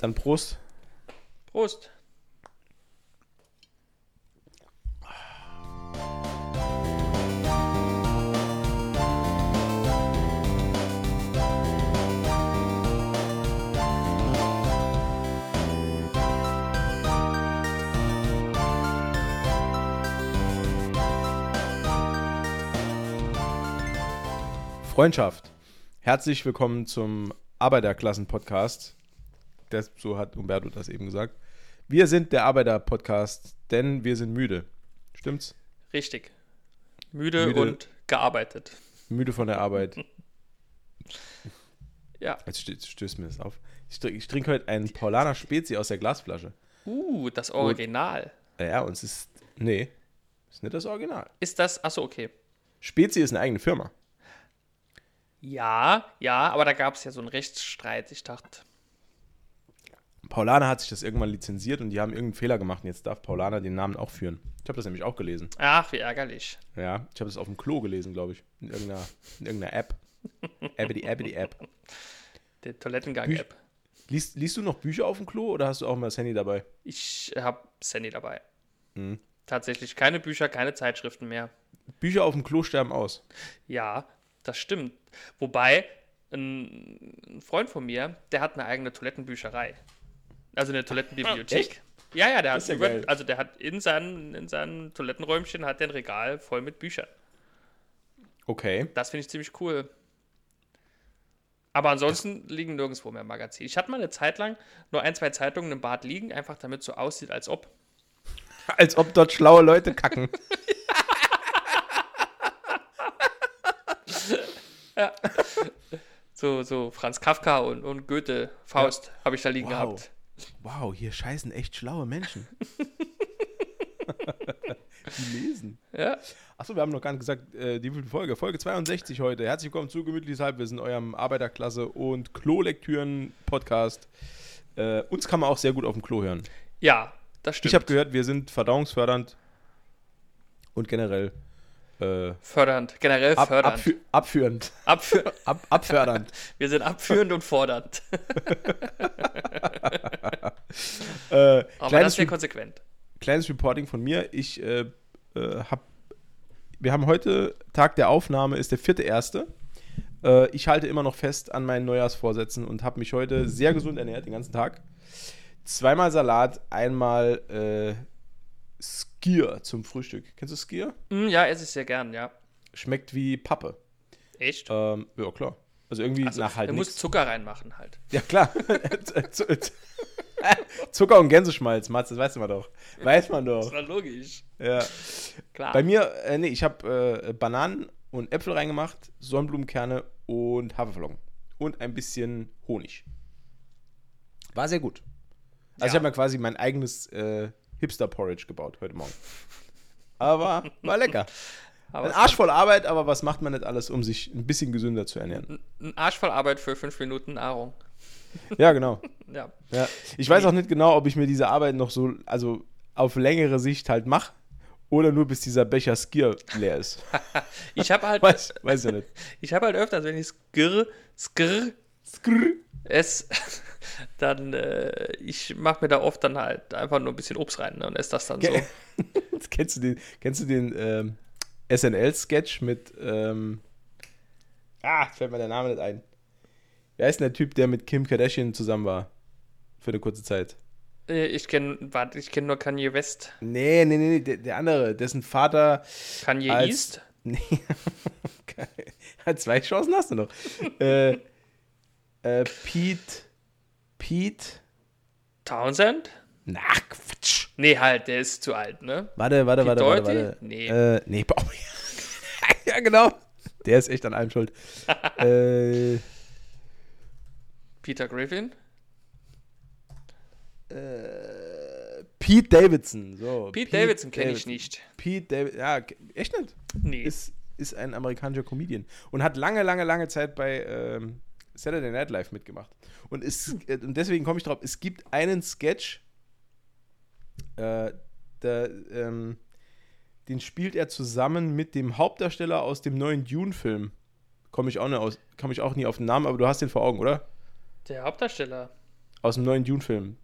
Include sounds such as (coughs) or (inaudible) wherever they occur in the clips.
Dann Prost. Prost. Freundschaft. Herzlich willkommen zum Arbeiterklassen-Podcast. Das- So hat Umberto das eben gesagt. Wir sind der Arbeiter-Podcast, denn wir sind müde. Stimmt's? Richtig. Müde, Müde. und gearbeitet. Müde von der Arbeit. (laughs) Ja. Jetzt stö stößt mir das auf. Ich, trinke- ich trinke heute einen Paulaner Spezi aus der Glasflasche. Uh, das Original. Ja, und es ist. Nee, ist nicht das Original. Ist das. Achso, okay. Spezi ist eine eigene Firma. Ja, ja, aber da gab es ja so einen Rechtsstreit. Ich dachte, Paulaner hat sich das irgendwann lizenziert und die haben irgendeinen Fehler gemacht und jetzt darf Paulaner den Namen auch führen. Ich habe das nämlich auch gelesen. ach, wie ärgerlich. Ja, ich habe das auf dem Klo gelesen, glaube ich. In irgendeiner, in irgendeiner App. (laughs) Appity, Appity App. Die Toilettengang-App. Liest, liest du noch Bücher auf dem Klo oder hast du auch mal das Handy dabei? Ich habe Sandy dabei. Mhm. Tatsächlich keine Bücher, keine Zeitschriften mehr. Bücher auf dem Klo sterben aus. Ja, das stimmt. Wobei, ein, ein Freund von mir, der hat eine eigene Toilettenbücherei. Also eine Toilettenbibliothek. Echt? Ja, ja, der Das ist ja hat, über, also der hat in seinen, in seinen Toilettenräumchen hat der ein Regal voll mit Büchern. Okay. Das finde ich ziemlich cool. Aber ansonsten liegen nirgendwo mehr Magazine. Ich hatte mal eine Zeit lang nur ein, zwei Zeitungen im Bad liegen, einfach damit so aussieht, als ob. Als ob dort schlaue Leute kacken. (laughs) So, so Franz Kafka und, und Goethe, Faust habe ich da liegen Wow. gehabt. Wow, hier scheißen echt schlaue Menschen. (laughs) Die lesen. Ja, Achso, wir haben noch gar nicht gesagt, äh, die Folge. Folge 62 heute. Herzlich willkommen zu Gemütliches Halbwissen, eurem Arbeiterklasse- und Klolektüren-Podcast. Äh, uns kann man auch sehr gut auf dem Klo hören. ja das stimmt. Ich habe gehört, wir sind verdauungsfördernd und generell äh, Fördernd, generell ab, fördernd. abfü abführend. Abfü (laughs) Ab abfördernd. (laughs) wir sind abführend und fordernd. (laughs) äh, Aber das kleines, ist ja Re konsequent. kleines Reporting von mir. Ich äh, äh, habe, wir haben heute, Tag der Aufnahme ist der vierte erste. Äh, ich halte immer noch fest an meinen Neujahrsvorsätzen und habe mich heute sehr gesund ernährt, den ganzen Tag. Zweimal Salat, einmal äh, Skier zum Frühstück. Kennst du Skier? Mm, ja, esse ich sehr gern, ja. Schmeckt wie Pappe. Echt? Ähm, ja, klar. Also irgendwie also, nach halt du musst. Zucker reinmachen halt. (laughs) Ja, klar. (laughs) Zucker und Gänseschmalz, Mats, das weiß man doch. Weiß man doch. war logisch. Ja. Klar. Bei mir, äh, nee, ich habe äh, Bananen und Äpfel reingemacht, Sonnenblumenkerne und Haferflocken. Und ein bisschen Honig. War sehr gut. Also ich Ja. habe mir quasi mein eigenes äh, Hipster-Porridge gebaut heute Morgen. Aber war lecker. (laughs) Aber Ein es Arsch voll Arbeit, aber was macht man nicht alles, um sich ein bisschen gesünder zu ernähren? Ein Arsch voll Arbeit für fünf Minuten Nahrung. Ja, genau. (laughs) Ja. Ja. Ich weiß auch nicht genau, ob ich mir diese Arbeit noch so, also auf längere Sicht halt mache oder nur bis dieser Becher Skier leer ist. (laughs) Ich habe halt, Weiß, weiß ja nicht. ich habe halt öfters, wenn ich skr, skr, Skrrr. ess, dann, äh, ich mache mir da oft dann halt einfach nur ein bisschen Obst rein ne, und esse das dann so. (laughs) Kennst du den, kennst du den ähm, SNL-Sketch mit, ähm, ah, fällt mir der Name nicht ein. Wer ist denn der Typ, der mit Kim Kardashian zusammen war? Für eine kurze Zeit. Äh, Ich kenne, warte, ich kenne nur Kanye West. Nee, nee, nee, nee, der, der andere, dessen Vater Kanye als. East? (laughs) Nee. (laughs) Zwei Chancen hast du noch. äh, äh, Pete. Pete. Townsend? Na, Quatsch. Nee, halt, der ist zu alt, ne? Warte, warte, warte, Pete warte, Doherty? warte. Nee. Äh, nee, oh, (laughs) ja. genau. Der ist echt an allem schuld. (laughs) äh, Peter Griffin? äh, Pete Davidson. So, Pete, Davidson kenne ich nicht. Pete Davidson. Ja, echt nicht? Nee. Ist, ist ein amerikanischer Comedian. Und hat lange, lange, lange Zeit bei ähm, Saturday Night Live mitgemacht. Und, es, äh, und deswegen komme ich drauf, es gibt einen Sketch, äh, der, ähm, den spielt er zusammen mit dem Hauptdarsteller aus dem neuen Dune-Film. Komme ich, auch nicht aus- komme ich auch nie auf den Namen, aber du hast den vor Augen, oder? Der Hauptdarsteller. aus dem neuen Dune-Film.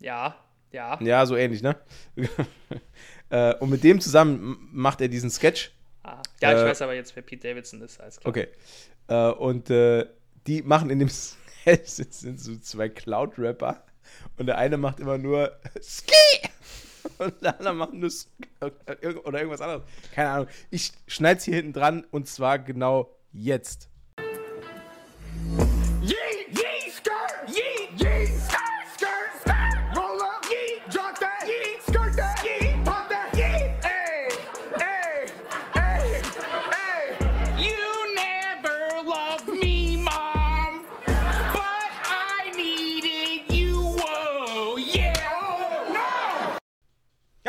Ja, ja. Ja, so ähnlich, ne? (laughs) äh, und mit dem zusammen macht er diesen Sketch. Ah, ja, ich Äh, weiß aber jetzt, wer Pete Davidson ist, alles klar. Okay. Äh, und äh, die machen in dem (laughs) Sketch sind, so zwei Cloud-Rapper. Und der eine macht immer nur Ski! (laughs) Und der andere macht nur Sk oder irgendwas anderes. Keine Ahnung. Ich schneid's hier hinten dran und zwar genau jetzt.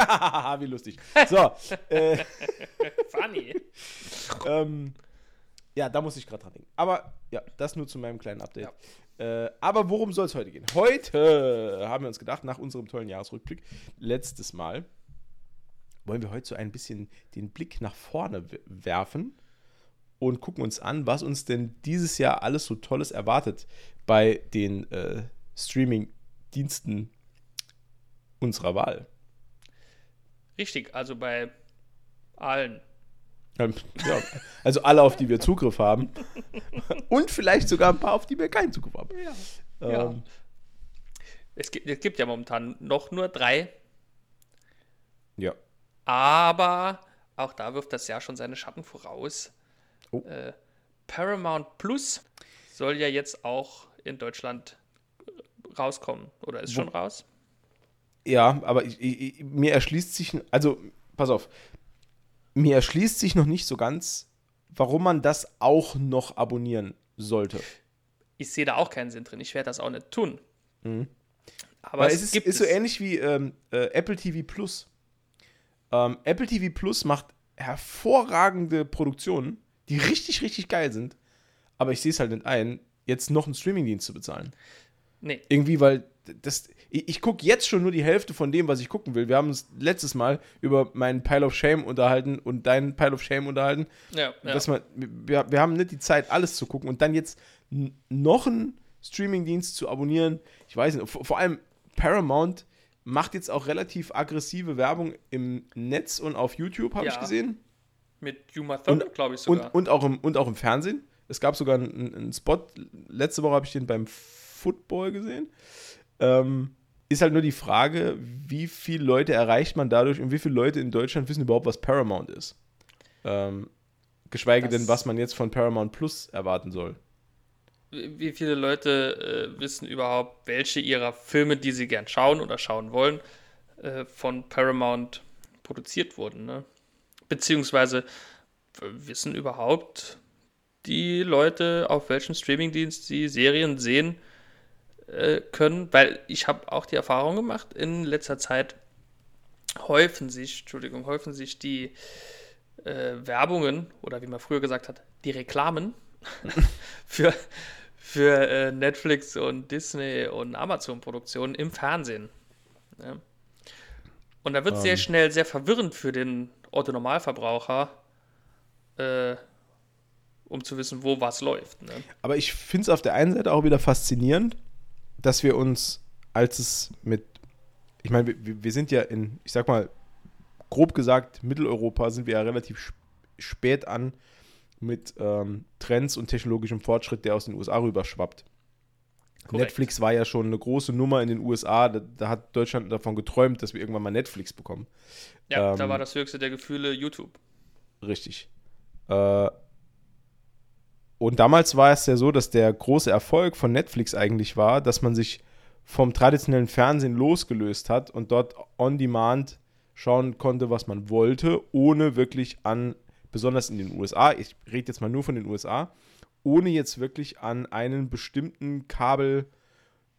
(laughs) Wie lustig. So, äh, (laughs) Funny. ähm, ja, da muss ich gerade dran denken. Aber ja, das nur zu meinem kleinen Update. Äh, aber worum soll es heute gehen? Heute haben wir uns gedacht, nach unserem tollen Jahresrückblick, letztes Mal, wollen wir heute so ein bisschen den Blick nach vorne werfen und gucken uns an, was uns denn dieses Jahr alles so Tolles erwartet bei den äh, Streaming-Diensten unserer Wahl. Richtig, also bei allen. Ähm, Ja, also alle, auf die wir Zugriff haben. (laughs) Und vielleicht sogar ein paar, auf die wir keinen Zugriff haben. Ja. Ähm, Es gibt, es gibt ja momentan noch nur drei, ja. aber auch da wirft das Jahr schon seine Schatten voraus. Oh. Äh, Paramount Plus soll ja jetzt auch in Deutschland äh, rauskommen. Oder ist schon raus? Ja, aber ich, ich, mir erschließt sich, also pass auf, mir erschließt sich noch nicht so ganz, warum man das auch noch abonnieren sollte. Ich sehe da auch keinen Sinn drin. Ich werde das auch nicht tun. Aber Mhm. Weil es, es ist, gibt ist so ähnlich wie ähm, äh, Apple TV Plus. Ähm, Apple TV Plus macht hervorragende Produktionen, die richtig, richtig geil sind. Aber ich sehe es halt nicht ein, jetzt noch einen Streamingdienst zu bezahlen. Nee, Irgendwie, weil das, ich, ich gucke jetzt schon nur die Hälfte von dem, was ich gucken will. Wir haben uns letztes Mal über meinen Pile of Shame unterhalten und deinen Pile of Shame unterhalten. ja, ja. Dass man, wir, wir haben nicht die Zeit, alles zu gucken und dann jetzt noch einen Streamingdienst zu abonnieren. Ich weiß nicht, vor, vor allem Paramount macht jetzt auch relativ aggressive Werbung im Netz und auf YouTube, habe Ja. ich gesehen. mit Uma Thurman, glaube ich Und, sogar. und, auch im, und auch im Fernsehen. Es gab sogar einen, einen Spot, letzte Woche habe ich den beim Football gesehen. Ähm, ist halt nur die Frage, wie viele Leute erreicht man dadurch und wie viele Leute in Deutschland wissen überhaupt, was Paramount ist. Ähm, geschweige Das- denn, was man jetzt von Paramount Plus erwarten soll. Wie viele Leute äh, wissen überhaupt, welche ihrer Filme, die sie gern schauen oder schauen wollen, äh, von Paramount produziert wurden? Ne? Beziehungsweise wissen überhaupt die Leute, auf welchem Streamingdienst sie Serien sehen äh, können? Weil ich habe auch die Erfahrung gemacht, in letzter Zeit häufen sich, Entschuldigung, häufen sich die äh, Werbungen oder wie man früher gesagt hat, die Reklamen (laughs) für, für äh, Netflix und Disney und Amazon-Produktionen im Fernsehen. Ja. Und da wird es sehr schnell sehr verwirrend für den Otto-Normalverbraucher, äh, um zu wissen, wo was läuft. Ne? Aber ich finde es auf der einen Seite auch wieder faszinierend, dass wir uns, als es mit, ich meine, wir, wir sind ja in, ich sag mal, grob gesagt, Mitteleuropa sind wir ja relativ sp spät an mit ähm, Trends und technologischem Fortschritt, der aus den USA rüberschwappt. Korrekt. Netflix war ja schon eine große Nummer in den USA. Da, da hat Deutschland davon geträumt, dass wir irgendwann mal Netflix bekommen. Ja, Ähm, da war das höchste der Gefühle YouTube. Richtig. Äh, und damals war es ja so, dass der große Erfolg von Netflix eigentlich war, dass man sich vom traditionellen Fernsehen losgelöst hat und dort on demand schauen konnte, was man wollte, ohne wirklich an, besonders in den USA, ich rede jetzt mal nur von den USA, ohne jetzt wirklich an einen bestimmten Kabel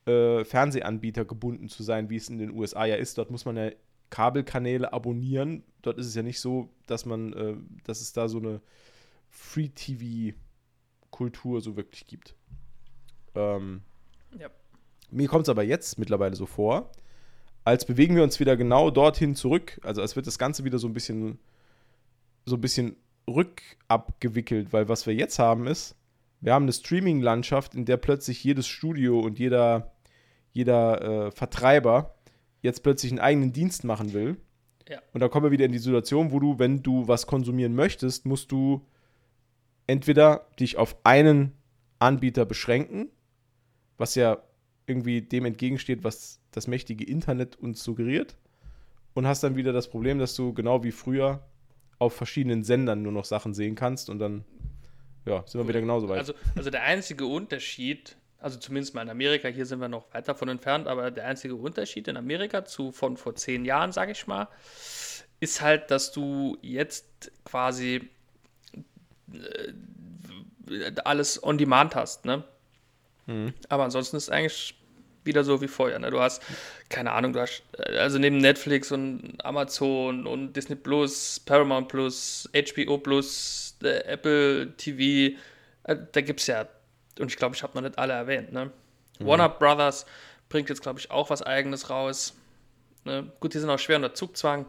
äh, Fernsehanbieter gebunden zu sein, wie es in den USA ja ist. Dort muss man ja Kabelkanäle abonnieren. Dort ist es ja nicht so, dass man, äh, dass es da so eine Free-TV-Kultur so wirklich gibt. Ähm, Ja. mir kommt es aber jetzt mittlerweile so vor, als bewegen wir uns wieder genau dorthin zurück. Also als wird das Ganze wieder so ein bisschen, so ein bisschen rückabgewickelt, weil was wir jetzt haben ist, wir haben eine Streaming-Landschaft, in der plötzlich jedes Studio und jeder, jeder äh, Vertreiber jetzt plötzlich einen eigenen Dienst machen will. Ja. Und da kommen wir wieder in die Situation, wo du, wenn du was konsumieren möchtest, musst du entweder dich auf einen Anbieter beschränken, was ja irgendwie dem entgegensteht, was das mächtige Internet uns suggeriert, und hast dann wieder das Problem, dass du genau wie früher auf verschiedenen Sendern nur noch Sachen sehen kannst und dann ja, sind wir wieder genauso weit. Also, also der einzige Unterschied, also zumindest mal in Amerika, hier sind wir noch weit davon entfernt, aber der einzige Unterschied in Amerika zu von vor zehn Jahren, sage ich mal, ist halt, dass du jetzt quasi alles on demand hast, ne? Aber ansonsten ist es eigentlich wieder so wie vorher. Ne? Du hast, keine Ahnung, du hast, äh, also neben Netflix und Amazon und Disney Plus, Paramount Plus, HBO Plus, äh, Apple TV, äh, da gibt es ja, und ich glaube, ich habe noch nicht alle erwähnt, ne? Warner Brothers bringt jetzt, glaube ich, auch was Eigenes raus. Ne? Gut, die sind auch schwer unter Zugzwang.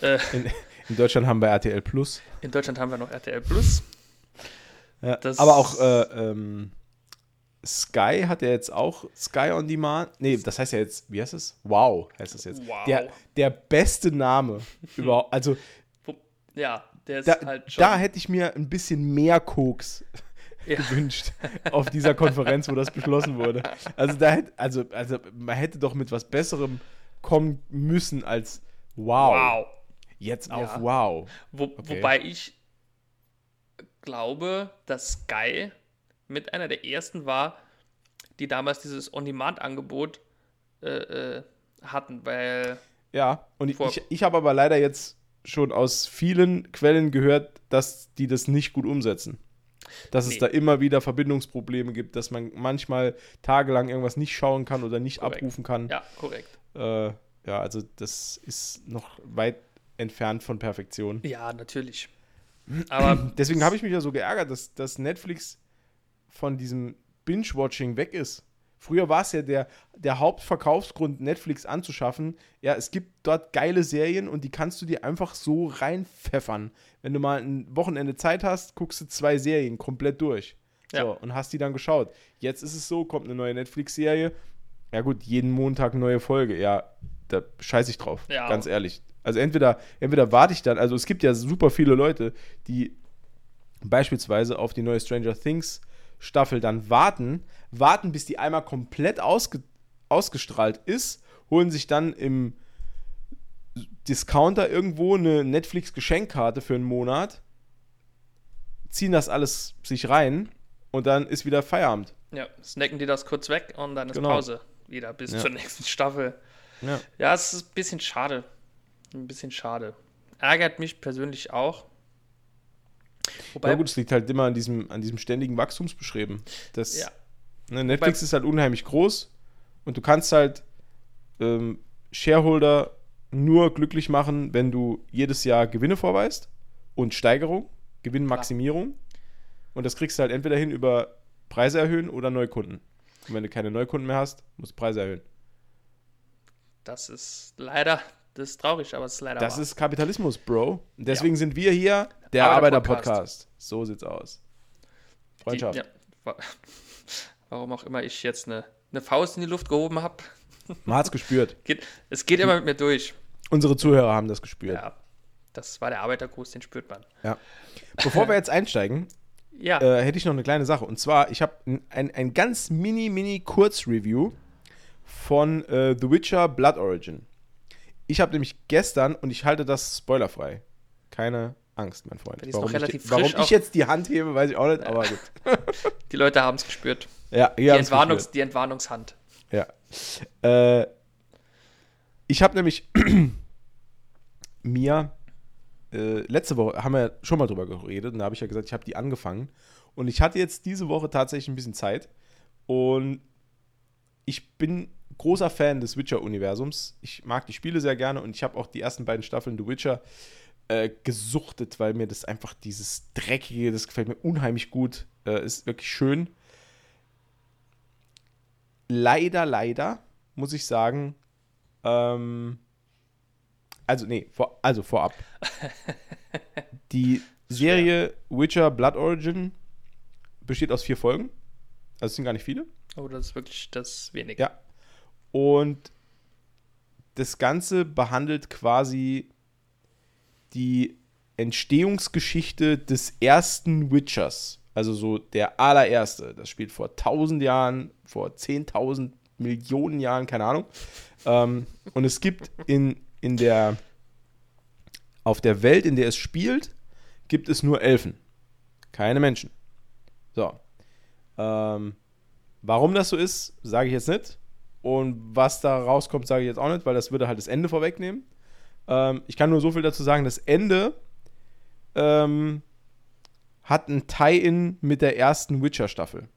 Äh, in, (laughs) in Deutschland haben wir RTL Plus. in Deutschland haben wir noch RTL Plus. Ja, aber auch äh, ähm, Sky hat ja jetzt auch Sky on Demand. Nee, das heißt ja jetzt, wie heißt es? Wow, heißt es jetzt. Wow. Der, der beste Name überhaupt. Also Ja, der ist da, halt schon. da hätte ich mir ein bisschen mehr Koks (laughs) Ja. gewünscht auf dieser Konferenz, wo das beschlossen wurde. Also da hätte, also, also man hätte doch mit was Besserem kommen müssen als Wow. wow. Jetzt auf Ja. Wow. Wo, Okay. Wobei ich glaube, dass Sky mit einer der ersten war, die damals dieses On-Demand-Angebot äh, äh, hatten, weil Ja, und ich, ich, habe aber leider jetzt schon aus vielen Quellen gehört, dass die das nicht gut umsetzen. Dass es Nee. da immer wieder Verbindungsprobleme gibt, dass man manchmal tagelang irgendwas nicht schauen kann oder nicht Korrekt. abrufen kann. ja, korrekt. Äh, ja, also das ist noch weit entfernt von Perfektion. Ja, natürlich. (clears throat) Aber Deswegen habe ich mich ja so geärgert, dass, dass Netflix von diesem Binge-Watching weg ist. Früher war es ja der, der Hauptverkaufsgrund, Netflix anzuschaffen. Ja, es gibt dort geile Serien und die kannst du dir einfach so reinpfeffern. Wenn du mal ein Wochenende Zeit hast, guckst du zwei Serien komplett durch. So, Ja. und hast die dann geschaut. Jetzt ist es so, kommt eine neue Netflix-Serie. Ja, gut, jeden Montag neue Folge. Ja, da scheiße ich drauf. Ja. Ganz ehrlich. Also entweder, entweder warte ich dann, also es gibt ja super viele Leute, die beispielsweise auf die neue Stranger Things Staffel dann warten, warten, bis die einmal komplett ausge ausgestrahlt ist, holen sich dann im Discounter irgendwo eine Netflix-Geschenkkarte für einen Monat, ziehen das alles sich rein und dann ist wieder Feierabend. ja, snacken die das kurz weg und dann ist Genau. Pause wieder bis Ja. zur nächsten Staffel. Ja. Ja, es ist ein bisschen schade. Ein bisschen schade. Ärgert mich persönlich auch. Wobei, ja gut, es liegt halt immer an diesem, an diesem ständigen Wachstumsbeschreiben. Das, Ja. ne, Netflix ist halt unheimlich groß und du kannst halt ähm, Shareholder nur glücklich machen, wenn du jedes Jahr Gewinne vorweist und Steigerung, Gewinnmaximierung. Und das kriegst du halt entweder hin über Preise erhöhen oder Neukunden. Und wenn du keine Neukunden mehr hast, musst du Preise erhöhen. das ist leider, das ist traurig, aber es ist leider Das wahr. ist Kapitalismus, Bro. Deswegen sind wir hier der Arbeiter-Podcast. Arbeiter-Podcast. So sieht's aus. Freundschaft. Die, ja, wa- (laughs) warum auch immer ich jetzt eine, eine Faust in die Luft gehoben habe. (laughs) Man hat's gespürt. Geht, es geht immer mit mir durch. Unsere Zuhörer haben das gespürt. Ja, das war der Arbeitergruß, den spürt man. Ja. Bevor wir jetzt einsteigen, (laughs) Ja, äh, hätte ich noch eine kleine Sache. Und zwar, ich habe ein, ein, ein ganz mini, mini Kurzreview von äh, The Witcher Blood Origin. Ich habe nämlich gestern, und ich halte das spoilerfrei, keine Angst, mein Freund. Warum, relativ ich, warum ich jetzt die Hand hebe, weiß ich auch nicht, aber gut. (laughs) die Leute haben es gespürt. Ja, Die, Entwarnungs-, gespürt. die Entwarnungshand. Ja. Äh, ich habe nämlich (clears throat) mir äh, letzte Woche haben wir schon mal drüber geredet und da habe ich ja gesagt, ich habe die angefangen und ich hatte jetzt diese Woche tatsächlich ein bisschen Zeit und ich bin großer Fan des Witcher-Universums. Ich mag die Spiele sehr gerne und ich habe auch die ersten beiden Staffeln The Witcher äh, gesuchtet, weil mir das einfach dieses Dreckige, das gefällt mir unheimlich gut, äh, ist wirklich schön. Leider, leider, muss ich sagen, ähm, also nee, vor, also vorab. (laughs) Die Serie Witcher Blood Origin besteht aus vier Folgen. Also es sind gar nicht viele. Oh, das ist wirklich das wenig. Ja. Und das Ganze behandelt quasi die Entstehungsgeschichte des ersten Witchers. Also so der allererste. Das spielt vor 1000 Jahren, vor 10.000 Millionen Jahren, keine Ahnung. Ähm, und es gibt in, in der, auf der Welt, in der es spielt, gibt es nur Elfen. Keine Menschen. So. Ähm, warum das so ist, sage ich jetzt nicht. Und was da rauskommt, sage ich jetzt auch nicht, weil das würde halt das Ende vorwegnehmen. Ähm, ich kann nur so viel dazu sagen, das Ende ähm, hat ein Tie-In mit der ersten Witcher-Staffel.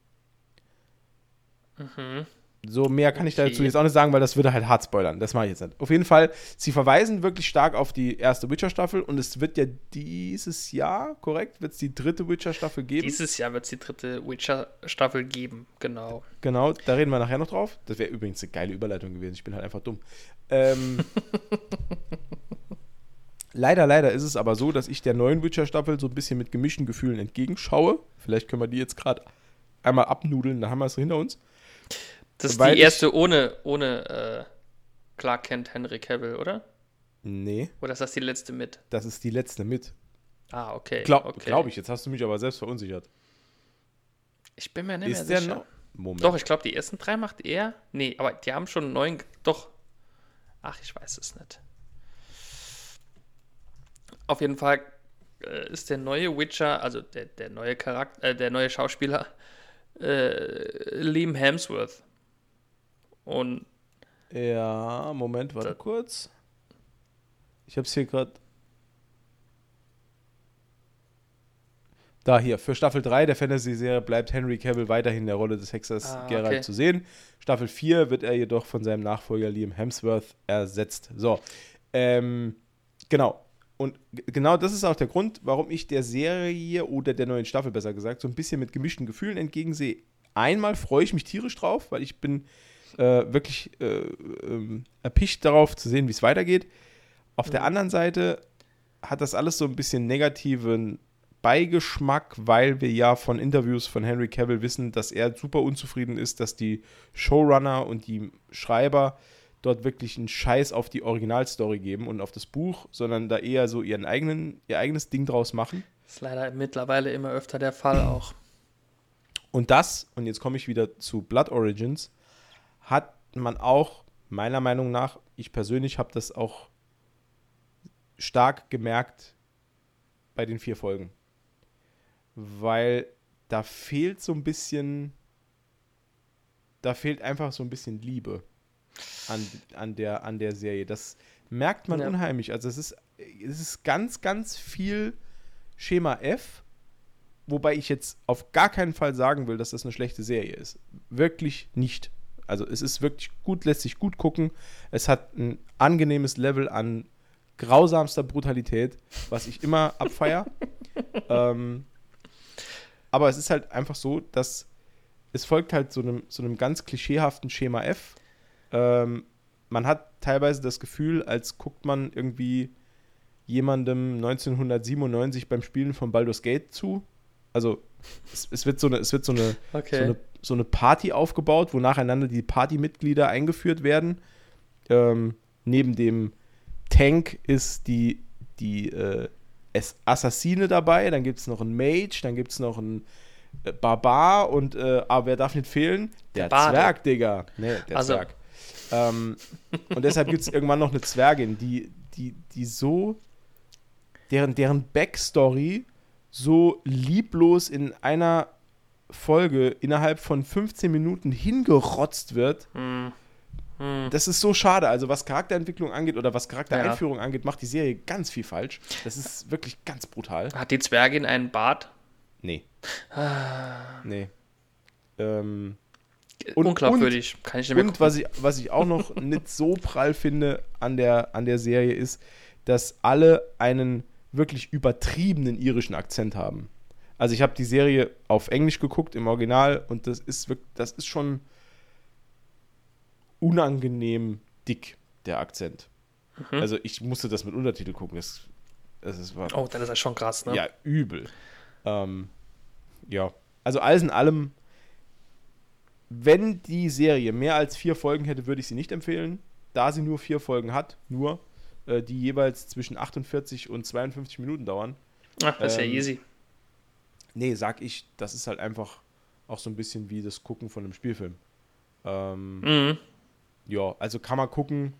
So mehr kann ich Okay. dazu jetzt auch nicht sagen, weil das würde halt hart spoilern. Das mache ich jetzt nicht. Auf jeden Fall, sie verweisen wirklich stark auf die erste Witcher-Staffel und es wird ja dieses Jahr, korrekt, wird es die dritte Witcher-Staffel geben. Dieses Jahr wird es die dritte Witcher-Staffel geben, genau. Genau, da reden wir nachher noch drauf. Das wäre übrigens eine geile Überleitung gewesen. Ich bin halt einfach dumm. Ähm, (laughs) leider, leider ist es aber so, dass ich der neuen Witcher-Staffel so ein bisschen mit gemischten Gefühlen entgegenschaue. Vielleicht können wir die jetzt gerade einmal abnudeln, dann haben wir es hinter uns. Das ist Weil die erste ohne, ohne äh, Clark Kent Henry Cavill, oder? Nee, Oder ist das die letzte mit? das ist die letzte mit. Ah, okay. Glaub, okay. Glaube ich, jetzt hast du mich aber selbst verunsichert. Ich bin mir nicht ist mehr der sicher. noch? Moment. Doch, ich glaube, die ersten drei macht er. Nee, aber die haben schon einen neuen. Doch. Ach, ich weiß es nicht. Auf jeden Fall äh, ist der neue Witcher, also der, der neue Charakter, äh, der neue Schauspieler, äh, Liam Hemsworth. Und Ja, Moment, warte kurz. Ich habe es hier gerade. Da hier, für Staffel 3 der Fantasy-Serie bleibt Henry Cavill weiterhin in der Rolle des Hexers Ah, Geralt okay. zu sehen. Staffel 4 wird er jedoch von seinem Nachfolger Liam Hemsworth ersetzt. So, ähm, genau. Und genau das ist auch der Grund, warum ich der Serie oder der neuen Staffel besser gesagt so ein bisschen mit gemischten Gefühlen entgegensehe. Einmal freue ich mich tierisch drauf, weil ich bin äh, wirklich äh, ähm, erpicht darauf zu sehen, wie es weitergeht. Auf der anderen Seite hat das alles so ein bisschen negativen Beigeschmack, weil wir ja von Interviews von Henry Cavill wissen, dass er super unzufrieden ist, dass die Showrunner und die Schreiber dort wirklich einen Scheiß auf die Originalstory geben und auf das Buch, sondern da eher so ihren eigenen, ihr eigenes Ding draus machen. ist leider mittlerweile immer öfter der Fall auch. Und das, und jetzt komme ich wieder zu Blood Origins, hat man auch, meiner Meinung nach, ich persönlich habe das auch stark gemerkt bei den vier Folgen. Weil da fehlt so ein bisschen, da fehlt einfach so ein bisschen Liebe an, an, der, an der Serie. Das merkt man Ja. unheimlich. Also es ist, es ist ganz, ganz viel Schema F, wobei ich jetzt auf gar keinen Fall sagen will, dass das eine schlechte Serie ist. Wirklich nicht. Also es ist wirklich gut, lässt sich gut gucken. Es hat ein angenehmes Level an grausamster Brutalität, was ich immer (laughs) abfeier. ähm, aber es ist halt einfach so, dass es folgt halt so einem, so einem ganz klischeehaften Schema F. Ähm, man hat teilweise das Gefühl, als guckt man irgendwie jemandem 1997 beim Spielen von Baldur's Gate zu. Also es, es wird so eine, es wird so eine, Okay. so eine, so eine Party aufgebaut, wo nacheinander die Partymitglieder eingeführt werden. Ähm, neben dem Tank ist die, die äh, Assassine dabei, dann gibt es noch einen Mage, dann gibt es noch einen äh, Barbar und äh, aber wer darf nicht fehlen? Der, Der. Zwerg, Digga. Nee, der Also. Zwerg. Ähm, und deshalb gibt es irgendwann noch eine Zwergin, die, die, die so, deren, deren Backstory so lieblos in einer Folge innerhalb von 15 Minuten hingerotzt wird. Hm. Hm. Das ist so schade. Also was Charakterentwicklung angeht oder was Charaktereinführung angeht, macht die Serie ganz viel falsch. Das ist wirklich ganz brutal. Hat die Zwergin einen Bart? Nee. Ah. Nee. Ähm, Und- Unglaubwürdig. Kann ich nicht mehr und was ich, was ich auch noch (laughs) nicht so prall finde an der, an der Serie ist, dass alle einen wirklich übertriebenen irischen Akzent haben. Also ich habe die Serie auf Englisch geguckt im Original und das ist wirklich, das ist schon unangenehm dick, der Akzent. Mhm. Also ich musste das mit Untertitel gucken. Das, das ist, war, Oh, das ist ja schon krass, ne? ja, übel. Ähm, ja, also alles in allem wenn die Serie mehr als vier Folgen hätte, würde ich sie nicht empfehlen. Da sie nur vier Folgen hat, nur, äh, die jeweils zwischen 48 und 52 Minuten dauern. Ach, das ist Ähm, ja easy. Nee, sag ich, das ist halt einfach auch so ein bisschen wie das Gucken von einem Spielfilm. Ähm, Mhm. ja, also kann man gucken,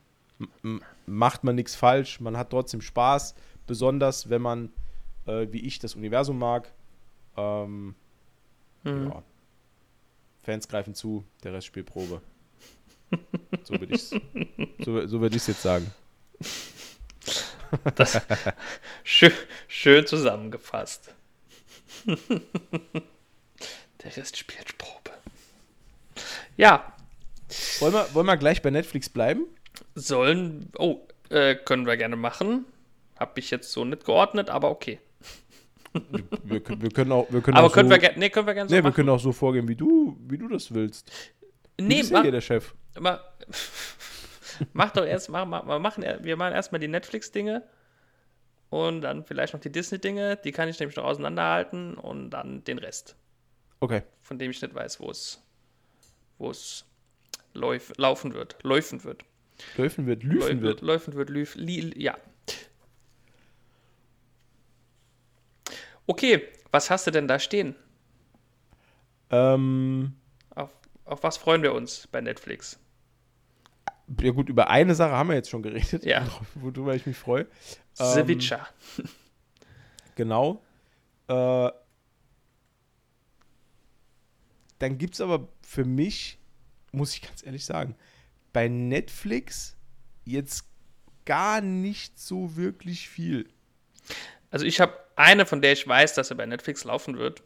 macht man nichts falsch, man hat trotzdem Spaß, besonders wenn man, äh, wie ich, das Universum mag. Ähm, Mhm. ja. Fans greifen zu, der Rest spielt Probe. So würde ich es so, so würd jetzt sagen. Schön, schön zusammengefasst. (laughs) Der Rest spielt Probe. Ja, Wollen wir, wollen wir gleich bei Netflix bleiben? sollen. Oh, äh, können wir gerne machen. Hab ich jetzt so nicht geordnet, aber okay. Wir, können- wir können auch, wir können Aber auch können so, wir gerne. Nee, können wir gerne so nee, wir machen. können auch so vorgehen, wie du, wie du das willst. Du nee, bist ja mach, hier der Chef. mach, (laughs) mach doch erst, mach, mach, wir machen, wir machen erstmal die Netflix-Dinge und dann vielleicht noch die Disney-Dinge. Die kann ich nämlich noch auseinanderhalten und dann den Rest, Okay. von dem ich nicht weiß, wo es, wo es läuf, laufen wird, laufen wird. Läufen wird, Lüfen wird. Läufen wird, Lüf, li, ja. Okay, was hast du denn da stehen? Ähm, Auf, auf was freuen wir uns bei Netflix? Ja gut, über eine Sache haben wir jetzt schon geredet, Ja. (laughs) worüber ich mich freue. The Ähm, Witcher. Genau. Äh, dann gibt es aber für mich, muss ich ganz ehrlich sagen, bei Netflix jetzt gar nicht so wirklich viel. Also ich habe eine, von der ich weiß, dass sie bei Netflix laufen wird.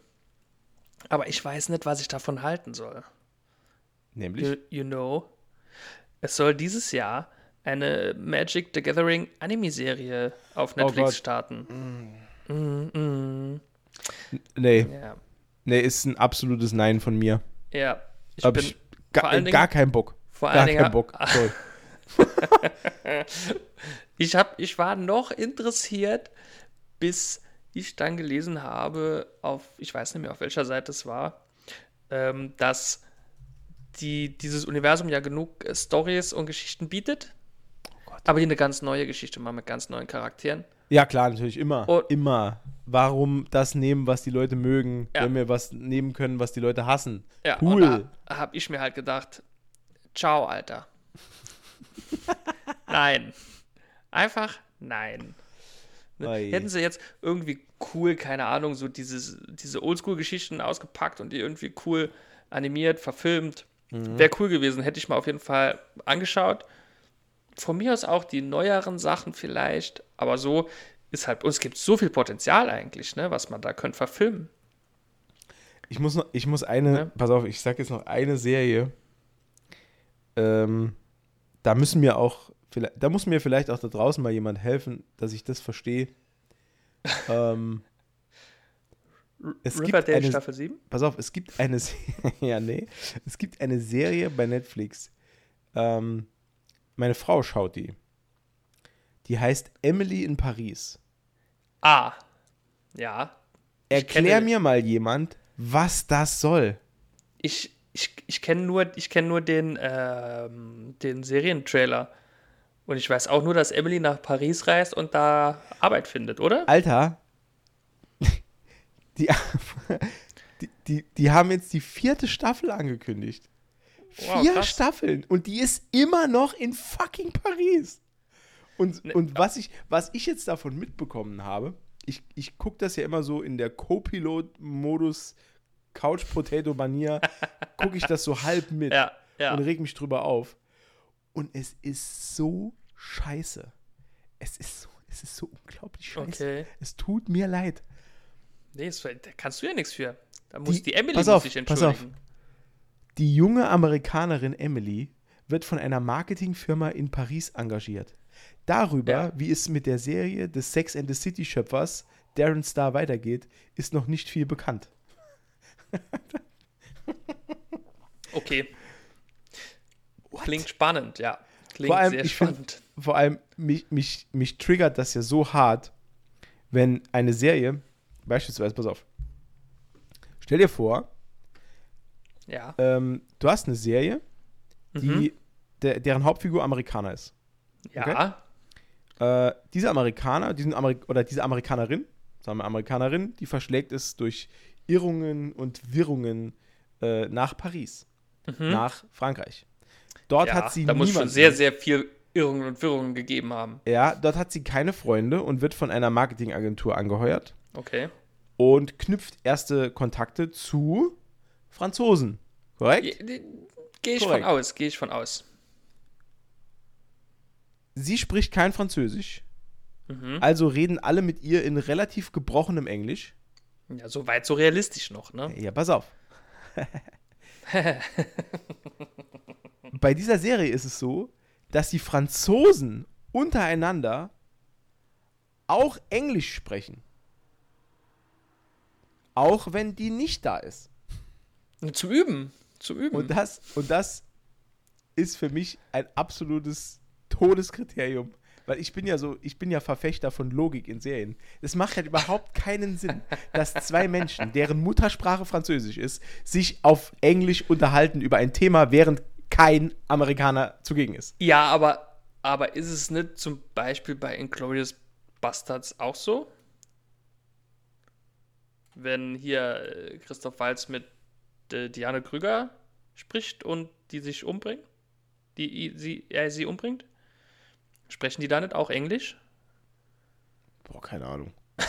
Aber ich weiß nicht, was ich davon halten soll. Nämlich, You, you know, es soll dieses Jahr eine Magic the Gathering Anime-Serie auf Netflix Oh starten. nee, Ja, nee, ist ein absolutes Nein von mir. ja. Ich Hab bin ich allen gar Dingen- keinen Bock. vor gar allen keinen Bock. Sorry. (laughs) Ich, hab, ich war noch interessiert, bis ich dann gelesen habe, auf, ich weiß nicht mehr, auf welcher Seite es war, ähm, dass die, dieses Universum ja genug äh, Stories und Geschichten bietet, aber die eine ganz neue Geschichte machen mit ganz neuen Charakteren. Ja, klar, natürlich immer. Und- immer. Warum das nehmen, was die Leute mögen, Ja. wenn wir was nehmen können, was die Leute hassen? Ja, cool. Da habe ich mir halt gedacht, ciao, Alter. (laughs) nein. Einfach nein. Ne? Oi. Hätten sie jetzt irgendwie cool, keine Ahnung, so dieses, diese Oldschool-Geschichten ausgepackt und die irgendwie cool animiert, verfilmt, Mhm. wäre cool gewesen. Hätte ich mal auf jeden Fall angeschaut. Von mir aus auch die neueren Sachen vielleicht, aber so ist halt, und es gibt so viel Potenzial eigentlich, ne, was man da könnte verfilmen. Ich muss noch, ich muss eine, Ja. pass auf, ich sag jetzt noch eine Serie. Ähm, da müssen mir auch, vielleicht, da muss mir vielleicht auch da draußen mal jemand helfen, dass ich das verstehe. (laughs) ähm, es gibt Riverdale eine, Staffel 7? pass auf, es gibt eine, (laughs) ja nee, es gibt eine Serie bei Netflix. Ähm, meine Frau schaut die. Die heißt Emily in Paris. Ah, ja. Erklär kenne- mir mal jemand, was das soll. Ich, ich, ich kenne nur, ich kenn nur den, ähm, den Serientrailer. Und ich weiß auch nur, dass Emily nach Paris reist und da Arbeit findet, oder? Alter, die, (laughs) die, die, die haben jetzt die vierte Staffel angekündigt. Wow, Vier krass. Staffeln und die ist immer noch in fucking Paris. Und, Ne, und was, ich, was ich jetzt davon mitbekommen habe, ich, ich gucke das ja immer so in der Co-Pilot-Modus, Couch-Potato-Manier, (laughs) gucke ich das so halb mit Ja, ja. und reg mich drüber auf. Und es ist so scheiße. Es ist so, es ist so unglaublich scheiße. Okay. Es tut mir leid. Nee, das, da kannst du ja nichts für. Da muss Die- die, Emily pass auf, sich pass auf. entschuldigen. Die junge Amerikanerin Emily wird von einer Marketingfirma in Paris engagiert. Darüber, Ja. wie es mit der Serie des Sex and the City Schöpfers Darren Star weitergeht, ist noch nicht viel bekannt. (laughs) Okay. Klingt spannend, ja. Klingt Vor allem, sehr ich find- spannend. Vor allem, mich, mich, mich triggert das ja so hart, wenn eine Serie, beispielsweise, pass auf, stell dir vor, Ja. Ähm, du hast eine Serie, die, Mhm. der, deren Hauptfigur Amerikaner ist. Ja. Äh, diese Amerikaner, diesen Amerik oder diese Amerikanerin, sagen wir Amerikanerin, die verschlägt es durch Irrungen und Wirrungen äh, nach Paris, nach Frankreich. Dort Mhm. ja. hat sie da muss schon sehr, sehr viel Irrungen und Wirrungen gegeben haben. Ja, dort hat sie keine Freunde und wird von einer Marketingagentur angeheuert Okay. Und knüpft erste Kontakte zu Franzosen. Korrekt? Gehe ich Korrekt. von aus, gehe ich von aus. Sie spricht kein Französisch, Mhm. also reden alle mit ihr in relativ gebrochenem Englisch. Ja, so weit, so realistisch noch, ne? Ja, pass auf. Bei dieser Serie ist es so, dass die Franzosen untereinander auch Englisch sprechen. Auch wenn die nicht da ist. Zum Üben. Zum Üben. Und das, und das ist für mich ein absolutes Todeskriterium. Weil ich bin ja so, ich bin ja Verfechter von Logik in Serien. Es macht halt überhaupt keinen Sinn, dass zwei Menschen, deren Muttersprache Französisch ist, sich auf Englisch unterhalten über ein Thema, während kein Amerikaner zugegen ist. ja, aber, aber ist es nicht zum Beispiel bei Inglourious Bastards auch so? Wenn hier äh, Christoph Walz mit äh, Diane Krüger spricht und die sich umbringt? Die sie, er sie umbringt? Sprechen die da nicht auch Englisch? Boah, keine Ahnung. (laughs)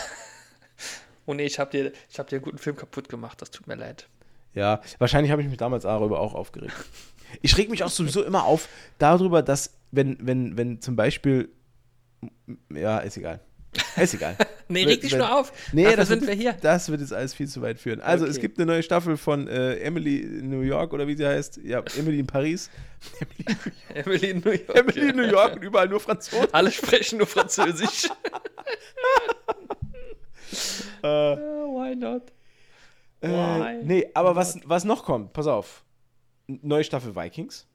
Oh nee, ich hab dir, ich hab dir einen guten Film kaputt gemacht, das tut mir leid. Ja, wahrscheinlich habe ich mich damals darüber auch aufgeregt. (laughs) Ich reg mich auch sowieso immer auf darüber, dass, wenn, wenn, wenn zum Beispiel. Ja, ist egal. Ist egal. (laughs) Nee, reg dich nur auf. Nee, Dafür das sind wird, wir hier. Das wird jetzt alles viel zu weit führen. Also, es Okay. gibt eine neue Staffel von äh, Emily in New York oder wie sie heißt. Ja, Emily in Paris. (laughs) Emily in New York. (laughs) Emily in New York und überall nur Franzosen. Alle sprechen nur Französisch. Äh, why not? äh, Why nee, aber was, was noch kommt, pass auf. Neue Staffel Vikings.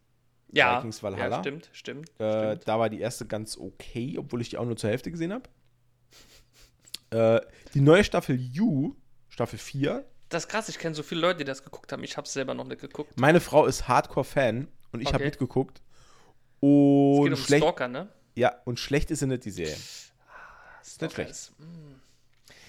Ja, Vikings Valhalla. ja stimmt, stimmt. Äh, stimmt. da war die erste ganz okay, obwohl ich die auch nur zur Hälfte gesehen habe. Äh, die neue Staffel You, Staffel 4. Das ist krass, ich kenne so viele Leute, die das geguckt haben. Ich habe selber noch nicht geguckt. Meine Frau ist Hardcore-Fan und ich habe Okay. mitgeguckt. Es Und geht um schlecht, Stalker, ne? ja, und schlecht ist sie nicht, die Serie. Stalker schlecht. Ist, mm,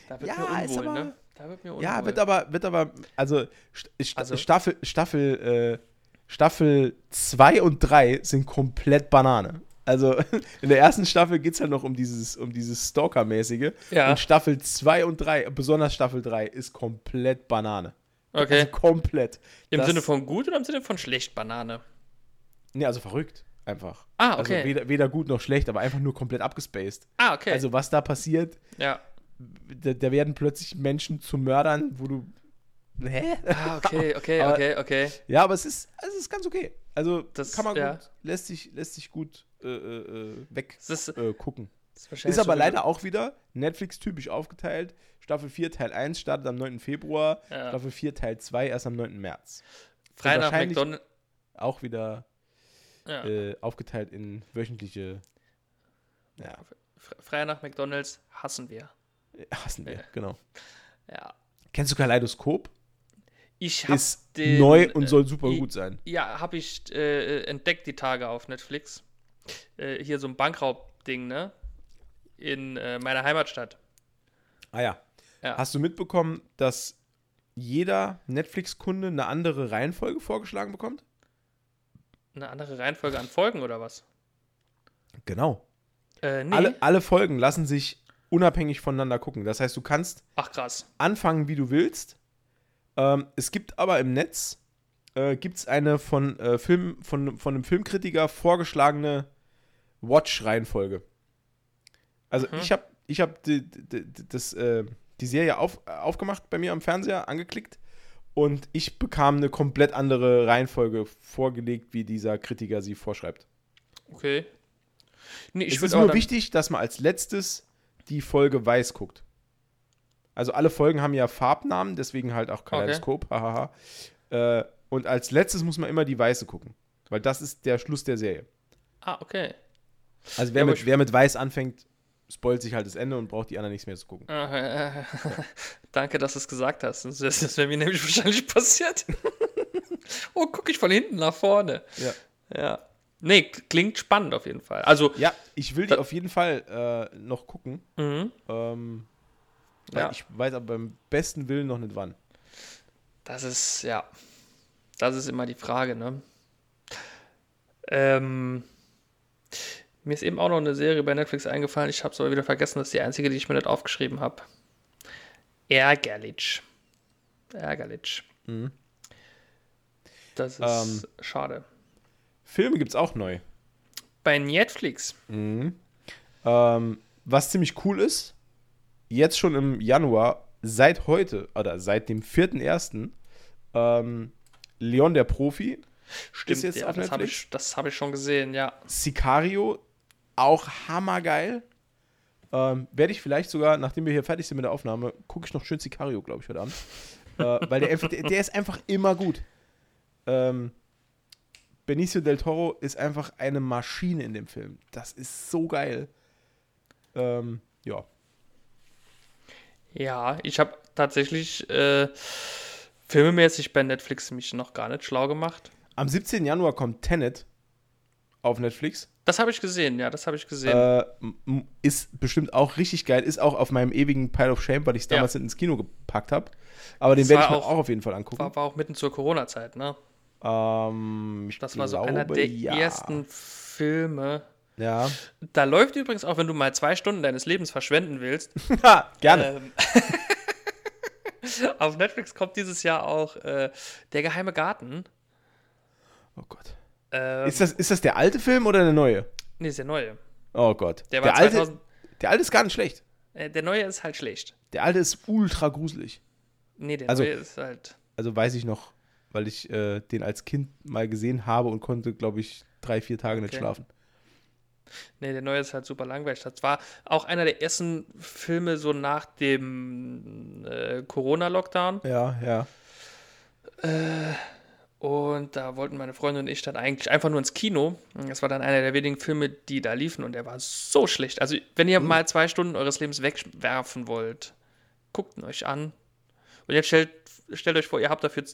da wird Ja, mir ist unwohl, aber- ne? Da wird mir unwohl. Ja, wird aber, wird aber, also, St Also- Staffel, Staffel, äh, Staffel 2 und 3 sind komplett Banane. Also (laughs) in der ersten Staffel geht es halt noch um dieses, um dieses Stalker-mäßige. Ja. Und Staffel 2 und 3, besonders Staffel 3, ist komplett Banane. Okay. Also komplett. Im Das- Sinne von gut oder im Sinne von schlecht Banane? Nee, also verrückt. Einfach. Ah, okay. Also weder, weder gut noch schlecht, aber einfach nur komplett abgespaced. Ah, okay. Also was da passiert, ja. da, da werden plötzlich Menschen zu Mördern, wo du. Hä? Ah, okay, (laughs) okay, Aber- okay, okay. Ja, aber es ist, es ist ganz okay. Also Das- kann man ja. gut, lässt sich, lässt sich gut äh, äh, weg Es ist, äh, gucken. ist Ist aber leider auch wieder Netflix-typisch aufgeteilt. Staffel 4 Teil 1 startet am 9. Februar, Ja. Staffel 4 Teil 2 erst am 9. März. frei nach wahrscheinlich- McDonald's. Auch wieder Ja. äh, aufgeteilt in wöchentliche. Ja, Fre- Frei nach McDonald's hassen wir. hassen wir, genau. Ja. Kennst du Kaleidoskop? Ich habe Ist den, neu und äh, soll super i- gut sein. Ja, habe ich äh, entdeckt die Tage auf Netflix. Äh, hier so ein Bankraub-Ding, ne? In äh, meiner Heimatstadt. Ah ja. Ja. Hast du mitbekommen, dass jeder Netflix-Kunde eine andere Reihenfolge vorgeschlagen bekommt? Eine andere Reihenfolge an Folgen oder was? Genau. Äh, nee. Alle, alle Folgen lassen sich unabhängig voneinander gucken. Das heißt, du kannst Ach krass. anfangen, wie du willst. Ähm, es gibt aber im Netz äh, gibt's eine von, äh, Film, von, von einem Filmkritiker vorgeschlagene Watch-Reihenfolge. Also Mhm. ich habe ich hab die, die, die- das, äh, die Serie auf, aufgemacht bei mir am Fernseher, angeklickt und ich bekam eine komplett andere Reihenfolge vorgelegt, wie dieser Kritiker sie vorschreibt. Okay. Nee, es ist nur wichtig, dass man als letztes die Folge weiß guckt. Also alle Folgen haben ja Farbnamen, deswegen halt auch Kaleidoskop, hahaha. Äh, und als letztes muss man immer die weiße gucken, weil das ist der Schluss der Serie. Ah, okay. Also wer, Ja, mit, wer mit weiß anfängt, spoilt sich halt das Ende und braucht die anderen nichts mehr zu gucken. Ah, äh, (laughs) Danke, dass du es gesagt hast. Das, das wäre mir nämlich (laughs) wahrscheinlich passiert. Oh, gucke ich von hinten nach vorne. Ja. Ja. Nee, klingt spannend auf jeden Fall. Also, Ja, ich will die auf jeden Fall äh, noch gucken. mhm. Ähm, Ja. Ich weiß aber beim besten Willen noch nicht wann. Das ist, ja. Das ist immer die Frage, ne? Ähm, mir ist eben auch noch eine Serie bei Netflix eingefallen. Ich habe es aber wieder vergessen. Das ist die einzige, die ich mir nicht aufgeschrieben habe. Ärgerlich. Ärgerlich. Mhm. Das ist Ähm. schade. Filme gibt es auch neu. Bei Netflix. Ähm, was ziemlich cool ist, jetzt schon im Januar, seit heute oder seit dem 4.1. Ähm, Leon der Profi, Stimmt, jetzt ja, auf das habe ich, das hab ich schon gesehen, ja. Sicario, auch hammergeil. Ähm, Werde ich vielleicht sogar, nachdem wir hier fertig sind mit der Aufnahme, gucke ich noch schön Sicario, glaube ich, heute Abend. äh, weil der, der ist einfach immer gut. Ähm, Benicio del Toro ist einfach eine Maschine in dem Film. Das ist so geil. Ähm, ja. Ja, ich habe tatsächlich äh, filmemäßig bei Netflix mich noch gar nicht schlau gemacht. Am 17. Januar kommt Tenet auf Netflix. Das habe ich gesehen, ja, das habe ich gesehen. Äh, ist bestimmt auch richtig geil. Ist auch auf meinem ewigen Pile of Shame, weil ich es Ja. damals ins Kino gepackt habe. Aber den werde ich mir auch- auch auf jeden Fall angucken. war, war auch mitten zur Corona-Zeit, ne? Ähm, Das war so einer glaube, der ja. ersten Filme. Ja. Da läuft übrigens auch, wenn du mal zwei Stunden deines Lebens verschwenden willst. (laughs) Ha, gerne. ähm, (laughs) auf Netflix kommt dieses Jahr auch äh, Der geheime Garten. oh Gott. Ähm, Ist das, ist das der alte Film oder der neue? nee, ist der neue. Oh Gott. Der war alte, 2000. der alte ist gar nicht schlecht. Äh, der neue ist halt schlecht. Der alte ist ultra gruselig. Nee, der Also- neue ist halt. Also weiß ich noch, weil ich äh, den als Kind mal gesehen habe und konnte, glaube ich, drei, vier Tage nicht Okay. schlafen. Nee, der neue ist halt super langweilig. Das war auch einer der ersten Filme so nach dem äh, Corona-Lockdown. Ja, ja. Und da wollten meine Freundin und ich dann eigentlich einfach nur ins Kino. Das war dann einer der wenigen Filme, die da liefen und der war so schlecht. Also, wenn ihr mal zwei Stunden eures Lebens wegwerfen wollt, guckt ihn euch an. Und jetzt stellt, stellt euch vor, ihr habt dafür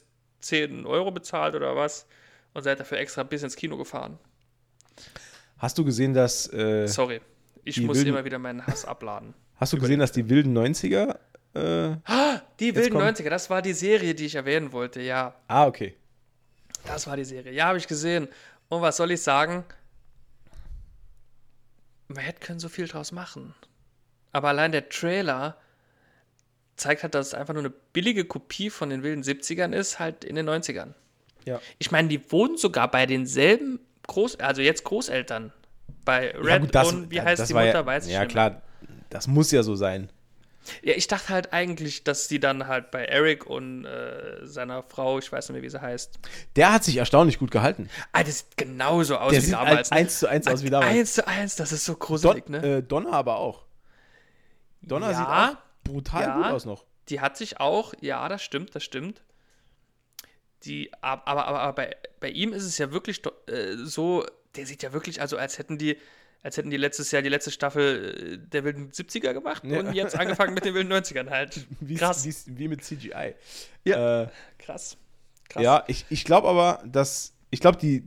10 Euro bezahlt oder was und seid dafür extra bis ins Kino gefahren. Hast du gesehen, dass äh, Sorry, ich muss wilden- immer wieder meinen Hass abladen. hast du gesehen, dass die wilden 90er äh, Die wilden kommt- 90er, das war die Serie, die ich erwähnen wollte, ja. Ah, okay. Das war die Serie. Ja, habe ich gesehen. Und was soll ich sagen? Man hätte können so viel draus machen. Aber allein der Trailer zeigt halt, dass es einfach nur eine billige Kopie von den wilden 70ern ist, halt in den 90ern. Ja. Ich meine, die wohnen sogar bei denselben Groß, also jetzt Großeltern. Bei Red ja, gut, das, und wie ja, heißt die Mutter, ja, weiß ich Ja, nicht. klar, das muss ja so sein. Ja, ich dachte halt eigentlich, dass die dann halt bei Eric und äh, seiner Frau, ich weiß nicht mehr, wie sie heißt. Der hat sich erstaunlich gut gehalten. Ah, das sieht genauso aus Der wie sieht damals. ne? eins zu eins aus wie damals. Eins zu eins, das ist so Don, gruselig, ne? äh, Donner aber auch. Donner Ja, sieht auch brutal ja. gut aus noch. Die hat sich auch, ja, das stimmt, das stimmt. Die, aber, aber, aber bei, bei ihm ist es ja wirklich äh, so, der sieht ja wirklich, also als hätten die, als hätten die letztes Jahr die letzte Staffel äh, der wilden 70er gemacht Ja. und jetzt angefangen mit den wilden 90ern halt. (laughs) Wie, Krass. Wie, wie mit CGI. Ja. Äh, Krass. Krass. ja, ich, ich glaube aber, dass, ich glaube, die,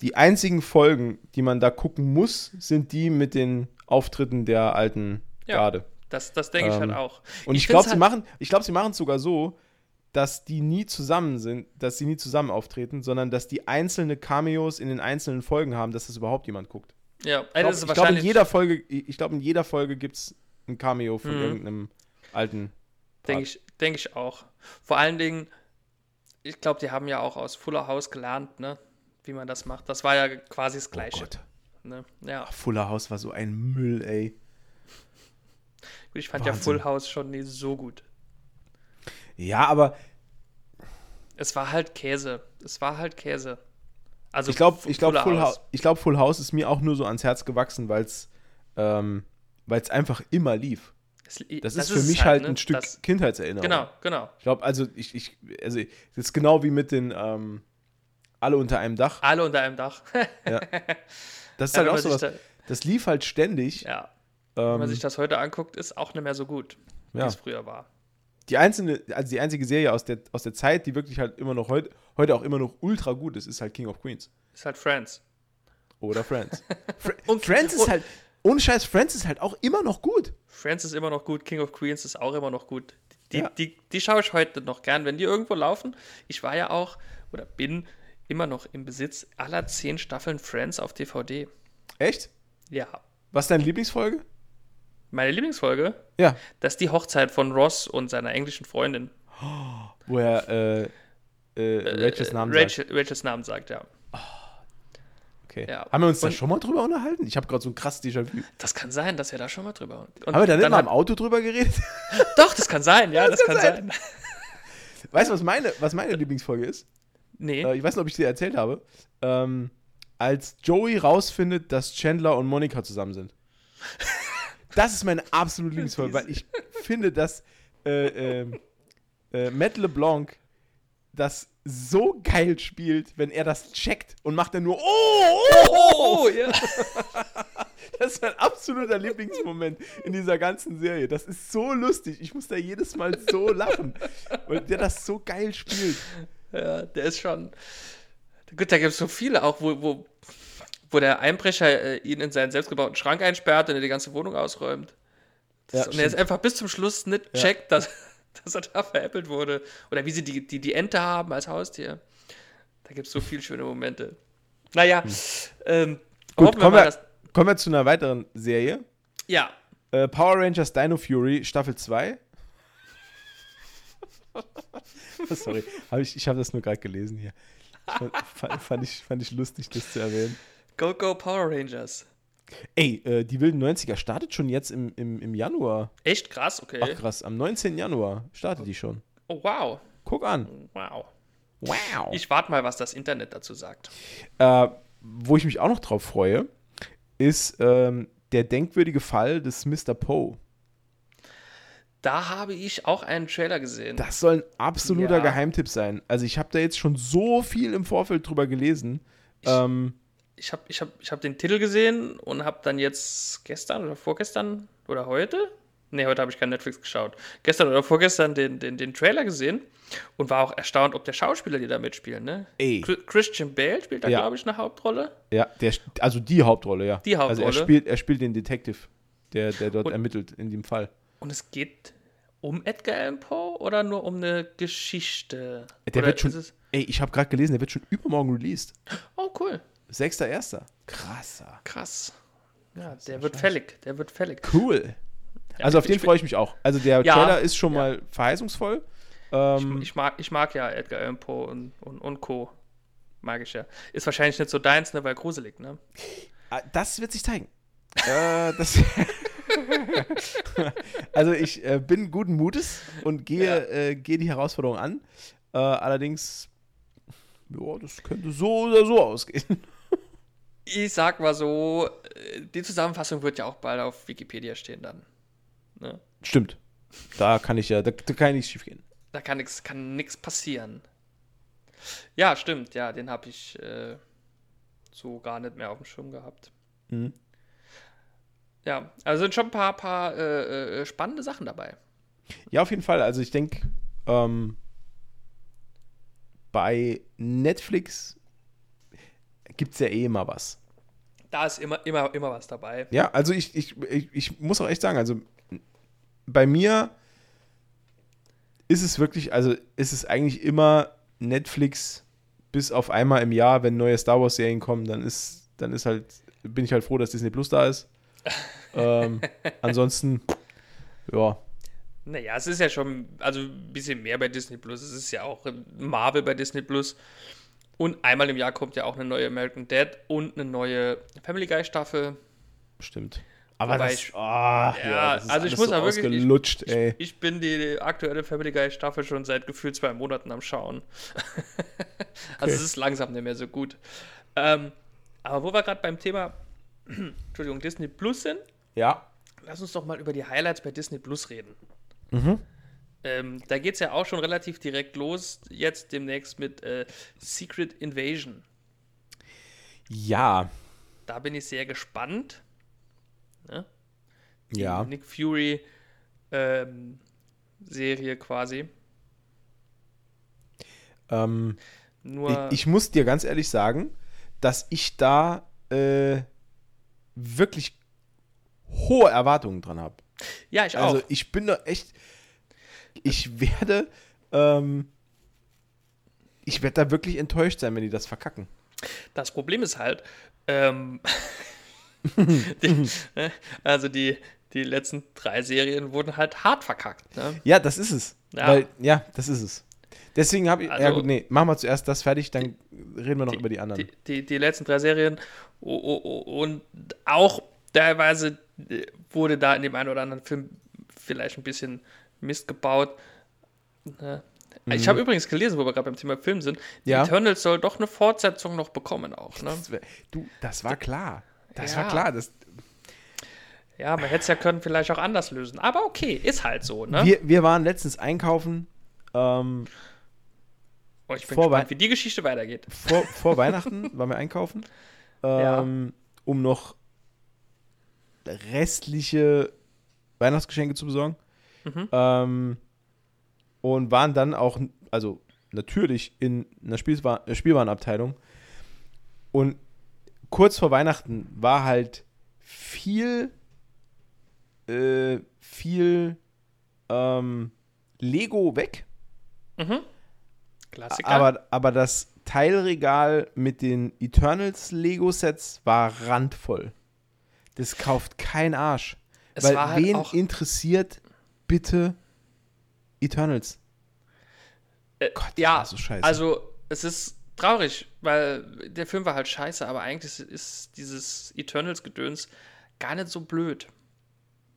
die einzigen Folgen, die man da gucken muss, sind die mit den Auftritten der alten Ja. Garde. Das, das denke ich Ähm, halt auch. Und ich, find's glaube, sie halt- machen, ich glaube, sie machen es sogar so, dass die nie zusammen sind, dass sie nie zusammen auftreten, sondern dass die einzelne Cameos in den einzelnen Folgen haben, dass das überhaupt jemand guckt. Ja, Ich glaube, das ist ich glaub, in jeder Folge, ich glaube, in jeder Folge gibt es ein Cameo von Mhm. irgendeinem alten. Denke ich, denk ich auch. Vor allen Dingen, ich glaube, die haben ja auch aus Fuller House gelernt, ne? Wie man das macht. Das war ja quasi das Oh Gleiche. Gott. ne? Ja, Fuller House war so ein Müll, ey. gut, ich fand ja Wahnsinn. Full House schon nie so gut. Ja, aber Es war halt Käse. Es war halt Käse. Also ich glaube, ich glaube, Full, House. ich glaub, Full House ist mir auch nur so ans Herz gewachsen, weil es ähm, weil's einfach immer lief. Es- Das, ist für mich es halt ne? ein Stück Das, Kindheitserinnerung. genau, genau. Ich glaube, also ich, ich, also das ist genau wie mit den ähm, alle unter einem Dach. Alle unter einem Dach. (laughs) Das ist Ja, halt auch so was. da- Das lief halt ständig. ja, wenn man ähm, sich das heute anguckt, ist auch nicht mehr so gut, wie Ja. es früher war. Die einzelne, also die einzige Serie aus der, aus der Zeit, die wirklich halt immer noch heute, heute auch immer noch ultra gut ist, ist halt King of Queens. Ist halt Friends. Oder Friends. (laughs) Fr Und- Friends ist halt, ohne Scheiß, Friends ist halt auch immer noch gut. Friends ist immer noch gut, King of Queens ist auch immer noch gut. Die, Ja. die, die schaue ich heute noch gern, wenn die irgendwo laufen. Ich war ja auch oder bin immer noch im Besitz aller zehn Staffeln Friends auf DVD. Echt? Ja. Was ist deine Lieblingsfolge? Meine Lieblingsfolge, Ja. das ist die Hochzeit von Ross und seiner englischen Freundin. Wo er äh, äh, Rachels Namen sagt. Rachel, Rachels Namen sagt, ja. Okay. Ja. Haben wir uns da Und- schon mal drüber unterhalten? Ich habe gerade so ein krasses Déjà-vu. Das kann sein, dass er da schon mal drüber. Und Haben wir da nicht mal im Auto drüber geredet? (laughs) Doch, das kann sein, ja, das, kann sein. (laughs) weißt du, was meine, was meine Lieblingsfolge ist? Nee. Äh, ich weiß nicht, ob ich dir erzählt habe. Ähm, als Joey rausfindet, dass Chandler und Monika zusammen sind. (laughs) Das ist meine absolute (laughs) Lieblingsfolge, weil ich finde, dass äh, ähm, äh, Matt LeBlanc das so geil spielt, wenn er das checkt und macht dann nur Oh, oh, oh, oh, ja. (laughs) Das ist mein absoluter Lieblingsmoment in dieser ganzen Serie. Das ist so lustig. Ich muss da jedes Mal so lachen, weil der das so geil spielt. Ja, der ist schon. Gut, da gibt es so viele auch, wo, wo, wo der Einbrecher äh, ihn in seinen selbstgebauten Schrank einsperrt und er die ganze Wohnung ausräumt. Ja, Das, und er ist stimmt. einfach bis zum Schluss nicht Ja. checkt, dass, (laughs) dass er da veräppelt wurde. Oder wie sie die, die, die Ente haben als Haustier. Da gibt es so viele schöne Momente. Naja, ähm, Hm. Gut, hoffen wir kommen mal, wir, kommen wir zu einer weiteren Serie. Ja, Äh, Power Rangers Dino Fury Staffel 2. (laughs) Sorry, hab ich, ich habe das nur gerade gelesen hier. Fand, fand, ich, fand ich lustig, das zu erwähnen. Go Go Power Rangers. Ey, äh, die wilden 90er startet schon jetzt im, im, im Januar. Echt krass, okay. Ach krass, am 19. Januar startet die schon. Oh, wow. Guck an. Wow. Wow. Ich warte mal, was das Internet dazu sagt. Äh, wo ich mich auch noch drauf freue, ist ähm, der denkwürdige Fall des Mr. Poe. Da habe ich auch einen Trailer gesehen. Das soll ein absoluter Ja. Geheimtipp sein. Also ich habe da jetzt schon so viel im Vorfeld drüber gelesen. ähm, ich habe ich hab, ich hab den Titel gesehen und habe dann jetzt gestern oder vorgestern oder heute, nee, heute habe ich kein Netflix geschaut, gestern oder vorgestern den, den, den Trailer gesehen und war auch erstaunt, ob der Schauspieler, die da mitspielen, ne? Ey. Chri- Christian Bale spielt da, Ja. glaube ich, eine Hauptrolle. ja, der, also die Hauptrolle, ja. Die Also er Hauptrolle. spielt, er spielt den Detective, der, der dort Und- ermittelt in dem Fall. Und es geht um Edgar Allan Poe oder nur um eine Geschichte? Der oder wird schon, ey, ich habe gerade gelesen, der wird schon übermorgen released. Oh, cool. 6.1. Krasser. Krass. Ja, der wird fällig. Der wird fällig. Cool. Also auf ich den freue ich mich auch. Also der Ja, Trailer ist schon ja. mal verheißungsvoll. Ähm, Ich mag, ich mag ja Edgar Allan Poe und, und, und Co. Mag ich ja. Ist wahrscheinlich nicht so deins, ne, weil gruselig, ne? Ah, Das wird sich zeigen. äh, das (laughs) also ich äh, bin guten Mutes und gehe, Ja. äh, gehe die Herausforderung an. Äh, allerdings, ja, das könnte so oder so ausgehen. Ich sag mal so, äh, die Zusammenfassung wird ja auch bald auf Wikipedia stehen dann. Ne? Stimmt. Da kann ich ja, da, da kann nichts schief gehen. Da kann nichts kann nix passieren. Ja, stimmt, ja, den habe ich äh, so gar nicht mehr auf dem Schirm gehabt. Mhm. Ja, also sind schon ein paar, paar äh, äh, spannende Sachen dabei. Ja, auf jeden Fall. Also ich denke, ähm, bei Netflix gibt es ja eh immer was. Da ist immer, immer, immer was dabei. Ja, also ich, ich, ich, ich muss auch echt sagen, also bei mir ist es wirklich, also ist es eigentlich immer Netflix bis auf einmal im Jahr, wenn neue Star Wars Serien kommen, dann ist, dann ist halt, bin ich halt froh, dass Disney Plus da ist. (laughs) ähm, ansonsten, ja, Naja, es ist ja schon, also ein bisschen mehr bei Disney Plus. Es ist ja auch Marvel bei Disney Plus. Und einmal im Jahr kommt ja auch eine neue American Dad und eine neue Family Guy Staffel. stimmt. Aber Wobei das, ich- ah, ja, das ist also ich muss so auch wirklich- ich- ey. Ich bin die aktuelle Family Guy Staffel schon seit gefühlt zwei Monaten am Schauen. (laughs) also es ist langsam nicht mehr so gut. Ähm, aber wo wir gerade beim Thema, (clears throat) Entschuldigung, Disney Plus sind, Ja. lass uns doch mal über die Highlights bei Disney Plus reden. Mhm. Ähm, da geht es ja auch schon relativ direkt los, jetzt demnächst mit äh, Secret Invasion. Ja. Da bin ich sehr gespannt. Ne? Die Ja. Nick Fury ähm, Serie quasi. Ähm, Nur, Ich, ich muss dir ganz ehrlich sagen, dass ich da äh, wirklich hohe Erwartungen dran habe. ja, ich auch. Also ich bin da echt. Ich werde. Ähm, ich werde da wirklich enttäuscht sein, wenn die das verkacken. Das Problem ist halt, ähm, (laughs) die, ne, also die, die letzten drei Serien wurden halt hart verkackt. Ne? Ja, das ist es. Ja. Weil, ja, das ist es. Deswegen habe ich. ja, Also- gut, nee, machen wir zuerst das fertig, dann reden wir noch über die anderen. Die, die, die letzten drei Serien und auch teilweise äh, wurde da in dem einen oder anderen Film vielleicht ein bisschen Mist gebaut. Ne? Ich habe übrigens gelesen, wo wir gerade beim Thema Film sind, die Mhm. Ja. Eternals soll doch eine Fortsetzung noch bekommen auch. Ne? Das wär, du, das war klar. Das Ja. war klar. Das, Ja, man hätte es ja können vielleicht auch anders lösen. Aber okay, ist halt so. Ne? wir, wir waren letztens einkaufen. Ähm, oh, ich bin vor gespannt, wie die Geschichte weitergeht. vor, vor (laughs) Weihnachten waren wir einkaufen, ähm, um noch restliche Weihnachtsgeschenke zu besorgen. Ähm, und waren dann auch, also natürlich in einer Spielwar äh, Spielwarenabteilung. Und kurz vor Weihnachten war halt viel, äh, viel ähm, Lego weg. Klassiker. Aber, aber das Teilregal mit den Eternals Lego-Sets war randvoll. Das kauft kein Arsch. Es Weil halt wen interessiert bitte Eternals? Äh, Gott, ja, so scheiße. also es ist traurig, weil der Film war halt scheiße, aber eigentlich ist dieses Eternals-Gedöns gar nicht so blöd.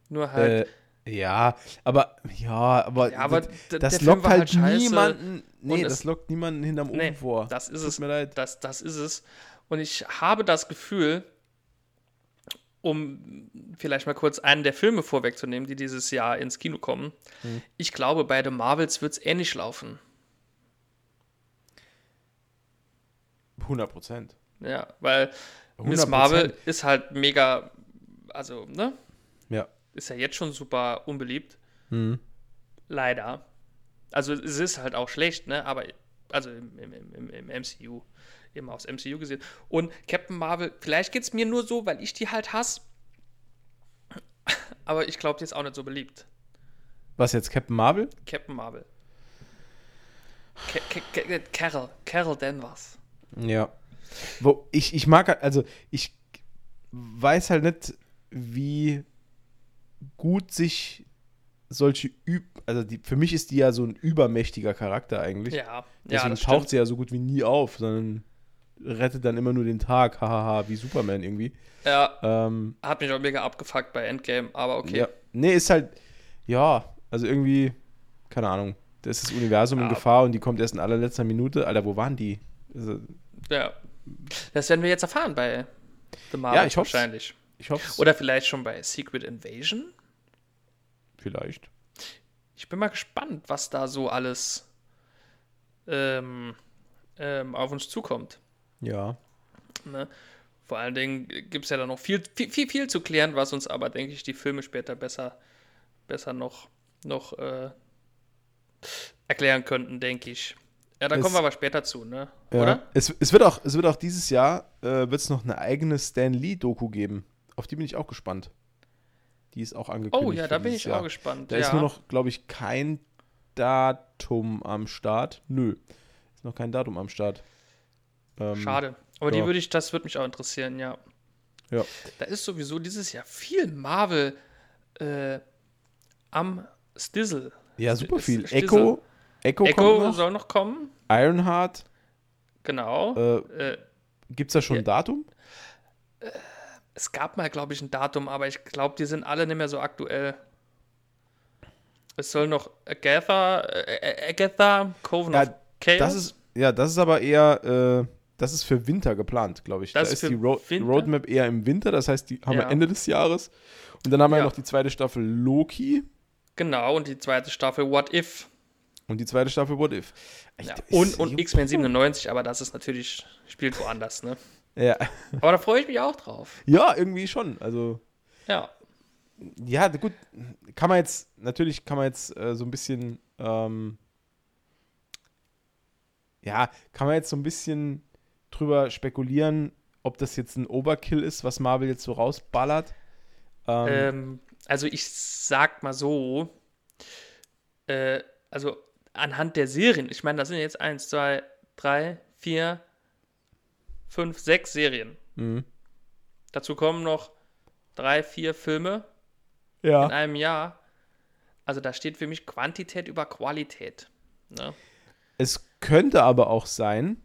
Nur halt, Äh, ja, aber ja, aber, Ja, aber das, lockt war halt, halt scheiße niemanden. Nee, das es- lockt niemanden hinterm Ofen nee, vor. das ist Tut es. mir leid. Das, das ist es. Und ich habe das Gefühl, um vielleicht mal kurz einen der Filme vorwegzunehmen, die dieses Jahr ins Kino kommen, Hm. ich glaube, bei The Marvels wird es ähnlich laufen. 100 Prozent. Ja, weil Miss 100%. Marvel ist halt mega, also, ne? Ja. Ist ja jetzt schon super unbeliebt. Mhm. Leider. Also es ist halt auch schlecht, ne? Aber also im, im, im, im MCU, eben aus MCU gesehen. Und Captain Marvel, vielleicht geht es mir nur so, weil ich die halt hasse. (laughs) Aber ich glaube, die ist auch nicht so beliebt. Was jetzt, Captain Marvel? Captain Marvel. Ca Carol, Carol Danvers. Ja. Wo ich, ich mag, halt- also ich weiß halt nicht, wie gut sich solche Üb, also die, für mich ist die ja so ein übermächtiger Charakter eigentlich. Ja, ja, Deswegen das taucht stimmt. sie ja so gut wie nie auf, sondern rettet dann immer nur den Tag, (laughs) hahaha, wie Superman irgendwie. Ja, Ähm, hat mich auch mega abgefuckt bei Endgame, aber okay. Ja. Nee, ist halt, ja, also irgendwie, keine Ahnung, da ist das Universum in Ja. Gefahr und die kommt erst in allerletzter Minute. Alter, wo waren die? Also, Ja. Das werden wir jetzt erfahren bei The Marvel Ja, ich hoff's. wahrscheinlich. ich hoffe Oder vielleicht schon bei Secret Invasion. vielleicht. Ich bin mal gespannt, was da so alles ähm, ähm, auf uns zukommt. Ja. Ne? Vor allen Dingen gibt es ja da noch viel, viel, viel, viel zu klären, was uns aber, denke ich, die Filme später besser, besser noch, noch äh, erklären könnten, denke ich. Ja, da Es- kommen wir aber später zu, ne? ja. Oder? Es, es, wird auch, es wird auch dieses Jahr, äh, wird es noch eine eigene Stan Lee-Doku geben. Auf die bin ich auch gespannt. Die ist auch angekündigt. Oh ja, da bin ich Jahr. auch gespannt. Da ja. ist nur noch, glaube ich, kein Datum am Start. Nö, ist noch kein Datum am Start. Ähm, Schade. Aber die ja. würde ich, das würde mich auch interessieren, ja. Ja. Da ist sowieso dieses Jahr viel Marvel äh, am Stizzle. Ja, super viel. Stissel. Echo, Echo, Echo noch. soll noch kommen. Ironheart. Genau. Äh, Äh, Gibt es da schon ein Datum? es gab mal, glaube ich, ein Datum, aber ich glaube, die sind alle nicht mehr so aktuell. Es soll noch Agatha, äh, Agatha, Coven Ja, of Chaos. Das ist, ja, das ist aber eher, äh, das ist für Winter geplant, glaube ich. Das da ist die Ro Winter? Roadmap eher im Winter, das heißt, die haben wir Ja. Ende des Jahres. Und dann haben wir Ja. noch die zweite Staffel Loki genau, und die zweite Staffel What If. und die zweite Staffel What If. Ja. Und, und X-Men 97, aber das ist natürlich, spielt woanders, ne? Ja. Aber da freue ich mich auch drauf. ja, irgendwie schon. Also, Ja. ja, gut, kann man jetzt, natürlich kann man jetzt äh, so ein bisschen, ähm, ja, kann man jetzt so ein bisschen drüber spekulieren, ob das jetzt ein Overkill ist, was Marvel jetzt so rausballert. Ähm, Ähm, also ich sag mal so, äh, also anhand der Serien, ich meine, das sind jetzt eins, zwei, drei, vier, fünf, sechs Serien. mhm. Dazu kommen noch drei, vier Filme in ja. einem Jahr. Also da steht für mich Quantität über Qualität. Ne? Es könnte aber auch sein,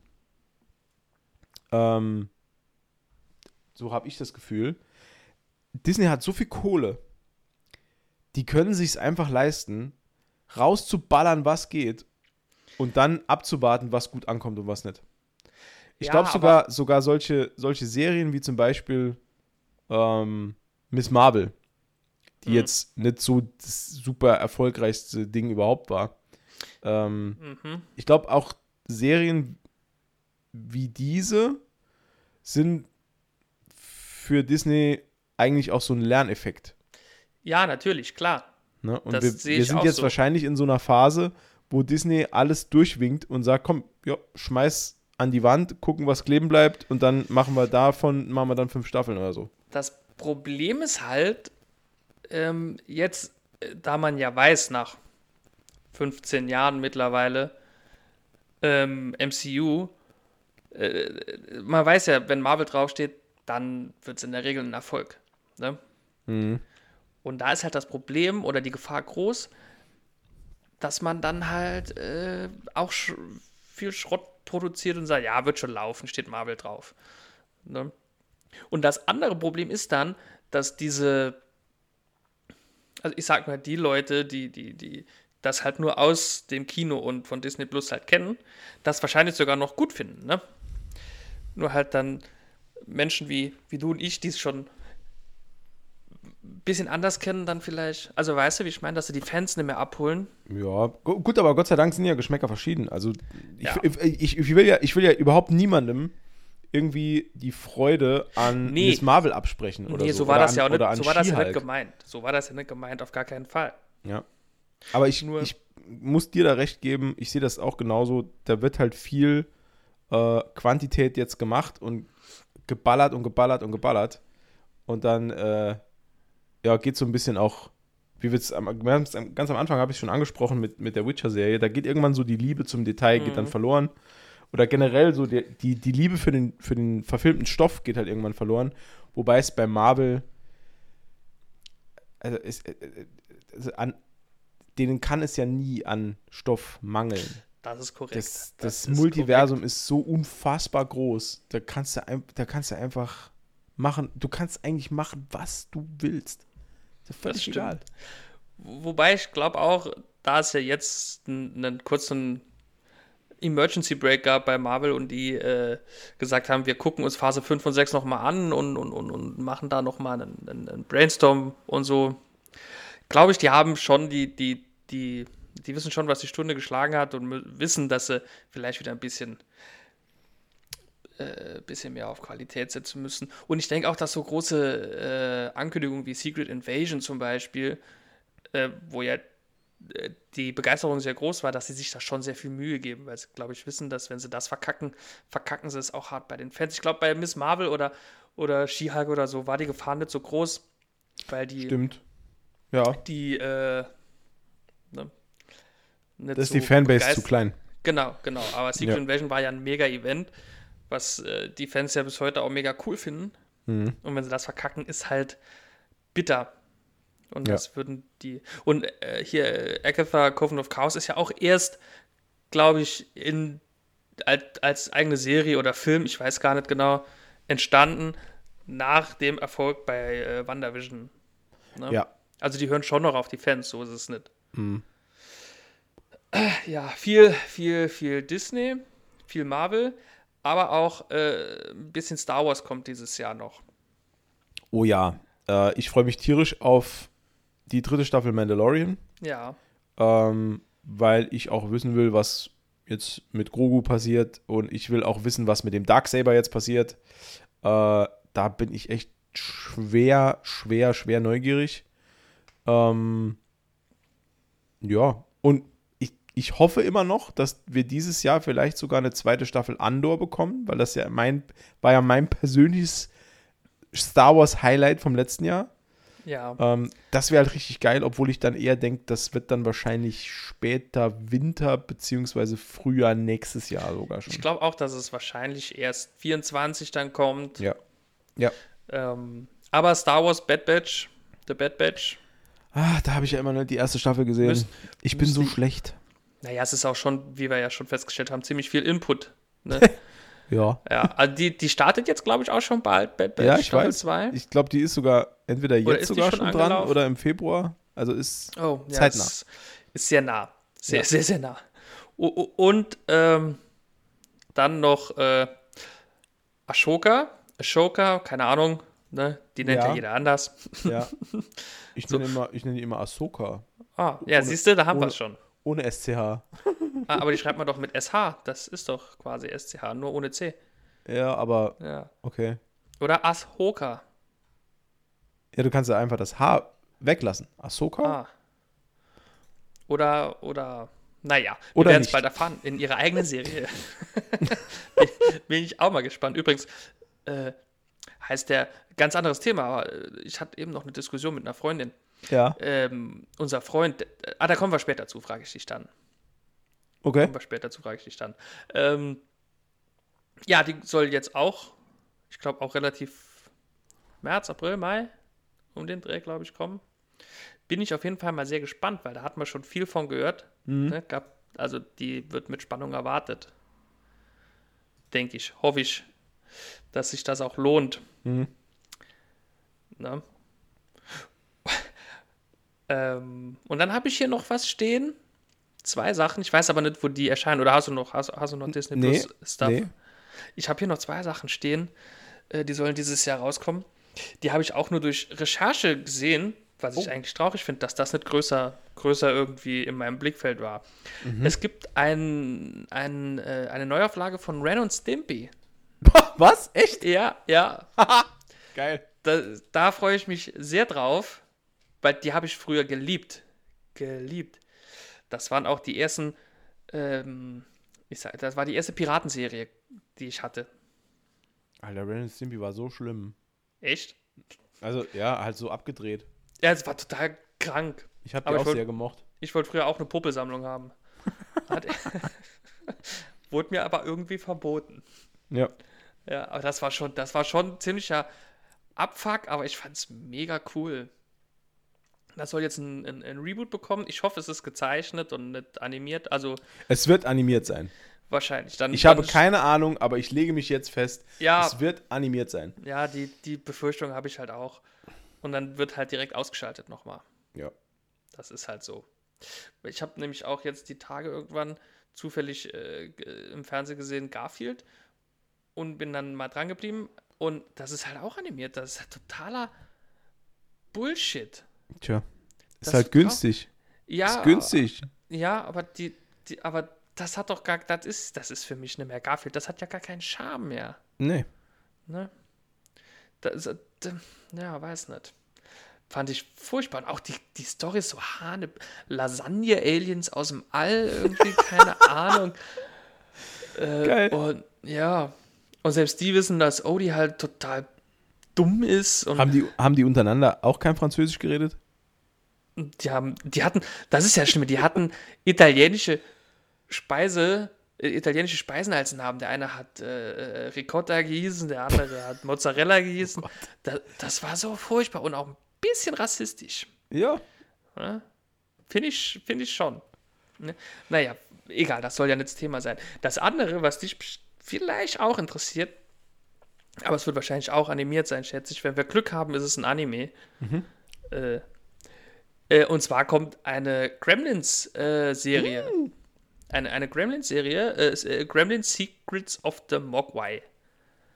ähm, so habe ich das Gefühl, Disney hat so viel Kohle, die können sich es einfach leisten, rauszuballern, was geht, und dann abzuwarten, was gut ankommt und was nicht. Ich Ja, glaube sogar, sogar solche, solche Serien wie zum Beispiel ähm, Miss Marvel, die Mhm. jetzt nicht so das super erfolgreichste Ding überhaupt war. Ähm, Mhm. ich glaube auch Serien wie diese sind für Disney eigentlich auch so ein Lerneffekt. Ja, natürlich, klar. Ne? Und wir, wir sind jetzt so. wahrscheinlich in so einer Phase, wo Disney alles durchwinkt und sagt, komm, ja, schmeiß an die Wand, gucken, was kleben bleibt und dann machen wir davon, machen wir dann fünf Staffeln oder so. Das Problem ist halt, ähm, jetzt, äh, da man ja weiß, nach 15 Jahren mittlerweile, ähm, MCU, äh, man weiß ja, wenn Marvel draufsteht, dann wird es in der Regel ein Erfolg. Ne? Mhm. Und da ist halt das Problem oder die Gefahr groß, dass man dann halt äh, auch sch viel Schrott produziert und sagt, ja, wird schon laufen, steht Marvel drauf. Ne? Und das andere Problem ist dann, dass diese, also ich sag mal, die Leute, die, die, die das halt nur aus dem Kino und von Disney Plus halt kennen, das wahrscheinlich sogar noch gut finden, ne? Nur halt dann Menschen wie, wie du und ich, die es schon ein bisschen anders kennen, dann vielleicht, also weißt du, wie ich meine, dass sie die Fans nicht mehr abholen. Ja, gu- gut, aber Gott sei Dank sind ja Geschmäcker verschieden. Also ich, Ja. ich, ich, will ja, ich will ja überhaupt niemandem irgendwie die Freude an Nee. Miss Marvel absprechen oder nee, so. so war oder das an, ja auch nicht, so war das ja nicht gemeint. So war das ja nicht gemeint, auf gar keinen Fall. Ja. Aber ich, Nur- ich muss dir da recht geben, ich sehe das auch genauso. Da wird halt viel äh, Quantität jetzt gemacht und geballert und geballert und geballert. Und dann äh, ja, geht so ein bisschen auch, wie wir es ganz am Anfang habe ich schon angesprochen mit, mit der Witcher-Serie, da geht irgendwann so die Liebe zum Detail, geht dann Mhm. verloren. Oder generell so die, die, die Liebe für den, für den verfilmten Stoff geht halt irgendwann verloren. Wobei es bei Marvel also es, also an, denen kann es ja nie an Stoff mangeln. Das ist korrekt. Das, das, ist Multiversum ist so unfassbar groß. Da kannst du, da kannst du einfach machen, du kannst eigentlich machen, was du willst. Ist ja völlig egal. Wo- Wobei ich glaube auch, da es ja jetzt einen, einen kurzen Emergency Break gab bei Marvel und die äh, gesagt haben, wir gucken uns Phase 5 und 6 nochmal an und, und, und, und machen da nochmal einen, einen, einen Brainstorm und so. Glaube ich, die haben schon die, die, die, die wissen schon, was die Stunde geschlagen hat und wissen, dass sie vielleicht wieder ein bisschen äh, bisschen mehr auf Qualität setzen müssen. Und ich denke auch, dass so große äh, Ankündigungen wie Secret Invasion zum Beispiel, äh, wo ja äh, die Begeisterung sehr groß war, dass sie sich da schon sehr viel Mühe geben, weil sie, glaube ich, wissen, dass wenn sie das verkacken, verkacken sie es auch hart bei den Fans. Ich glaube, bei Miss Marvel oder, oder She-Hulk oder so war die Gefahr nicht so groß, weil die, Stimmt. Ja, die äh, nicht das ist so die Fanbase begeist- zu klein. Genau, genau. Aber Secret Ja. Invasion war ja ein mega Event, was äh, die Fans ja bis heute auch mega cool finden. Mhm. Und wenn sie das verkacken, ist halt bitter. Und Ja. das würden die. Und äh, hier, Agatha Coven of Chaos ist ja auch erst, glaube ich, in, als, als eigene Serie oder Film, ich weiß gar nicht genau, entstanden nach dem Erfolg bei äh, WandaVision. Ne? Ja. Also die hören schon noch auf die Fans, so ist es nicht. Mhm. Ja, viel, viel, viel Disney, viel Marvel, aber auch äh, ein bisschen Star Wars kommt dieses Jahr noch. Oh ja, äh, ich freue mich tierisch auf die dritte Staffel Mandalorian. Ja, ähm, weil ich auch wissen will, was jetzt mit Grogu passiert und ich will auch wissen, was mit dem Darksaber jetzt passiert. Äh, da bin ich echt schwer, schwer, schwer neugierig. Ähm, ja, und ich, hoffe immer noch, dass wir dieses Jahr vielleicht sogar eine zweite Staffel Andor bekommen, weil das ja mein, war ja mein persönliches Star Wars Highlight vom letzten Jahr. Ja. Ähm, das wäre halt richtig geil, obwohl ich dann eher denke, das wird dann wahrscheinlich später Winter beziehungsweise Frühjahr nächstes Jahr sogar schon. Ich glaube auch, dass es wahrscheinlich erst 24 dann kommt. ja. Ja. Ähm, aber Star Wars Bad Batch, The Bad Batch, Ah, da habe ich ja immer nur die erste Staffel gesehen. Müsst- ich bin so schlecht. Naja, es ist auch schon, wie wir ja schon festgestellt haben, ziemlich viel Input. Ne? (laughs) Ja. ja, also die, die startet jetzt, glaube ich, auch schon bald, Bad Batch Ja, ich Staffel weiß. 2. Ich glaube, die ist sogar entweder jetzt sogar schon schon dran oder im Februar. Also ist Oh, ja, Zeitnah. Ist, ist sehr nah. Sehr, Ja. sehr, sehr nah. Und ähm, dann noch äh, Ashoka. Ashoka, keine Ahnung, ne? die nennt ja, Ja. jeder anders. ja. (laughs) Ich nenne immer, ich nenne die immer Ahsoka. Ah, ja, siehst du, da haben wir es schon. Ohne SCH. Ah, aber die schreibt man doch mit SH. Das ist doch quasi SCH, nur ohne C. Ja, aber Ja. okay. Oder Ashoka. Ja, du kannst ja einfach das H weglassen. Ahsoka? Ah. Oder, oder, naja, wir werden es bald erfahren. In ihrer eigenen Serie. (laughs) bin, bin ich auch mal gespannt. Übrigens, äh, heißt der, ganz anderes Thema, aber äh, ich hatte eben noch eine Diskussion mit einer Freundin. Ja. Ähm, unser Freund, äh, ah, da kommen wir später zu, frage ich dich dann. Okay. Kommen wir später zu, frage ich dich dann. Ähm, ja, die soll jetzt auch, ich glaube auch relativ März, April, Mai, um den Dreh, glaube ich, kommen. Bin ich auf jeden Fall mal sehr gespannt, weil da hat man schon viel von gehört. Ne, gab, also die wird mit Spannung erwartet. Denke ich, hoffe ich, dass sich das auch lohnt. Mhm. Ne? Ähm, und dann habe ich hier noch was stehen. Zwei Sachen. Ich weiß aber nicht, wo die erscheinen. Oder hast du noch, hast, hast du noch Disney Nee, Plus Stuff? nee. Ich habe hier noch zwei Sachen stehen, äh, die sollen dieses Jahr rauskommen. Die habe ich auch nur durch Recherche gesehen, was ich Oh. eigentlich traurig finde, dass das nicht größer, größer irgendwie in meinem Blickfeld war. Es gibt ein, ein, äh, eine Neuauflage von Ren und Stimpy. Was? Echt? Ja, ja. (laughs) Geil. Da, da freue ich mich sehr drauf, weil die habe ich früher geliebt. Geliebt. Das waren auch die ersten, ähm, ich sag, das war die erste Piratenserie, die ich hatte. Alter, Ren und Stimpy war so schlimm. Echt? Also, ja, halt so abgedreht. Ja, es war total krank. Ich habe die Aber auch wollt- sehr gemocht. Ich wollte früher auch eine Puppelsammlung haben. (laughs) Hat, (laughs) wurde mir aber irgendwie verboten. Ja. Ja, aber das war schon, das war schon ein ziemlicher Abfuck, aber ich fand's mega cool. Das soll jetzt ein, ein, ein Reboot bekommen. Ich hoffe, es ist gezeichnet und nicht animiert. Also Es wird animiert sein. wahrscheinlich. Dann, Ich dann habe keine Ahnung, aber ich lege mich jetzt fest, Ja. es wird animiert sein. Ja, die, die Befürchtung habe ich halt auch. Und dann wird halt direkt ausgeschaltet nochmal. Ja. Das ist halt so. Ich habe nämlich auch jetzt die Tage irgendwann zufällig äh, im Fernsehen gesehen, Garfield, und bin dann mal dran geblieben. Und das ist halt auch animiert. Das ist halt totaler Bullshit. Tja. Ist Das halt günstig. Ja, Ist günstig. ja, aber die, die, aber das hat doch gar, das ist, das ist für mich nicht mehr Garfield. Das hat ja gar keinen Charme mehr. Nee. Ne? Das, äh, d- ja, weiß nicht. Fand ich furchtbar. Und auch die, die Story ist so hane. Lasagne-Aliens aus dem All, irgendwie, (laughs) keine Ahnung. Äh, Geil. Und ja. Und selbst die wissen, dass Odie halt total dumm ist. Und Haben die, haben die untereinander auch kein Französisch geredet? die haben, die hatten, das ist ja schlimm, die hatten italienische Speise, äh, italienische Speisen als Namen. Der eine hat äh, äh, Ricotta gehießen, der andere hat Mozzarella gehießen. (laughs) das, das war so furchtbar und auch ein bisschen rassistisch. Ja. Finde ich, find ich schon. Ne? Naja, egal, das soll ja nicht das Thema sein. Das andere, was dich vielleicht auch interessiert, aber es wird wahrscheinlich auch animiert sein, schätze ich. Wenn wir Glück haben, ist es ein Anime. Äh, äh, und zwar kommt eine Gremlins-Serie. Eine, eine Gremlins-Serie, äh, äh, Gremlins Secrets of the Mogwai.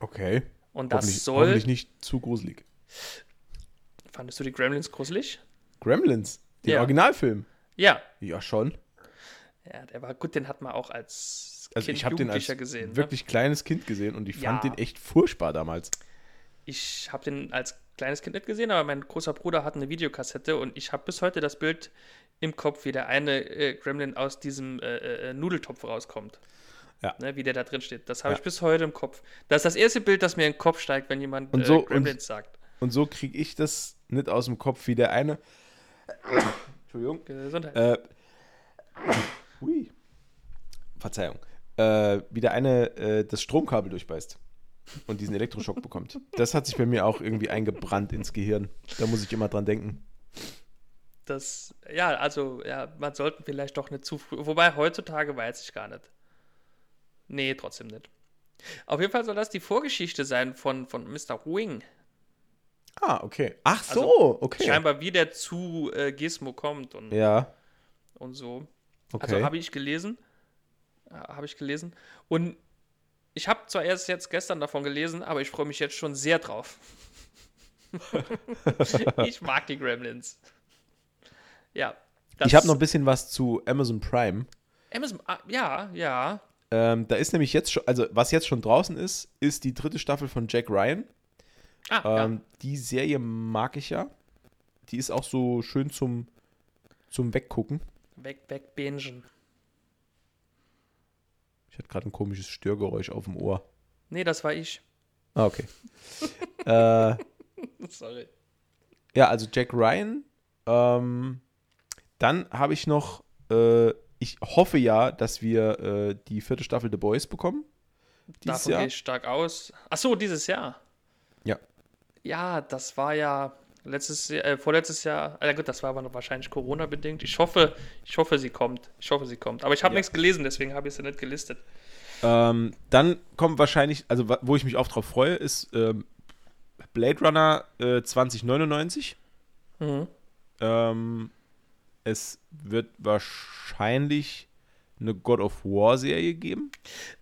Okay. Und das hoffentlich, soll. hoffentlich nicht zu gruselig. Fandest du die Gremlins gruselig? Gremlins, der Ja. Originalfilm. Ja. Ja, schon. Ja, der war gut, den hat man auch als Also Kind, ich habe den als gesehen. ne? wirklich kleines Kind gesehen und ich fand Ja. den echt furchtbar damals. Ich habe den als kleines Kind nicht gesehen, aber mein großer Bruder hat eine Videokassette und ich habe bis heute das Bild im Kopf, wie der eine äh, Gremlin aus diesem äh, äh, Nudeltopf rauskommt. Ja. Ne, wie der da drin steht. Das habe Ja. ich bis heute im Kopf. Das ist das erste Bild, das mir in den Kopf steigt, wenn jemand Und so- äh, Gremlins sagt. Und so kriege ich das nicht aus dem Kopf, wie der eine. (coughs) Entschuldigung. Gesundheit. Äh, (coughs) hui. Verzeihung. Äh, wie der eine äh, das Stromkabel durchbeißt und diesen Elektroschock bekommt. Das hat sich bei mir auch irgendwie eingebrannt ins Gehirn. Da muss ich immer dran denken. Das, ja, also, ja, man sollte vielleicht doch nicht zu früh. Wobei heutzutage weiß ich gar nicht. Nee, trotzdem nicht. Auf jeden Fall soll das die Vorgeschichte sein von, von Mr. Wing. Ah, okay. Ach so, Also, okay. Scheinbar, wie der zu äh, Gizmo kommt und, Ja, und so. okay. Also habe ich gelesen. Äh, Habe ich gelesen. Und ich habe zwar erst jetzt gestern davon gelesen, aber ich freue mich jetzt schon sehr drauf. (laughs) ich mag die Gremlins. Ja. ich habe noch ein bisschen was zu Amazon Prime. Amazon, ah, ja, ja. Ähm, da ist nämlich jetzt schon, also was jetzt schon draußen ist, ist die dritte Staffel von Jack Ryan. Ah, Ähm, Die Serie mag ich ja. Die ist auch so schön zum, zum Weggucken. ja. Weg, weg, bingen. Ich hatte gerade ein komisches Störgeräusch auf dem Ohr. Nee, das war ich. Ah, okay. (laughs) äh, Sorry. ja, also Jack Ryan. Ähm, dann habe ich noch, äh, ich hoffe ja, dass wir äh, die vierte Staffel The Boys bekommen. Davon Jahr. gehe ich stark aus. Ach so, dieses Jahr. Ja. Ja, das war ja letztes Jahr, äh, vorletztes Jahr. Äh, gut, das war aber noch wahrscheinlich Corona-bedingt. Ich hoffe, ich hoffe, sie kommt. Ich hoffe, sie kommt. Aber ich habe Ja. nichts gelesen, deswegen habe ich sie nicht gelistet. Ähm, dann kommt wahrscheinlich, also wo ich mich auch drauf freue, ist ähm, Blade Runner äh, 2099. Mhm. Ähm, es wird wahrscheinlich eine God of War Serie geben.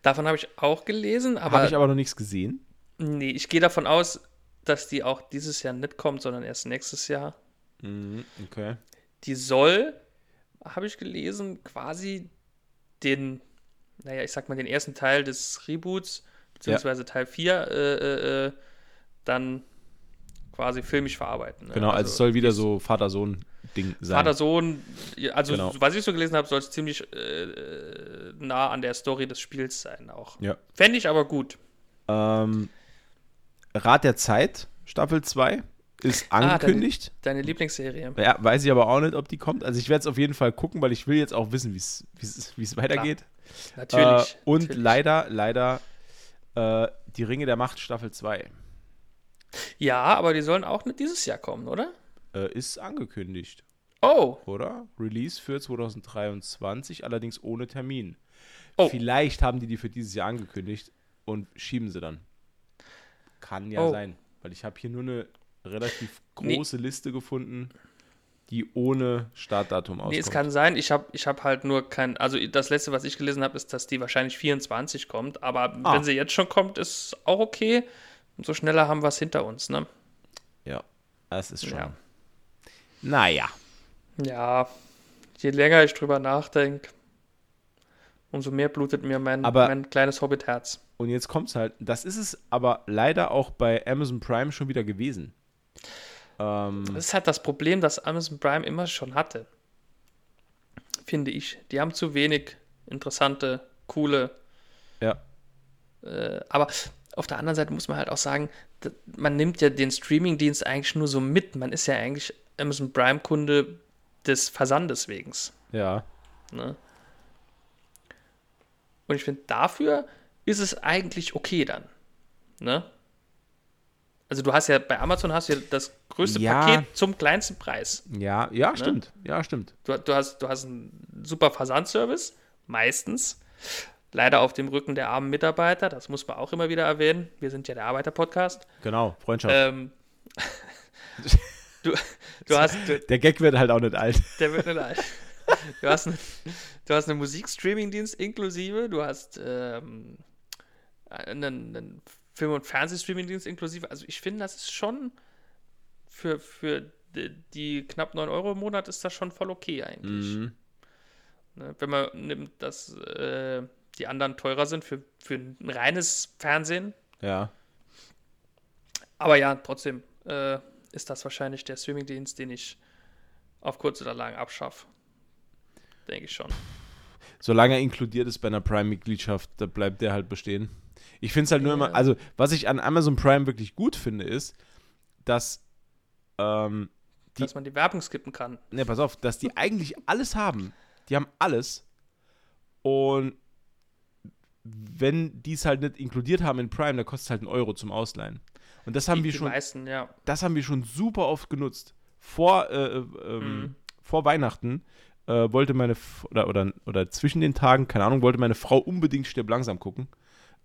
Davon habe ich auch gelesen, aber, Habe ich aber noch nichts gesehen. nee, ich gehe davon aus, dass die auch dieses Jahr nicht kommt, sondern erst nächstes Jahr. Mhm, okay. Die soll, habe ich gelesen, quasi den, naja, ich sag mal, den ersten Teil des Reboots, beziehungsweise Teil 4, äh, äh, äh, dann quasi filmisch verarbeiten. ne? Genau, also, es soll wieder so Vater-Sohn-Ding sein. Vater-Sohn, ja, also Genau. was ich so gelesen habe, soll es ziemlich äh, nah an der Story des Spiels sein auch. Ja. Fände ich aber gut. Ähm, Rat der Zeit, Staffel 2, ist Ah, deine- angekündigt. Deine Lieblingsserie. ja, weiß ich aber auch nicht, ob die kommt. Also ich werde es auf jeden Fall gucken, weil ich will jetzt auch wissen, wie es weitergeht. Natürlich. Äh, und natürlich. leider, leider äh, die Ringe der Macht Staffel 2 Ja, aber die sollen auch nicht dieses Jahr kommen, oder? äh, ist angekündigt, Oh, oder? Release für 2023, allerdings ohne Termin. Oh. Vielleicht haben die die für dieses Jahr angekündigt und schieben sie dann. Kann ja Oh. sein, weil ich habe hier nur eine relativ Nee. große Liste gefunden, die ohne Startdatum auskommt. nee, es kann sein. Ich habe ich hab halt nur kein. Also, das letzte, was ich gelesen habe, ist, dass die wahrscheinlich 24 kommt. Aber Ah. wenn sie jetzt schon kommt, ist auch okay. Umso schneller haben wir es hinter uns, ne? Ja, das ist schon. Ja. Naja. Ja, je länger ich drüber nachdenke, umso mehr blutet mir mein, Aber- mein kleines Hobbit-Herz. Und jetzt kommt's halt. Das ist es aber leider auch bei Amazon Prime schon wieder gewesen. Ähm, Das ist halt das Problem, das Amazon Prime immer schon hatte. Finde ich. Die haben zu wenig interessante, coole. ja. Äh, aber auf der anderen Seite muss man halt auch sagen, man nimmt ja den Streamingdienst eigentlich nur so mit. Man ist ja eigentlich Amazon Prime-Kunde des Versandes wegen. Ja. Ne? Und ich finde, dafür ist es eigentlich okay dann. Ne? Also du hast ja bei Amazon hast du ja das größte Ja. Paket zum kleinsten Preis. Ja, ja, stimmt. Ja, stimmt. Du, du, hast, du hast einen super Versandservice, meistens. Leider auf dem Rücken der armen Mitarbeiter, das muss man auch immer wieder erwähnen. Wir sind ja der Arbeiter-Podcast. Genau, Freundschaft. Ähm, (laughs) du, du (laughs) hast, du, Der Gag wird halt auch nicht alt. der wird nicht alt. Du hast, einen, du hast Musikstreaming-Dienst inklusive, du hast ähm, einen, einen Film- und Fernsehstreaming-Dienst inklusive. Also ich finde, das ist schon für, für die, die knapp 9 Euro im Monat ist das schon voll okay eigentlich. Mhm. Ne, wenn man nimmt, dass äh, die anderen teurer sind für, für ein reines Fernsehen. Ja. Aber ja, trotzdem äh, ist das wahrscheinlich der Streaming-Dienst, den ich auf kurz oder lang abschaffe. Denke ich schon. Solange er inkludiert ist bei einer Prime-Mitgliedschaft, da bleibt der halt bestehen. Ich finde es halt nur immer, also was ich an Amazon Prime wirklich gut finde, ist, dass, ähm, Die- Dass man die Werbung skippen kann. ne, pass auf, dass die eigentlich alles haben. Die haben alles. Und wenn die es halt nicht inkludiert haben in Prime, dann kostet es halt einen Euro zum Ausleihen. Und das haben wir schon, meisten, ja. das haben wir schon super oft genutzt. Vor, äh, äh, ähm, Mhm. vor Weihnachten äh, wollte meine, F oder, oder, oder zwischen den Tagen, keine Ahnung, wollte meine Frau unbedingt Stirb langsam gucken.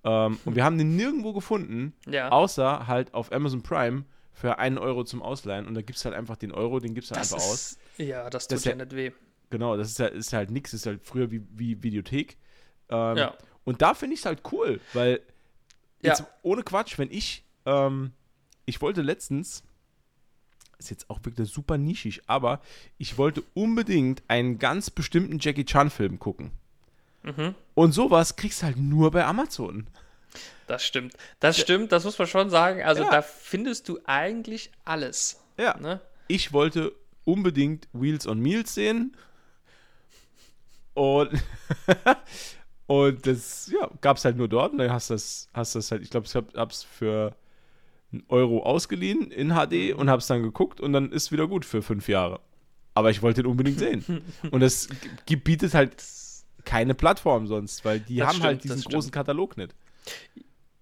Ähm, und wir haben den nirgendwo gefunden, Ja. außer halt auf Amazon Prime für einen Euro zum Ausleihen. Und da gibt es halt einfach den Euro, den gibst du das einfach aus. ist, Ja, das Das tut ist ja nicht weh. Genau, das ist halt, ist halt nix, ist halt früher wie, wie Videothek. Ähm, Ja. Und da finde ich es halt cool, weil Ja. jetzt ohne Quatsch, wenn ich, ähm, ich wollte letztens, ist jetzt auch wirklich super nischig, aber ich wollte unbedingt einen ganz bestimmten Jackie Chan-Film gucken. Mhm. Und sowas kriegst du halt nur bei Amazon. Das stimmt. Das stimmt, das muss man schon sagen. Also Ja. da findest du eigentlich alles. Ja. Ne? Ich wollte unbedingt Wheels on Meals sehen. Und, (laughs) und das ja, gab es halt nur dort. Und dann hast du das, hast das halt, ich glaube, ich hab, hab's für einen Euro ausgeliehen in HD und hab's dann geguckt und dann ist wieder gut für fünf Jahre. Aber ich wollte den unbedingt sehen. (laughs) Und das g- bietet halt keine Plattform sonst, weil die Das haben halt stimmt, diesen das großen Katalog nicht.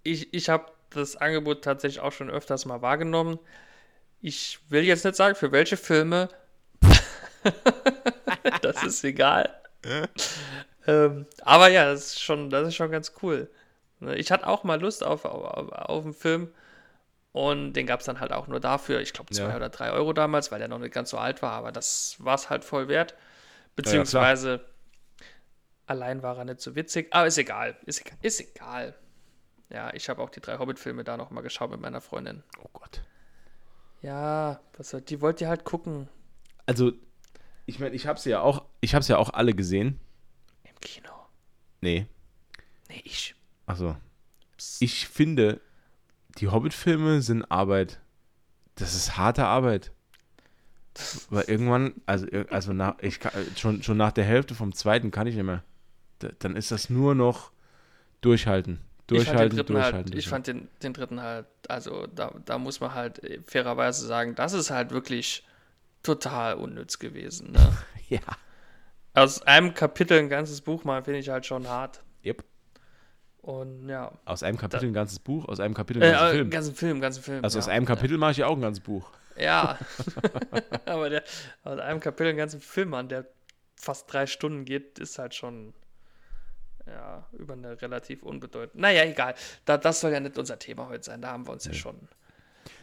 Ich, ich habe das Angebot tatsächlich auch schon öfters mal wahrgenommen. Ich will jetzt nicht sagen, für welche Filme. (laughs) das ist egal. (laughs) ähm, aber ja, das ist schon, das ist schon ganz cool. Ne, Ich hatte auch mal Lust auf, auf, auf einen Film und den gab es dann halt auch nur dafür. Ich glaube, zwei Ja. oder drei Euro damals, weil der noch nicht ganz so alt war, aber das war es halt voll wert. Beziehungsweise allein war er nicht so witzig, aber ist egal. Ist, egal- ist egal. Ja, ich habe auch die drei Hobbit-Filme da nochmal geschaut mit meiner Freundin. Oh Gott. Ja, was soll, die wollt ihr halt gucken Also, ich meine, ich hab's ja auch, ich hab's ja auch alle gesehen. im Kino. Nee. Nee, ich. Also, ich finde, die Hobbit-Filme sind Arbeit. Das ist harte Arbeit. Weil irgendwann, also, also nach, ich kann, schon, schon nach der Hälfte vom zweiten kann ich nicht mehr. Da, dann ist das nur noch durchhalten. Ich den Durchhalten, dritten durchhalten. halt, ich fand den, den dritten halt, also da, da muss man halt äh, fairerweise sagen, das ist halt wirklich total unnütz gewesen. Ne? (laughs) Ja. Aus einem Kapitel ein ganzes Buch mal finde ich halt schon hart. Yep. Und ja. Aus einem Kapitel ein ganzes Buch, aus einem Kapitel ein Äh, äh, Film. ganzen Film, ganzen Film. Also ja. aus einem Kapitel mache ich ja auch ein ganzes Buch. Ja. (laughs) (laughs) Aber der aus einem Kapitel einen ganzen Film an, der fast drei Stunden geht, ist halt schon ja, über eine relativ unbedeutend. Naja, egal. Da, das soll ja nicht unser Thema heute sein. Da haben wir uns ja schon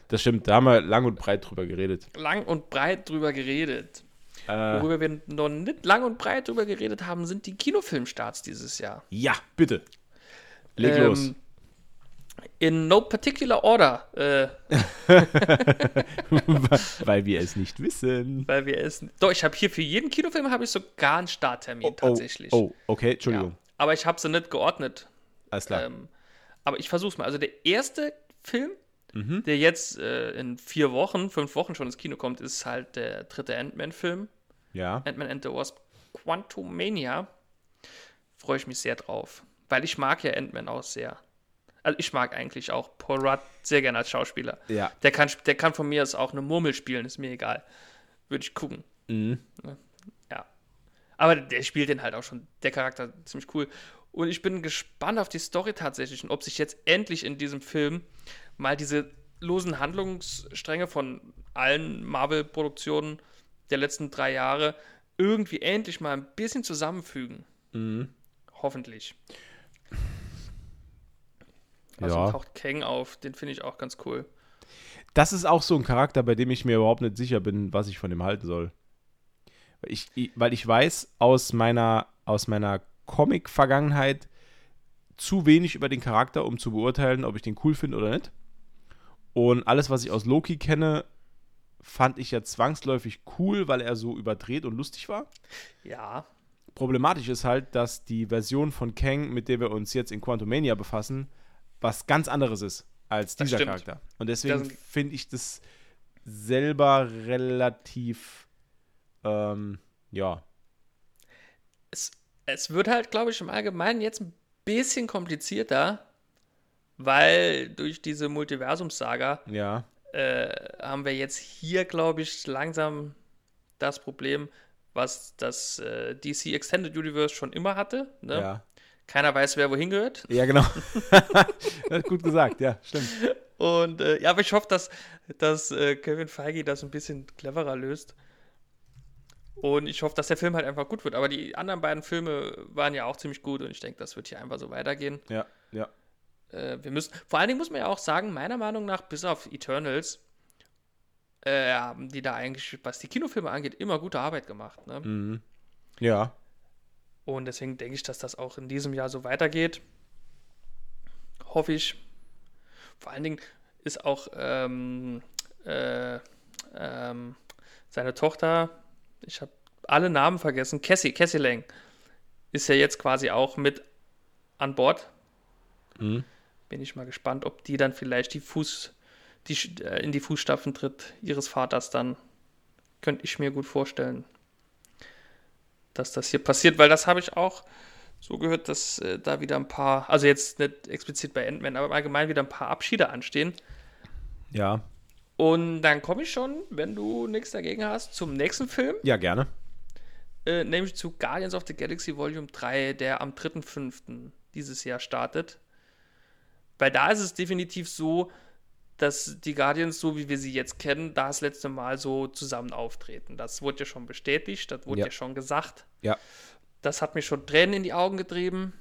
Das stimmt, da haben wir lang und breit drüber geredet. lang und breit drüber geredet. Äh, Worüber wir noch nicht lang und breit drüber geredet haben, sind die Kinofilmstarts dieses Jahr. ja, bitte. Leg Ähm, los. In no particular order, äh, (laughs) Weil wir es nicht wissen. weil wir es. Doch, ich habe hier für jeden Kinofilm habe ich sogar einen Starttermin tatsächlich. Oh, oh, okay, ja. Entschuldigung. Aber ich habe sie nicht geordnet. Alles klar. Ähm, aber ich versuch's mal. Also der erste Film, Mhm. der jetzt äh, in vier Wochen, fünf Wochen schon ins Kino kommt, ist halt der dritte Ant-Man-Film. ja. Ant-Man and the Wasp Quantumania. Freue ich mich sehr drauf. Weil ich mag ja Ant-Man auch sehr. Also ich mag eigentlich auch Paul Rudd sehr gerne als Schauspieler. Ja. Der kann, der kann von mir aus auch eine Murmel spielen, ist mir egal. Würde ich gucken. Mhm. Ja. Aber der spielt den halt auch schon, der Charakter ziemlich cool. Und ich bin gespannt auf die Story tatsächlich und ob sich jetzt endlich in diesem Film mal diese losen Handlungsstränge von allen Marvel-Produktionen der letzten drei Jahre irgendwie endlich mal ein bisschen zusammenfügen. Hoffentlich. Also Ja. taucht Kang auf, den finde ich auch ganz cool. Das ist auch so ein Charakter, bei dem ich mir überhaupt nicht sicher bin, was ich von ihm halten soll. Weil ich, ich- weil ich weiß aus meiner, aus meiner Comic-Vergangenheit zu wenig über den Charakter, um zu beurteilen, ob ich den cool finde oder nicht. Und alles, was ich aus Loki kenne, fand ich ja zwangsläufig cool, weil er so überdreht und lustig war. Ja, Problematisch ist halt, dass die Version von Kang, mit der wir uns jetzt in Quantumania befassen, was ganz anderes ist als Das dieser stimmt. Charakter. Und deswegen finde ich das selber relativ, ähm, ja, es, es wird halt, glaube ich, im Allgemeinen jetzt ein bisschen komplizierter, weil durch diese Multiversumssaga Ja, äh, haben wir jetzt hier, glaube ich, langsam das Problem, was das äh, DC Extended Universe schon immer hatte. Ne? ja. Keiner weiß, wer wohin gehört. Ja, genau. (laughs) Gut gesagt, ja, stimmt. Und äh, ja, aber ich hoffe, dass, dass äh, Kevin Feige das ein bisschen cleverer löst. Und ich hoffe, dass der Film halt einfach gut wird. Aber die anderen beiden Filme waren ja auch ziemlich gut und ich denke, das wird hier einfach so weitergehen. Ja, ja. Äh, wir müssen, vor allen Dingen muss man ja auch sagen, meiner Meinung nach, bis auf Eternals, äh, haben die da eigentlich, was die Kinofilme angeht, immer gute Arbeit gemacht. Ne? Mhm. Ja, Und deswegen denke ich, dass das auch in diesem Jahr so weitergeht. Hoffe ich. Vor allen Dingen ist auch ähm, äh, ähm, seine Tochter, ich habe alle Namen vergessen, Cassie, Cassie Lang, ist ja jetzt quasi auch mit an Bord. Mhm. Bin ich mal gespannt, ob die dann vielleicht die Fuß, die, äh, in die Fußstapfen tritt ihres Vaters dann. Könnte ich mir gut vorstellen dass das hier passiert, weil das habe ich auch so gehört, dass äh, da wieder ein paar, also jetzt nicht explizit bei Ant-Man, aber im Allgemeinen wieder ein paar Abschiede anstehen. ja. Und dann komme ich schon, wenn du nichts dagegen hast, zum nächsten Film, Ja, gerne. äh, nämlich zu Guardians of the Galaxy Volume 3, der am 3.5. dieses Jahr startet. Weil da ist es definitiv so, dass die Guardians, so wie wir sie jetzt kennen, da das letzte Mal so zusammen auftreten. Das wurde ja schon bestätigt, das wurde Ja. ja schon gesagt. Ja. Das hat mir schon Tränen in die Augen getrieben,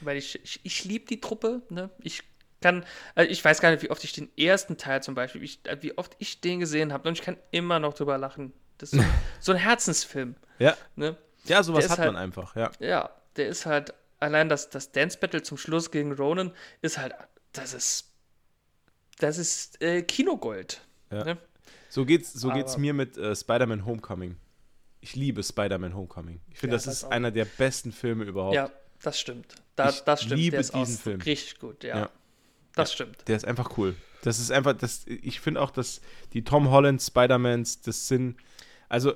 weil ich, ich, ich liebe die Truppe. Ne? Ich kann, also ich weiß gar nicht, wie oft ich den ersten Teil zum Beispiel, ich, äh, wie oft ich den gesehen habe und ich kann immer noch drüber lachen. Das ist so, (laughs) so ein Herzensfilm. Ja, Ne? ja sowas hat halt- man einfach, ja. Ja, der ist halt, allein das, das Dance Battle zum Schluss gegen Ronan ist halt, das ist, das ist äh, Kinogold. Ja. Ne? So geht's, so geht's mir mit äh, Spider-Man Homecoming. Ich liebe Spider-Man Homecoming. Ich finde, Ja, das das ist auch. einer der besten Filme überhaupt. Ja, das stimmt. Da, Ich das stimmt. liebe der ist diesen Film. richtig gut, ja. Ja. Das stimmt. Der ist einfach cool. Das ist einfach, das, ich finde auch, dass die Tom Holland Spider-Mans, das sind, also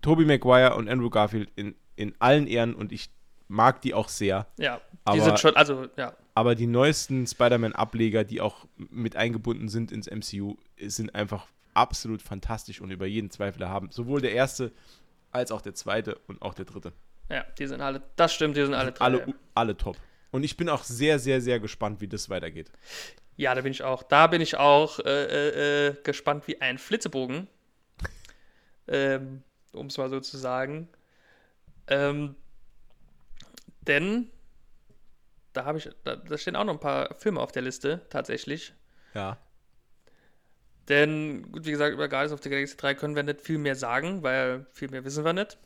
Tobey Maguire und Andrew Garfield in, in allen Ehren und ich mag die auch sehr. Ja, die sind schon, also, ja. Aber die neuesten Spider-Man-Ableger, die auch mit eingebunden sind ins MCU, sind einfach absolut fantastisch und über jeden Zweifel erhaben. Sowohl der erste als auch der zweite und auch der dritte. Ja, die sind alle, das stimmt, die sind alle drei. Alle, alle top. Und ich bin auch sehr, sehr, sehr gespannt, wie das weitergeht. Ja, da bin ich auch, da bin ich auch äh, äh, äh, gespannt wie ein Flitzebogen. (laughs) ähm, um es mal so zu sagen. Ähm, denn da habe ich, da, da stehen auch noch ein paar Filme auf der Liste, tatsächlich. Ja. Denn, gut, wie gesagt, über Guardians of the Galaxy 3 können wir nicht viel mehr sagen, weil viel mehr wissen wir nicht.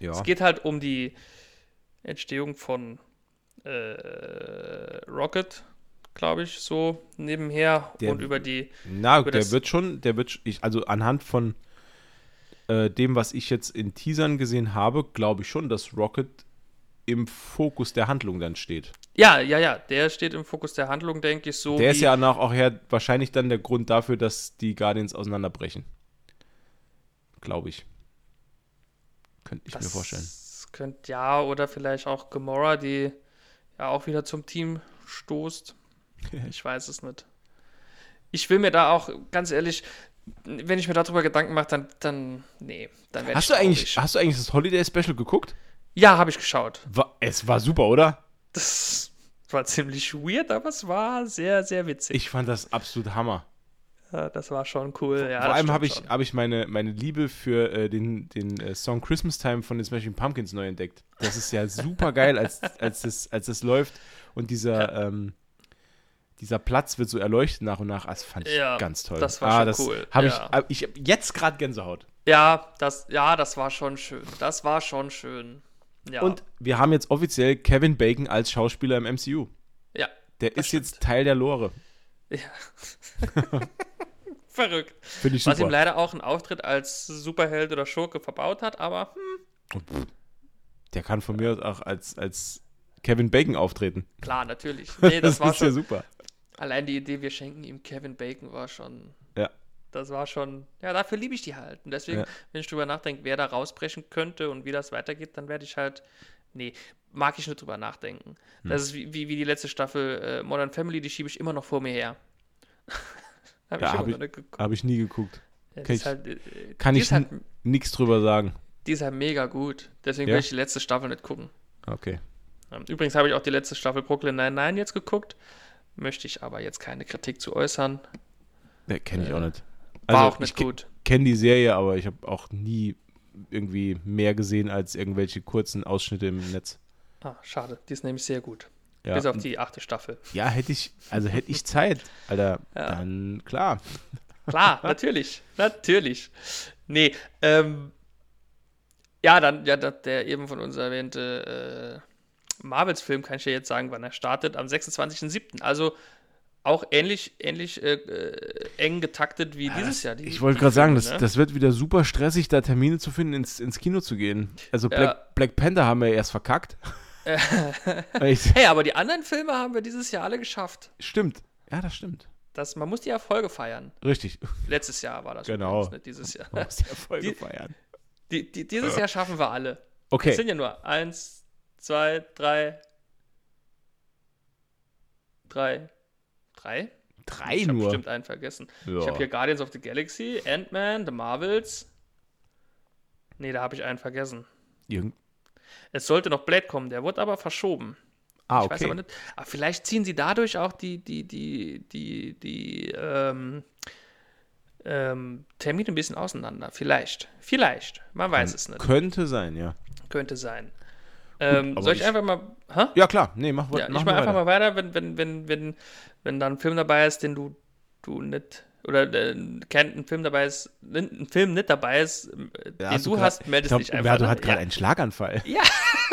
Ja. Es geht halt um die Entstehung von äh, Rocket, glaube ich, so nebenher Der- und über die Na, über der wird schon, der wird, ich, also anhand von äh, dem, was ich jetzt in Teasern gesehen habe, glaube ich schon, dass Rocket im Fokus der Handlung dann steht. Ja, ja, ja, der steht im Fokus der Handlung, denke ich, so der ist ja nach auch her wahrscheinlich dann der Grund dafür, dass die Guardians auseinanderbrechen. Glaube ich. Könnte ich mir vorstellen. Das könnte ja, oder vielleicht auch Gamora, die ja auch wieder zum Team stoßt. (laughs) Ich weiß es nicht. Ich will mir da auch, ganz ehrlich, wenn ich mir darüber Gedanken mache, dann, dann, nee, dann werde ich Hast du, eigentlich, hast du eigentlich das Holiday Special geguckt? Ja, habe ich geschaut. War, es war super, oder? Das war ziemlich weird, aber es war sehr, sehr witzig. Ich fand das absolut Hammer. ja, das war schon cool. Ja, Vor das allem habe ich, hab ich meine, meine Liebe für äh, den, den äh, Song Christmas Time von den Smashing Pumpkins neu entdeckt. Das ist ja super geil, als, als, das, als das läuft und dieser, ähm, dieser Platz wird so erleuchtet nach und nach. Das fand ich Ja, ganz toll. das war schon cool, Hab ja. ich ich hab jetzt gerade Gänsehaut. Ja, das, ja, das war schon schön. Das war schon schön. Ja, Und wir haben jetzt offiziell Kevin Bacon als Schauspieler im MCU. ja, Der Das ist jetzt Teil der Lore. (laughs) verrückt. Finde ich Was ihm super. leider auch einen Auftritt als Superheld oder Schurke verbaut hat, aber hm, Der kann von mir aus auch als, als Kevin Bacon auftreten. klar, natürlich. (laughs) Nee, das, war ist ja schon. super. allein die Idee, wir schenken ihm Kevin Bacon, war schon. Das war schon, ja, dafür liebe ich die halt. Und deswegen, Ja. wenn ich drüber nachdenke, wer da rausbrechen könnte und wie das weitergeht, dann werde ich halt, nee, mag ich nicht drüber nachdenken. Hm. Das ist wie, wie, wie die letzte Staffel äh, Modern Family, die schiebe ich immer noch vor mir her. (laughs) hab Ja, immer hab ich- noch nicht geguckt. Habe ich nie geguckt. Ja, kann ich- halt, äh, Kann ich halt, nichts drüber sagen. die ist halt mega gut. Deswegen will ich die letzte Staffel nicht gucken. Okay. Ähm, Übrigens habe ich auch die letzte Staffel Brooklyn Nine-Nine jetzt geguckt. Möchte ich aber jetzt keine Kritik zu äußern. Ne, kenne ich Äh, auch nicht. War Also, auch nicht ich gut. kenne die Serie, aber ich habe auch nie irgendwie mehr gesehen als irgendwelche kurzen Ausschnitte im Netz. Ah, schade. Die ist nämlich sehr gut. Ja, Bis auf die achte Staffel. ja hätte ich, also hätte ich Zeit, Alter, Ja. dann klar. Klar, (laughs) natürlich. Natürlich. Nee, ähm, ja, dann, ja, der, der eben von uns erwähnte äh, Marvels-Film, kann ich ja jetzt sagen, wann er startet, am 26.07. Also auch ähnlich, ähnlich äh, äh, eng getaktet wie dieses Jahr. die- ich wollte gerade sagen, das, ne? das wird wieder super stressig, da Termine zu finden, ins, ins Kino zu gehen. Also Ja. Black, Black Panther haben wir erst verkackt. (laughs) Hey, aber die anderen Filme haben wir dieses Jahr alle geschafft. stimmt. Ja, das stimmt. Das, man muss die Erfolge feiern. Richtig. Letztes Jahr war das Genau. übrigens, nicht dieses Jahr. Man muss die Erfolge Die- feiern. Die, die, dieses Jahr schaffen wir alle. Es Okay. sind ja nur eins, zwei, drei, drei, drei? Drei ich habe nur. bestimmt einen vergessen. Ja. Ich habe hier Guardians of the Galaxy, Ant-Man, The Marvels. Nee, da habe ich einen vergessen. Irgend Es sollte noch Blade kommen, der wurde aber verschoben. ah, Ich weiß aber okay. nicht. Aber vielleicht ziehen sie dadurch auch die, die, die, die, die ähm, ähm, Termine ein bisschen auseinander. Vielleicht. Vielleicht. Man weiß es nicht. Könnte sein, ja. Könnte sein. Ähm, aber soll ich, ich- einfach mal. Hä? Ja, klar. Nee, mach, Ja, mach ich mal mache einfach mal weiter, wenn, wenn, wenn, wenn, wenn da ein Film dabei ist, den du, du nicht. Oder äh, kennt ein Film dabei ist, ein Film nicht dabei ist, äh, Ja, den du, grad- hast, meldest ich dich glaub, einfach. Ja, du ne? hast gerade einen Schlaganfall. ja,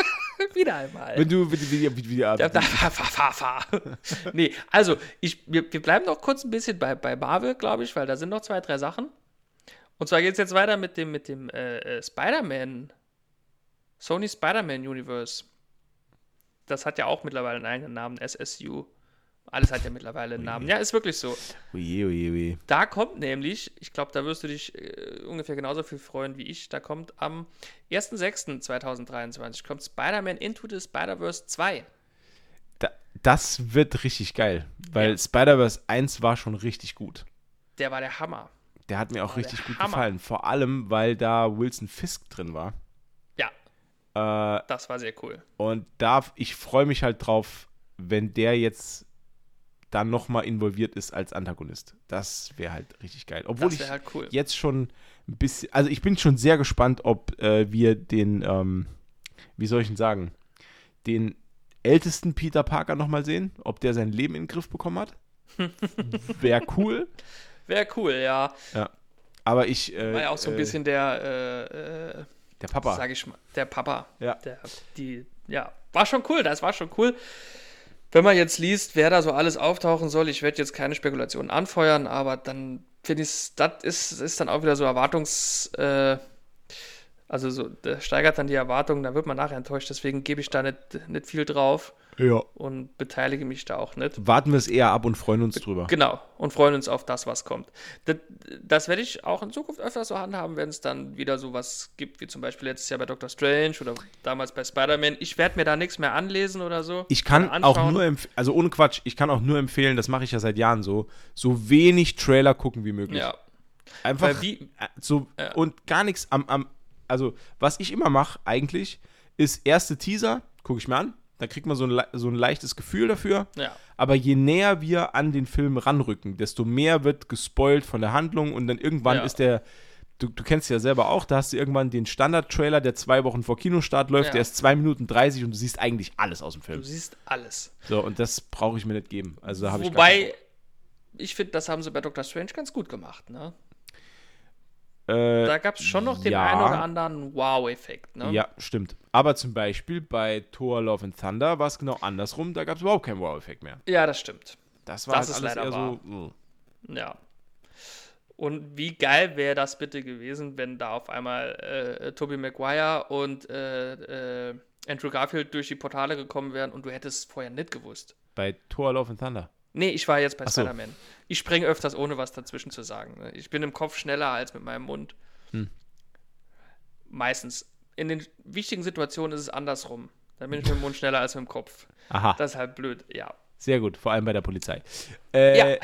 (laughs) wieder einmal. Wenn du, wie, wie, wie, wie, Da, da, fahr, fahr, fahr, fahr. (laughs) nee, also ich, wir, wir bleiben noch kurz ein bisschen bei, bei Marvel, glaube ich, weil da sind noch zwei, drei Sachen. Und zwar geht es jetzt weiter mit dem, mit dem äh, äh, Spider-Man, Sony Spider-Man Universe. Das hat ja auch mittlerweile einen eigenen Namen, SSU. Alles hat ja mittlerweile einen Namen. Ja, ist wirklich so. Oje, oje, oje. Da kommt nämlich, ich glaube, da wirst du dich äh, ungefähr genauso viel freuen wie ich, da kommt am 1.6.2023 kommt Spider-Man Into the Spider-Verse 2. Da, das wird richtig geil, weil Ja. Spider-Verse 1 war schon richtig gut. Der war der Hammer. Der hat mir auch richtig gut Hammer. gefallen. Vor allem, weil da Wilson Fisk drin war. Ja, Äh, das war sehr cool. und da, ich freue mich halt drauf, wenn der jetzt dann nochmal involviert ist als Antagonist. Das wäre halt richtig geil. Obwohl Das ich halt cool. jetzt schon ein bisschen, also ich bin schon sehr gespannt, ob äh, wir den, ähm, wie soll ich denn sagen, den ältesten Peter Parker nochmal sehen, ob der sein Leben in den Griff bekommen hat. (laughs) Wäre cool. Wäre cool, ja. Aber ich. Äh, War ja auch so ein äh, bisschen der, äh, äh, Der Papa. sag ich mal, der Papa. Ja. Der, die, ja, war schon cool, das war schon cool. Wenn man jetzt liest, wer da so alles auftauchen soll, ich werde jetzt keine Spekulationen anfeuern, aber dann finde ich, das ist, ist dann auch wieder so Erwartungs, äh, also so, das steigert dann die Erwartungen, da wird man nachher enttäuscht, deswegen gebe ich da nicht, nicht viel drauf Ja. und beteilige mich da auch nicht. Warten wir es eher ab und freuen uns drüber. Genau, und freuen uns auf das, was kommt. Das, das werde ich auch in Zukunft öfter so handhaben, wenn es dann wieder sowas gibt, wie zum Beispiel letztes Jahr bei Doctor Strange oder damals bei Spider-Man. Ich werde mir da nichts mehr anlesen oder so. Ich kann auch nur empfehlen, also ohne Quatsch, ich kann auch nur empfehlen, das mache ich ja seit Jahren so, so wenig Trailer gucken wie möglich. Ja, Einfach wie, äh, so Ja. und gar nichts am, am, also was ich immer mache eigentlich, ist erste Teaser, gucke ich mir an, dann kriegt man so ein, so ein leichtes Gefühl dafür. ja, Aber je näher wir an den Film ranrücken, desto mehr wird gespoilt von der Handlung und dann irgendwann Ja. ist der, du, du kennst ja selber auch, da hast du irgendwann den Standard-Trailer, der zwei Wochen vor Kinostart läuft, Ja. der ist zwei Minuten 30 und du siehst eigentlich alles aus dem du Film. siehst alles. So, und das brauche ich mir nicht geben. Also da habe ich Wobei, ich finde, das haben sie bei Doctor Strange ganz gut gemacht. Ne? Äh, Da gab es schon noch den ja. einen oder anderen Wow-Effekt. Ne? Ja, stimmt. Aber zum Beispiel bei Thor Love and Thunder war es genau andersrum, da gab es überhaupt keinen Wow-Effekt mehr. ja, das stimmt. Das war Das halt ist alles leider eher wahr. so. mh. Ja. Und wie geil wäre das bitte gewesen, wenn da auf einmal äh, Tobey Maguire und äh, äh, Andrew Garfield durch die Portale gekommen wären und du hättest vorher nicht gewusst. Bei Thor Love and Thunder. Nee, ich war jetzt bei so. Spider-Man. Ich springe öfters, ohne was dazwischen zu sagen. ne? Ich bin im Kopf schneller als mit meinem Mund. Hm. Meistens. In den wichtigen Situationen ist es andersrum. Da bin ich mit dem Mund schneller als mit dem Kopf. Aha, Das ist halt blöd, ja. sehr gut, vor allem bei der Polizei. Äh, Ja.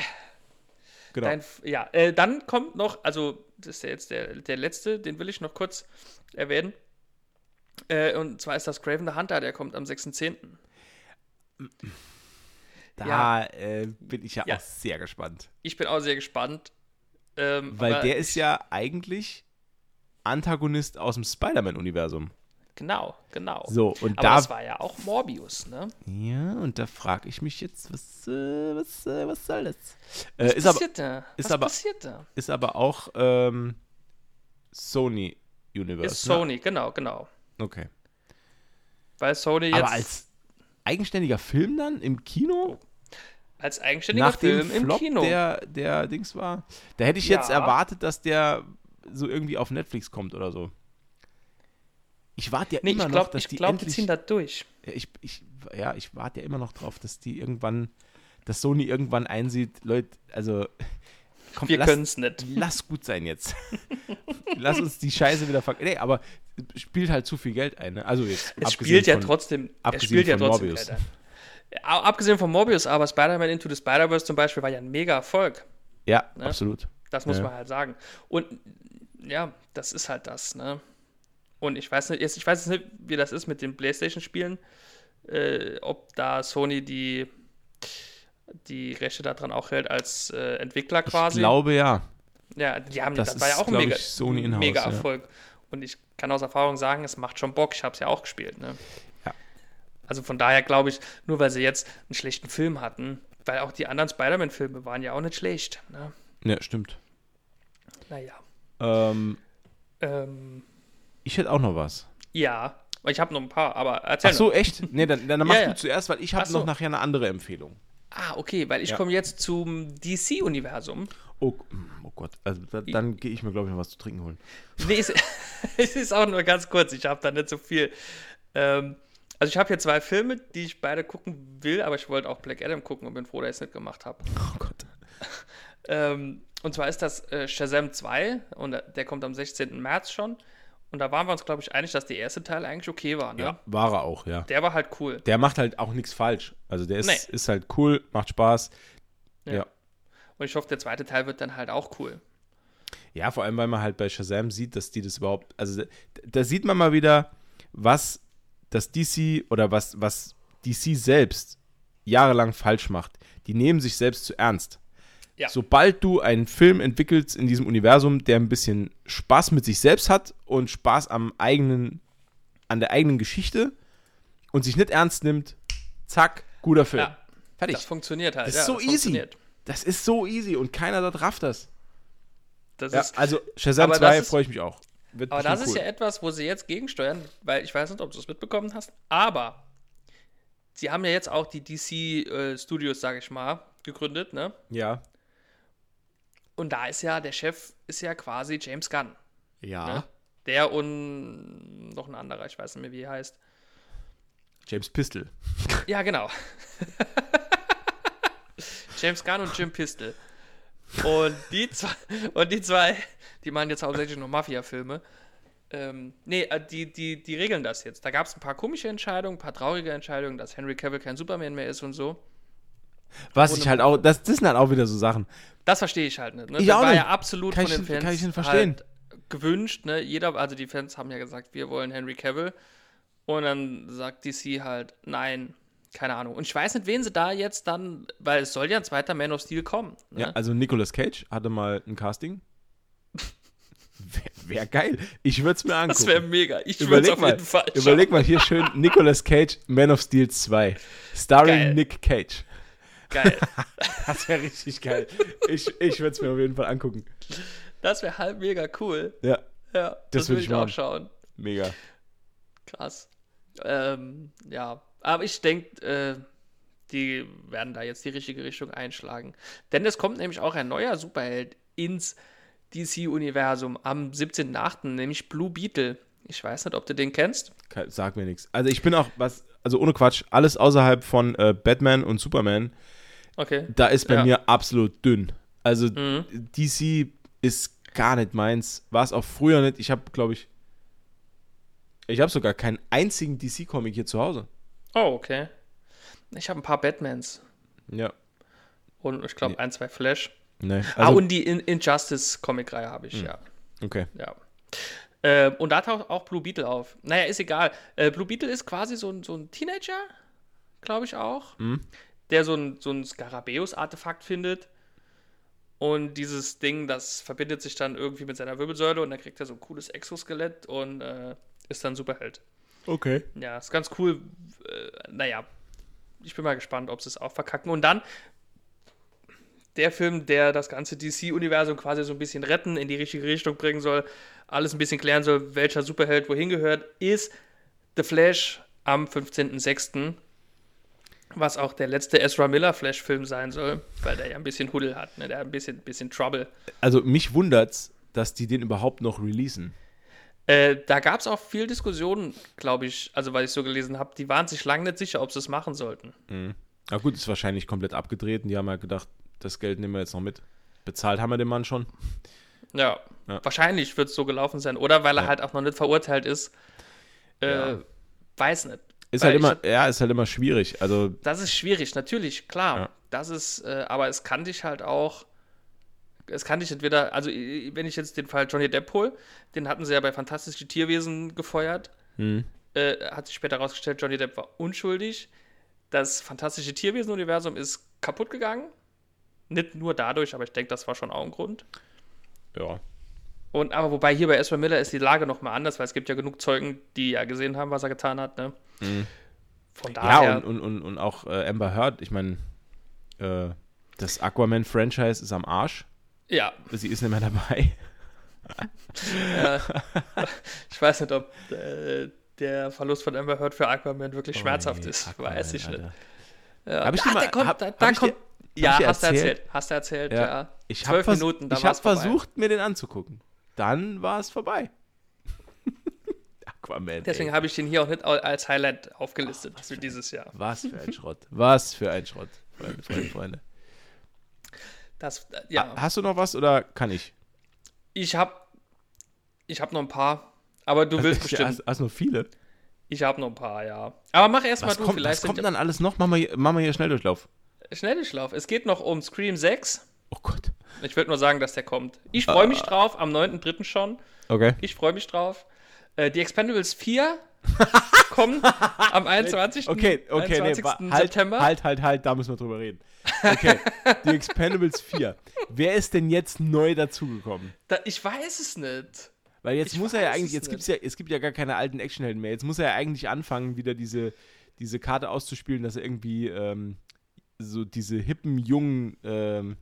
Genau. Dein, ja, äh, dann kommt noch, also das ist ja jetzt der, der letzte, den will ich noch kurz erwähnen. Äh, und zwar ist das Craven the Hunter, der kommt am 6.10. da ja. äh, bin ich ja, Ja. auch sehr gespannt. Ich bin auch sehr gespannt. Ähm, Weil aber der ist ja eigentlich Antagonist aus dem Spider-Man-Universum. Genau, genau. So, und aber da. das war ja auch Morbius, ne? Ja, und da frage ich mich jetzt, was, äh, was, äh, was soll das? Äh, Was ist, aber, passiert da? ist Was aber- passiert da? ist aber auch ähm, Sony Universe. Ist Sony, genau, genau. Ne? Okay. Weil Sony jetzt Aber als eigenständiger Film dann im Kino? Als eigenständiger Nach dem Film im Flop, Kino. der, der Dings war? Da hätte ich Ja. jetzt erwartet, dass der so irgendwie auf Netflix kommt oder so. Ich warte ja nee, immer ich noch, glaube, dass ich die glaub, die endlich... ziehen das durch. Ich, ich, ja, ich warte ja immer noch drauf, dass die irgendwann, dass Sony irgendwann einsieht, Leute, also (laughs) komm, Wir können es nicht. lass gut sein jetzt. (laughs) lass uns die Scheiße wieder ver... Nee, aber spielt halt zu viel Geld ein. Ne? Also jetzt Es spielt ja trotzdem, es spielt ja trotzdem Morbius. Geld ein. Ja, Abgesehen von Morbius, aber Spider-Man Into the Spider-Verse zum Beispiel war ja ein mega Erfolg. Ja, Ne? absolut. Das muss Ja. man halt sagen. Und ja, das ist halt das, ne? Und ich weiß nicht, jetzt, ich weiß nicht, wie das ist mit den PlayStation-Spielen, äh, ob da Sony die, die Rechte daran auch hält als äh, Entwickler quasi. Ich glaube ja. ja, die haben, das das, war ja auch ein mega, mega ja. Erfolg. Und ich kann aus Erfahrung sagen, es macht schon Bock. Ich habe es ja auch gespielt, ne? Also von daher glaube ich, nur weil sie jetzt einen schlechten Film hatten, weil auch die anderen Spider-Man-Filme waren ja auch nicht schlecht, ne? Ja, stimmt. Naja. Ähm, Ähm, ich hätte auch noch was. Ja, ich habe noch ein paar, aber erzähl Ach so, noch. echt? Nee, dann, dann mach Ja, du ja. zuerst, weil ich habe so. noch nachher eine andere Empfehlung. Ah, okay, weil ich Ja. komme jetzt zum DC-Universum. Oh, oh Gott, also da, dann gehe ich mir, glaube ich, noch was zu trinken holen. Nee, es, (laughs) es ist auch nur ganz kurz, ich habe da nicht so viel. Ähm, also ich habe hier zwei Filme, die ich beide gucken will, aber ich wollte auch Black Adam gucken und bin froh, dass ich es nicht gemacht habe. Oh Gott. (laughs) Ähm, und zwar ist das äh, Shazam 2 und der- der kommt am 16. März schon. Und da waren wir uns, glaube ich, einig, dass der erste Teil eigentlich okay war. Ne? Ja, war er auch, ja. Der war halt cool. Der macht halt auch nichts falsch. Also der ist, Nee. ist halt cool, macht Spaß. Ja. Ja. Und ich hoffe, der zweite Teil wird dann halt auch cool. Ja, vor allem, weil man halt bei Shazam sieht, dass die das überhaupt, also da, da sieht man mal wieder, was das DC oder was, was DC selbst jahrelang falsch macht. Die nehmen sich selbst zu ernst. Ja. Sobald du einen Film entwickelst in diesem Universum, der ein bisschen Spaß mit sich selbst hat und Spaß am eigenen, an der eigenen Geschichte und sich nicht ernst nimmt, zack, guter Film. Ja, Fertig. das funktioniert halt. Das ja, ist so das easy. Das ist so easy und keiner dort rafft das. Das Ja, ist, also Shazam aber 2 das ist- freue ich mich auch. Wird aber das ist cool. ja etwas, wo sie jetzt gegensteuern, weil ich weiß nicht, ob du es mitbekommen hast, aber sie haben ja jetzt auch die DC äh, Studios, sage ich mal, gegründet, ne? Ja. Und da ist ja, der Chef ist ja quasi James Gunn. Ja. Ne? Der und noch ein anderer, ich weiß nicht mehr, wie er heißt. James Pistol. Ja, genau. (laughs) James Gunn und Jim Pistol. Und die zwei, und die zwei, die machen jetzt hauptsächlich nur Mafia-Filme. Ähm, nee, äh, die, die, die regeln das jetzt. Da gab es ein paar komische Entscheidungen, ein paar traurige Entscheidungen, dass Henry Cavill kein Superman mehr ist und so. Was Ohne ich halt auch, das, das sind halt auch wieder so Sachen. Das verstehe ich halt nicht. Ne? Ich das auch war nicht. ja absolut Kann von ich- den Fans kann ich verstehen. Halt gewünscht. Ne? Jeder, also die Fans haben ja gesagt, wir wollen Henry Cavill. Und dann sagt DC halt, nein, keine Ahnung. Und ich weiß nicht, wen sie da jetzt dann, weil es soll ja ein zweiter Man of Steel kommen. Ne? Ja, also Nicolas Cage hatte mal ein Casting. (laughs) Wäre wär geil. Ich würde es mir angucken. das wäre mega. Ich würde es auf mal, jeden Fall schauen. überleg mal hier schön (laughs) Nicolas Cage, Man of Steel 2. Starring Geil. Nick Cage. Geil. (laughs) Das wäre richtig geil. Ich, ich würde es mir auf jeden Fall angucken. Das wäre halt mega cool. Ja, Ja, das, würd würde ich ich auch machen. schauen. mega. Krass. Ähm, ja, aber ich denke, äh, die werden da jetzt die richtige Richtung einschlagen. Denn es kommt nämlich auch ein neuer Superheld ins DC-Universum am 17.8., nämlich Blue Beetle. Ich weiß nicht, ob du den kennst. Ke- Sag mir nichts. Also ich bin auch, was, also ohne Quatsch, alles außerhalb von äh, Batman und Superman Okay. Da ist bei Ja. mir absolut dünn. Also Mhm. DC ist gar nicht meins. War es auch früher nicht. Ich habe, glaube ich, ich habe sogar keinen einzigen DC-Comic hier zu Hause. Oh, okay. Ich habe ein paar Batmans Ja. und ich glaube Nee. ein, zwei Flash. Nee. ah, Also, und die In Injustice-Comic-Reihe habe ich, ja. okay. ja. Ähm, und da taucht auch Blue Beetle auf. Naja, ist egal. Äh, Blue Beetle ist quasi so ein, so ein Teenager, glaube ich auch, Mhm. der so ein, so ein Skarabäus-Artefakt findet. Und dieses Ding, das verbindet sich dann irgendwie mit seiner Wirbelsäule und dann kriegt er so ein cooles Exoskelett und äh, ist dann Superheld. Okay. Ja, ist ganz cool. Äh, naja, ich bin mal gespannt, ob sie es auch verkacken. Und dann der Film, der das ganze DC-Universum quasi so ein bisschen retten, in die richtige Richtung bringen soll, alles ein bisschen klären soll, welcher Superheld wohin gehört, ist The Flash am 15.06., was auch der letzte Ezra Miller Flash-Film sein soll, weil der ja ein bisschen Huddel hat, ne? der hat ein bisschen, bisschen Trouble. Also mich wundert's, dass die den überhaupt noch releasen. Äh, da gab es auch viel Diskussionen, glaube ich, also weil ich so gelesen habe, die waren sich lange nicht sicher, ob sie es machen sollten. Na gut, ist wahrscheinlich komplett abgedreht und die haben ja gedacht, das Geld nehmen wir jetzt noch mit. Bezahlt haben wir den Mann schon. Ja, Ja. wahrscheinlich wird es so gelaufen sein. Oder weil er Ja. halt auch noch nicht verurteilt ist. Äh, Ja. Weiß nicht. Ist Weil halt ich immer, hab- ja, ist halt immer schwierig. Also, Das ist schwierig, natürlich, klar. Das ist, äh, aber es kann dich halt auch. Es kann dich entweder, also wenn ich jetzt den Fall Johnny Depp hole, den hatten sie ja bei Fantastische Tierwesen gefeuert. hm, Äh, hat sich später herausgestellt, Johnny Depp war unschuldig. Das Fantastische Tierwesen-Universum ist kaputt gegangen. Nicht nur dadurch, aber ich denke, das war schon auch ein Grund. ja. Und aber wobei hier bei Ezra Miller ist die Lage noch mal anders, weil es gibt ja genug Zeugen, die ja gesehen haben, was er getan hat. Ne? Von daher. Mhm. Ja, und, und, und, und auch äh, Amber Heard, ich meine, äh, das Aquaman-Franchise ist am Arsch. Ja, Sie ist nicht mehr dabei. ich weiß nicht, ob äh, der Verlust von Amber Heard für Aquaman wirklich schmerzhaft Oh, nee, ist. Aquaman, weiß ich Alter. nicht. Ja. Hab ich dir mal- kommt, hab- da, hab da ich kommt. dir- ja, hab ich dir hast du erzählt? erzählt. Hast du erzählt, Ja. ja. Ich habe Zwölf vers Minuten, dann ich hab vorbei. versucht, mir den anzugucken. Dann war es vorbei. (laughs) Aquaman. Deswegen habe ich den hier auch nicht als Highlight aufgelistet für dieses Jahr. Was für ein Schrott. Was für ein Schrott, Freunde, Freunde, Freunde. Das, äh, ja. Ha- Hast du noch was oder kann ich? Ich habe ich hab noch ein paar, aber du willst bestimmt. Hast, hast noch viele? Ich habe noch ein paar, ja. Aber mach erst mal Was du, kommt, vielleicht was kommt dann alles noch? Machen wir hier, machen wir hier Schnelldurchlauf. Schnelldurchlauf. Es geht noch um Scream 6. Oh Gott. Ich würde nur sagen, dass der kommt. Ich Ah. freue mich drauf, am 9.3. schon. Okay. Ich freue mich drauf. Äh, die Expendables 4 kommen am (laughs) 21. Okay, okay, nee, 21. wa- halt, September. halt, halt, halt, da müssen wir drüber reden. Okay, (laughs) die Expendables 4. Wer ist denn jetzt neu dazugekommen? Da, ich weiß es nicht. Weil jetzt Ich muss er ja eigentlich, es jetzt gibt's ja, es gibt ja gar keine alten Actionhelden mehr. Jetzt muss er ja eigentlich anfangen, wieder diese, diese Karte auszuspielen, dass er irgendwie ähm, so diese hippen, jungen ähm,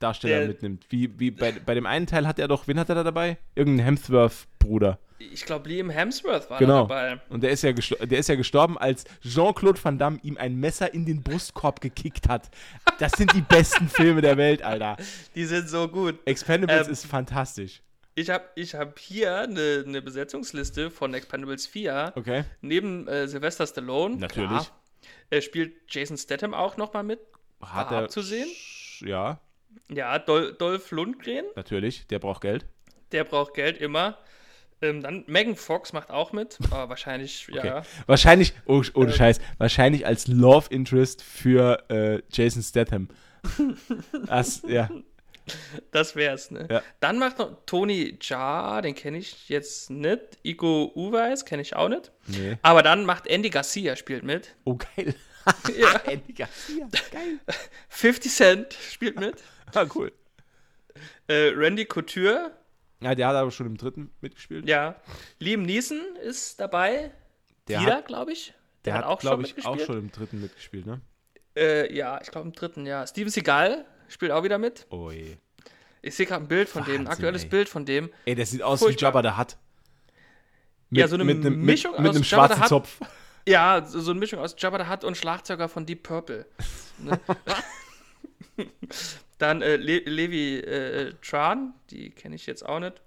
Darsteller Der- mitnimmt. Wie, wie bei, bei dem einen Teil hat er doch, wen hat er da dabei? Irgendeinen Hemsworth-Bruder. Ich glaube, Liam Hemsworth war Genau. da dabei. Und der ist, ja der ist ja gestorben, als Jean-Claude Van Damme ihm ein Messer in den Brustkorb gekickt hat. Das sind die besten (laughs) Filme der Welt, Alter. Die sind so gut. Expendables Ähm, ist fantastisch. Ich habe ich hab hier eine, eine Besetzungsliste von Expendables 4. Okay. Neben äh, Sylvester Stallone. Natürlich. Äh, spielt Jason Statham auch noch mal mit. Hat er. abzusehen? Ja, Ja, Dol Dolph Lundgren. natürlich. Der braucht Geld. Der braucht Geld immer. Ähm, dann Megan Fox macht auch mit. Aber wahrscheinlich, (laughs) ja. Okay. Wahrscheinlich, oh, ohne Ähm. Scheiß, wahrscheinlich als Love Interest für äh, Jason Statham. (laughs) Das, ja. Das wär's, ne? Ja. Dann macht noch Tony Jaa, den kenne ich jetzt nicht. Iko Uweis kenne ich auch nicht. Nee. Aber dann macht Andy Garcia spielt mit. Oh, geil. (laughs) Ja. Andy Garcia. Geil. 50 Cent spielt mit. Ah, cool. Äh, Randy Couture, Ja, der hat aber schon im dritten mitgespielt. ja. Liam Neeson ist dabei. der Wieder, hat, glaube ich. der hat, auch glaube schon ich, auch mitgespielt. schon im dritten mitgespielt, ne? Äh, ja, ich glaube im dritten, ja. Steven Seagal spielt auch wieder mit. Oh je. Ich sehe gerade ein Bild von dem, ein Wahnsinn, aktuelles ey. Bild von dem. Ey, der sieht aus Furchtbar. wie Jabba der Hutt. Ja, so eine mit, einem- Mischung mit, mit einem Jabba schwarzen. Zopf. (laughs) Ja, so, so eine Mischung aus Jabba the Hutt und Schlagzeuger von Deep Purple. (laughs) Ne? Dann äh, Le Levi äh, Tran, die kenne ich jetzt auch nicht.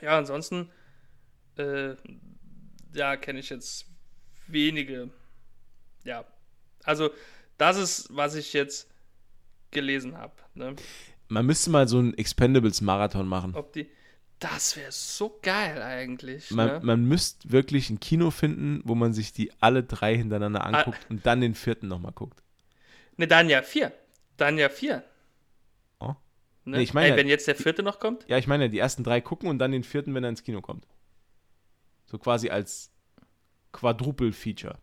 Ja, ansonsten, äh, ja, kenne ich jetzt wenige. Ja, also Das ist, was ich jetzt gelesen habe. Ne? Man müsste mal so einen Expendables-Marathon machen. Ob die. Das wäre so geil eigentlich. Man, ne? man müsste wirklich ein Kino finden, wo man sich die alle drei hintereinander anguckt und dann den vierten nochmal guckt. Ne, dann ja vier. Dann ja vier. Ne? Nee, ich meine Ey, ja- wenn jetzt der vierte noch kommt? Ja, ich meine ja, die ersten drei gucken und dann den vierten, wenn er ins Kino kommt. So quasi als Quadruple-Feature.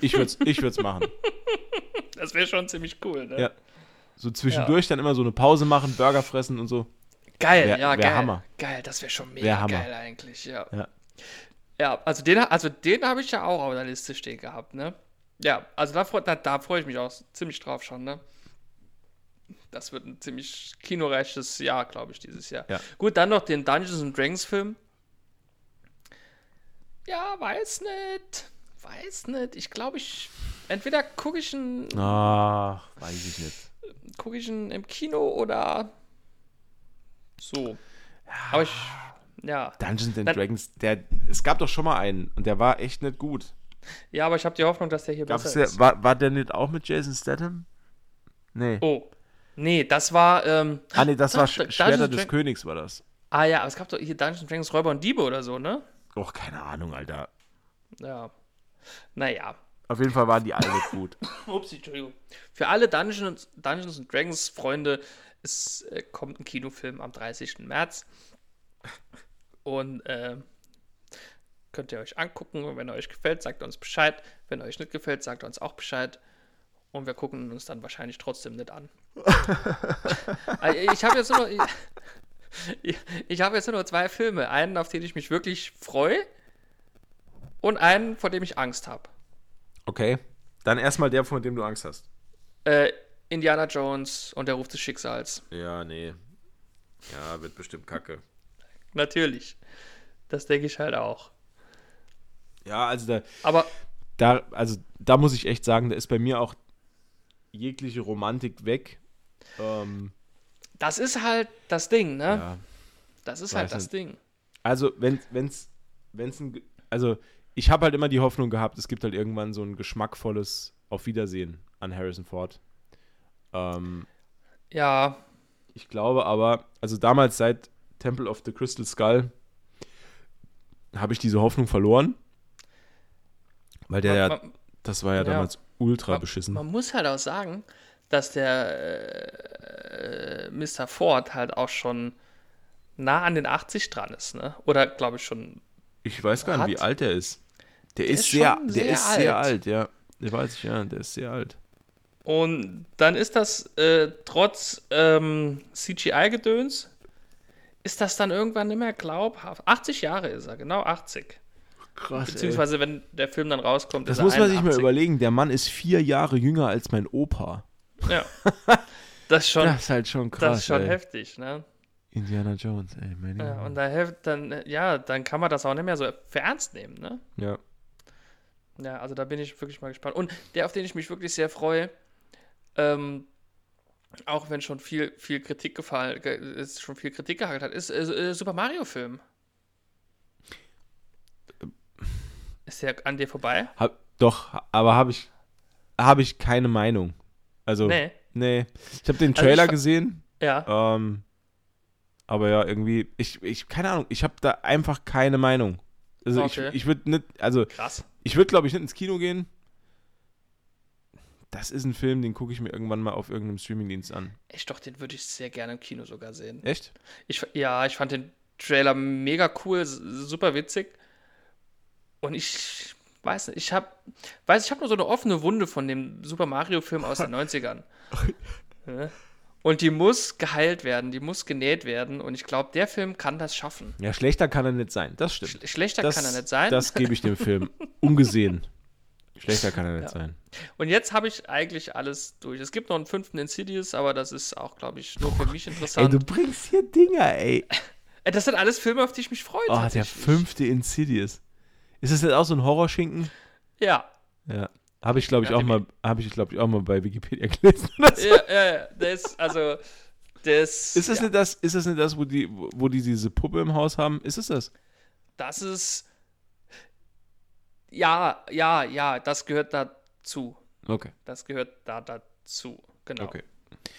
Ich würde es (laughs) ich würd's machen. Das wäre schon ziemlich cool, ne? Ja. So zwischendurch dann immer so eine Pause machen, Burger fressen und so. Geil, Wär- ja, wär geil. Hammer. Geil, das wäre schon Wär mega Hammer. geil eigentlich, ja. Ja. Ja, also den, also den habe ich ja auch auf der Liste stehen gehabt, ne? Ja, also da, da, da freue ich mich auch ziemlich drauf schon, ne? Das wird ein ziemlich kinoreiches Jahr, glaube ich, dieses Jahr. Ja. Gut, dann noch den Dungeons and Dragons Film. Ja, weiß nicht. Weiß nicht. Ich glaube, ich. Entweder gucke ich ihn Ach, weiß ich nicht. gucke ich ihn im Kino oder so. Aber ich. Ja. Dungeons and Dragons, der, es gab doch schon mal einen und der war echt nicht gut. Ja, aber ich habe die Hoffnung, dass der hier Gab's besser der, ist. war, war der nicht auch mit Jason Statham? Nee. Oh. Nee, das war. Ähm, ah, nee, das (laughs) war Sch Dungeons Schwerter des Königs, war das. ah ja, aber es gab doch hier Dungeons and Dragons Räuber und Diebe oder so, ne? Och, keine Ahnung, Alter. Ja. Naja. Auf jeden Fall waren die alle gut. (laughs) Ups, Entschuldigung. Für alle Dungeons, Dungeons and Dragons Freunde, es äh, kommt ein Kinofilm am 30. März. Und äh, könnt ihr euch angucken. Und wenn er euch gefällt, sagt uns Bescheid. Wenn euch nicht gefällt, sagt uns auch Bescheid. Und wir gucken uns dann wahrscheinlich trotzdem nicht an. Also, ich habe jetzt nur noch, ich, ich, habe jetzt nur zwei Filme. Einen, auf den ich mich wirklich freue. Und einen, vor dem ich Angst habe. Okay. Dann erstmal der, von dem du Angst hast. Äh, Indiana Jones und der Ruf des Schicksals. Ja, nee. Ja, wird bestimmt kacke. Natürlich. Das denke ich halt auch. Ja, also da, Aber da, also da muss ich echt sagen, da ist bei mir auch jegliche Romantik weg. Ähm, das ist halt das Ding, ne? ja. Das ist halt das nicht. Ding. Also, wenn wenn's, wenn's ein, also ich habe halt immer die Hoffnung gehabt, es gibt halt irgendwann so ein geschmackvolles Auf Wiedersehen an Harrison Ford. Ähm, Ja, ich glaube aber, also damals seit Temple of the Crystal Skull habe ich diese Hoffnung verloren. Weil der, ja, man, das war ja, ja. damals ultra man, beschissen. man muss halt auch sagen, dass der äh, Mr. Ford halt auch schon nah an den 80 dran ist, ne? Oder glaube ich schon. Ich weiß gar nicht, wie alt er ist. Der, Der ist, ist sehr, der sehr ist sehr alt. ja. Der weiß ich, ja, der ist sehr alt. Und dann ist das äh, trotz ähm, CGI-Gedöns, ist das dann irgendwann nicht mehr glaubhaft. 80 Jahre ist er, genau 80. Krass. Beziehungsweise, wenn der Film dann rauskommt, Das ist muss er man sich mal 81. überlegen. Der Mann ist vier Jahre jünger als mein Opa. Ja. (laughs) Das ist schon, Das ist halt schon krass. das ist schon ey. heftig, ne? Indiana Jones, ey, meine Ja, und da hilft dann, ja, dann kann man das auch nicht mehr so für ernst nehmen, ne? Ja. Ja, also da bin ich wirklich mal gespannt. Und der, auf den ich mich wirklich sehr freue, ähm, auch wenn schon viel, viel Kritik gefallen, ge- ist schon viel Kritik gehalten hat, ist äh, äh, Super Mario Film. Ist der an dir vorbei? Hab, doch, aber habe ich, hab ich keine Meinung. Also, Nee. nee. Ich habe den Also Trailer fa- gesehen, Ja. ähm, aber ja, irgendwie, ich, ich, keine Ahnung, ich habe da einfach keine Meinung. Also Okay. ich, ich würde nicht, also Krass. ich würde, glaube ich, nicht ins Kino gehen. Das ist ein Film, den gucke ich mir irgendwann mal auf irgendeinem Streamingdienst an. Echt doch, den würde ich sehr gerne im Kino sogar sehen. Echt? Ich, ja, ich fand den Trailer mega cool, super witzig. Und ich weiß nicht, ich habe, weiß, ich habe nur so eine offene Wunde von dem Super Mario Film aus den (laughs) 90ern. Ja. Und die muss geheilt werden, die muss genäht werden. Und ich glaube, der Film kann das schaffen. Ja, schlechter kann er nicht sein. Das stimmt. Sch schlechter das, kann er nicht sein. Das gebe ich dem Film. (laughs) Ungesehen. Schlechter kann er nicht sein. Und jetzt habe ich eigentlich alles durch. Es gibt noch einen fünften Insidious, aber das ist auch, glaube ich, nur für mich Ey, interessant. du bringst hier Dinger, (laughs) ey. Das sind alles Filme, auf die ich mich freue. Oh, der fünfte Insidious. Ist das jetzt auch so ein Horrorschinken? Ja, Ja. Habe ich, glaube ich, Ja, auch mal, habe ich, glaube ich, auch mal bei Wikipedia (laughs) gelesen. So. ja, ja, ja. Ist, also, der ist. Das ja, nicht das, ist das nicht das, wo die, wo die diese Puppe im Haus haben? Ist es das? Das ist. Ja, ja, ja, das gehört dazu. Okay, Das gehört da dazu. Genau. okay.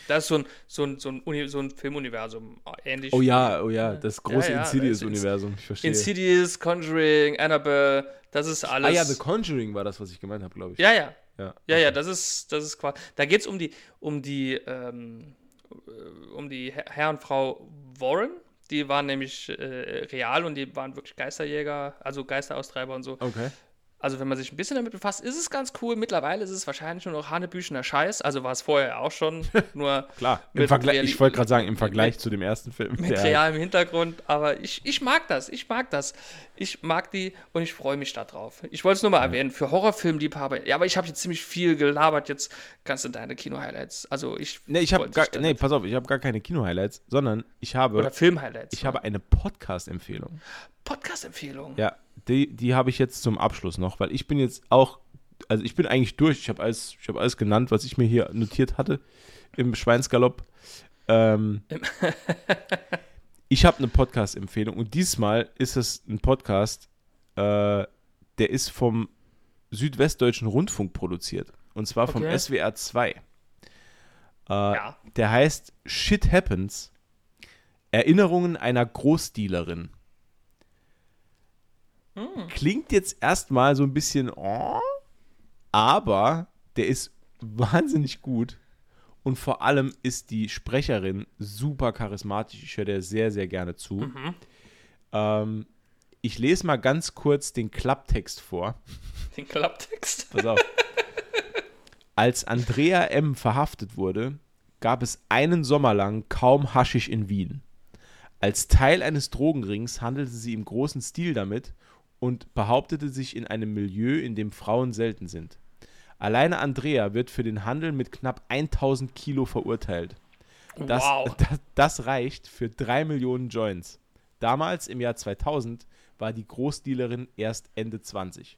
Das ist so ein, so ein, so ein, Uni so ein Filmuniversum. Ähnlich Oh ja, oh ja, das große Ja, ja, Insidious-Universum, ich verstehe. Insidious, Conjuring, Annabelle, das ist alles. ah ja, The Conjuring war das, was ich gemeint habe, glaube ich. ja, ja. ja. Ja, ja, das ist, das ist quasi. Da geht es um die, um die, ähm, äh, um die Herr Herr und Frau Warren. Die waren nämlich äh, real und die waren wirklich Geisterjäger, also Geisteraustreiber und so. Okay. Also wenn man sich ein bisschen damit befasst, ist es ganz cool. Mittlerweile ist es wahrscheinlich nur noch hanebüchener Scheiß. Also war es vorher auch schon, (laughs) nur Klar, im Mit Vergleich, ich wollte gerade sagen, im Vergleich zu dem ersten Film. mit der- realem Hintergrund. Aber ich, ich mag das, ich mag das. Ich mag die und ich freue mich da drauf. Ich wollte es nur mal erwähnen, für Horrorfilmliebhaber. Ja, aber ich habe jetzt ziemlich viel gelabert. Jetzt kannst du deine Kino-Highlights. Also ich. Nee, ich habe gar, nee, pass auf, ich habe gar keine Kino-Highlights, sondern ich habe, Oder Film-Highlights. ich habe eine Podcast-Empfehlung. Podcast-Empfehlung. Ja, die, die habe ich jetzt zum Abschluss noch, weil ich bin jetzt auch, also ich bin eigentlich durch. Ich habe alles, ich habe alles genannt, was ich mir hier notiert hatte im Schweinsgalopp. Ähm, (laughs) ich habe eine Podcast-Empfehlung und diesmal ist es ein Podcast, äh, der ist vom Südwestdeutschen Rundfunk produziert. Und zwar vom Okay. SWR 2. Äh, Ja. Der heißt Shit Happens. Erinnerungen einer Großdealerin. Klingt jetzt erstmal so ein bisschen, oh, aber der ist wahnsinnig gut. Und vor allem ist die Sprecherin super charismatisch. Ich höre der sehr, sehr gerne zu. Ähm, ich lese mal ganz kurz den Klapptext vor. Den Klapptext. Pass auf. (laughs) Als Andrea M. verhaftet wurde, gab es einen Sommer lang kaum Haschisch in Wien. Als Teil eines Drogenrings handelte sie im großen Stil damit und behauptete sich in einem Milieu, in dem Frauen selten sind. Alleine Andrea wird für den Handel mit knapp 1000 Kilo verurteilt. Das, wow. (laughs) das, das reicht für 3 Millionen Joints. Damals, im Jahr 2000, war die Großdealerin erst Ende 20.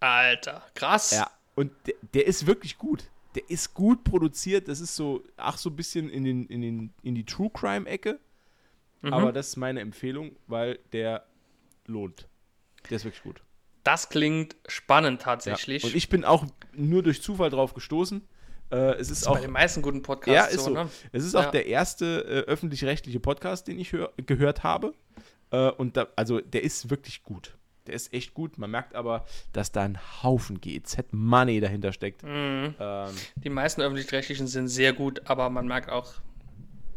Alter, krass. Ja, und der, der ist wirklich gut. Der ist gut produziert. Das ist so, ach, so ein bisschen in, den, in, den, in die True Crime-Ecke. Mhm. Aber das ist meine Empfehlung, weil der lohnt. Der ist wirklich gut. Das klingt spannend Ja. tatsächlich. Und ich bin auch nur durch Zufall drauf gestoßen. Äh, es ist Bei auch. den meisten guten Podcasts Ja, ist so. ne? Es ist auch Ja. der erste äh, öffentlich-rechtliche Podcast, den ich hör, gehört habe. Äh, und da, also der ist wirklich gut. Der ist echt gut. Man merkt aber, dass da ein Haufen GZ-Money dahinter steckt. Mhm. Ähm, Die meisten öffentlich-rechtlichen sind sehr gut, aber man merkt auch,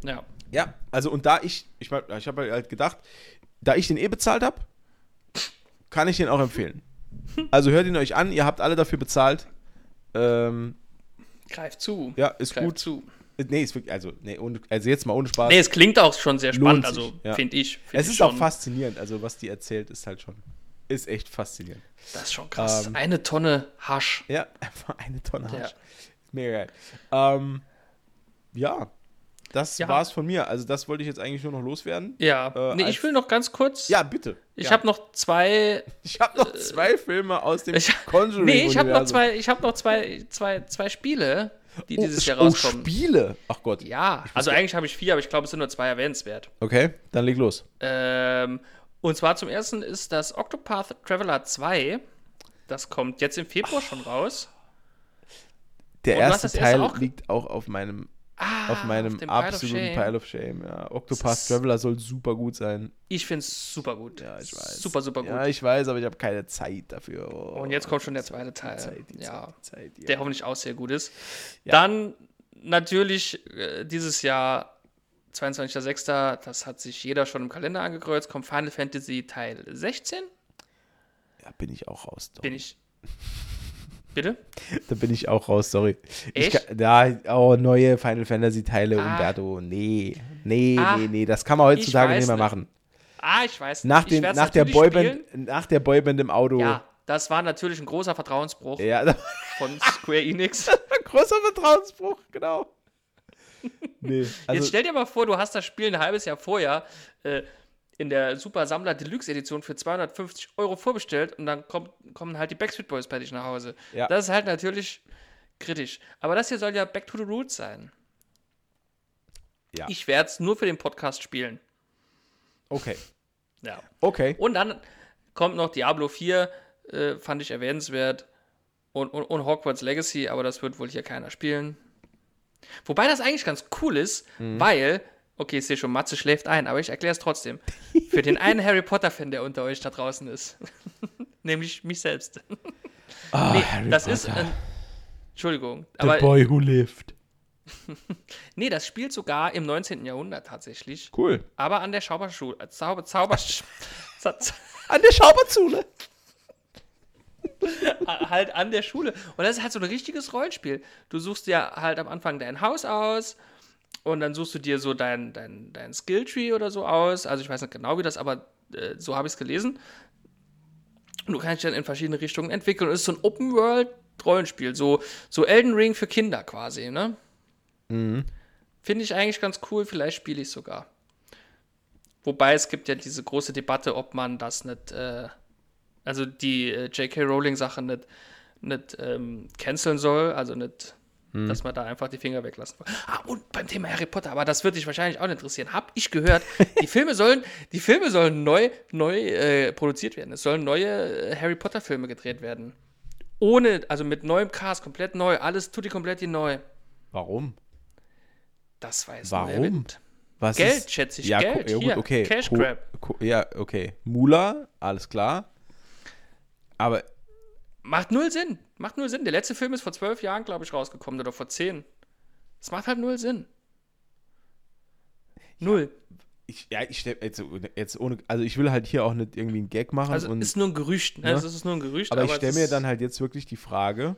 ja, Ja, also und da ich, ich, ich habe halt gedacht, da ich den eh bezahlt habe, kann ich den auch empfehlen. Also hört ihn euch an, ihr habt alle dafür bezahlt. Ähm, greift zu. ja, ist Greift gut. zu. Nee, ist wirklich, also, nee, ohne, also jetzt mal ohne Spaß. Nee, es klingt auch schon sehr spannend, Lohnt sich, also ja. finde ich. Find es ist auch faszinierend, also was die erzählt, ist halt schon, ist echt faszinierend. Das ist schon krass. Ähm, Eine Tonne Hasch. Ja, (laughs) einfach eine Tonne Ja. Hasch. Mega geil. Ähm, ja, das Ja. war's von mir. Also das wollte ich jetzt eigentlich nur noch loswerden. Ja, Äh, nee, ich will noch ganz kurz. Ja, bitte. Ich ja. habe noch zwei. (laughs) Ich habe noch zwei Filme aus dem Ich, Conjuring. nee, ich habe noch zwei. Ich habe noch zwei, zwei, zwei Spiele, die Oh, dieses Jahr oh, rauskommen. Spiele. Ach Gott. Ja, also eigentlich habe ich vier, aber ich glaube, es sind nur zwei erwähnenswert. Okay, dann leg los. Ähm, und zwar zum ersten ist das Octopath Traveler 2. Das kommt jetzt im Februar schon raus. Der erste Teil auch- liegt auch auf meinem, Ah, auf meinem dem Pile of absoluten Shame. Pile of Shame. Ja, Octopath Traveler soll super gut sein. Ich finde es super gut. Ja, ich weiß. Super, super gut. Ja, ich weiß, aber ich habe keine Zeit dafür. Oh, Und jetzt kommt schon der zweite Teil. Zeit, ja. Zeit, ja. Der hoffentlich auch sehr gut ist. Ja. Dann natürlich äh, dieses Jahr, 22.06., das hat sich jeder schon im Kalender angekreuzt, kommt Final Fantasy Teil 16. ja, bin ich auch raus. Bin ich. (laughs) Bitte? Da bin ich auch raus, sorry. Ich Echt? kann, ja, oh, neue Final Fantasy Teile, Ah. Umberto. Nee, nee, Ach, nee, nee, das kann man heutzutage ich nicht mehr machen. Ah, ich weiß nicht. Nach, ich werd's nach, der Boyband, spielen. nach der Boyband im Auto. Ja, das war natürlich ein großer Vertrauensbruch Ja, von Square Enix. (laughs) großer Vertrauensbruch, genau. Nee, Jetzt also, stell dir mal vor, du hast das Spiel ein halbes Jahr vorher äh, in der Super Sammler Deluxe Edition für 250 Euro vorbestellt und dann kommt, kommen halt die Backstreet Boys bei dich nach Hause. Ja. Das ist halt natürlich kritisch. Aber das hier soll ja Back to the Roots sein. Ja. Ich werde es nur für den Podcast spielen. okay, Ja. okay. Und dann kommt noch Diablo 4, äh, fand ich erwähnenswert. und, und, und Hogwarts Legacy, aber das wird wohl hier keiner spielen. Wobei das eigentlich ganz cool ist, Mhm. weil, okay, ich sehe schon, Matze schläft ein, aber ich erkläre es trotzdem. Für den einen Harry Potter-Fan, der unter euch da draußen ist. (laughs) Nämlich mich selbst. Ah, nee, Harry das ist Potter. ein. Entschuldigung. The Aber Boy Who Lived. (laughs) nee, das spielt sogar im 19. Jahrhundert tatsächlich. Cool. Aber an der Zauberschule. äh, Zauber, Zauber, Za- (laughs) za- An der Schauberzule. halt an der Schule. Und das ist halt so ein richtiges Rollenspiel. Du suchst dir halt am Anfang dein Haus aus und dann suchst du dir so dein, dein, dein Skilltree oder so aus. Also ich weiß nicht genau wie das, aber äh, so habe ich es gelesen. Und du kannst dich dann in verschiedene Richtungen entwickeln. Und es ist so ein Open-World-Rollenspiel. So, so Elden Ring für Kinder quasi, ne? Finde ich eigentlich ganz cool. Vielleicht spiele ich sogar. Wobei es gibt ja diese große Debatte, ob man das nicht, äh, also die äh, J.K. Rowling-Sache nicht, nicht ähm, canceln soll, also nicht, dass man da einfach die Finger weglassen soll. Ah, und beim Thema Harry Potter, aber das wird dich wahrscheinlich auch interessieren. Hab ich gehört, (laughs) die Filme sollen, die Filme sollen neu, neu äh, produziert werden. Es sollen neue äh, Harry Potter-Filme gedreht werden. Ohne, also mit neuem Cast, komplett neu, alles tutti kompletti neu. Warum? Das weiß Warum? Was Geld, ist- schätze ich, ja, Geld. Ja, gut, Hier, okay. Cash Grab. Ja, okay. Mula, alles klar. Aber Macht null Sinn. Macht null Sinn. Der letzte Film ist vor zwölf Jahren, glaube ich, rausgekommen oder vor zehn. Es macht halt null Sinn. Null. ich, ja, ich jetzt, jetzt ohne, also ich will halt hier auch nicht irgendwie einen Gag machen. Also und, ist nur ein Gerücht. Ne? Ja. Es ist nur ein Gerücht. aber ich es stelle mir dann halt jetzt wirklich die Frage,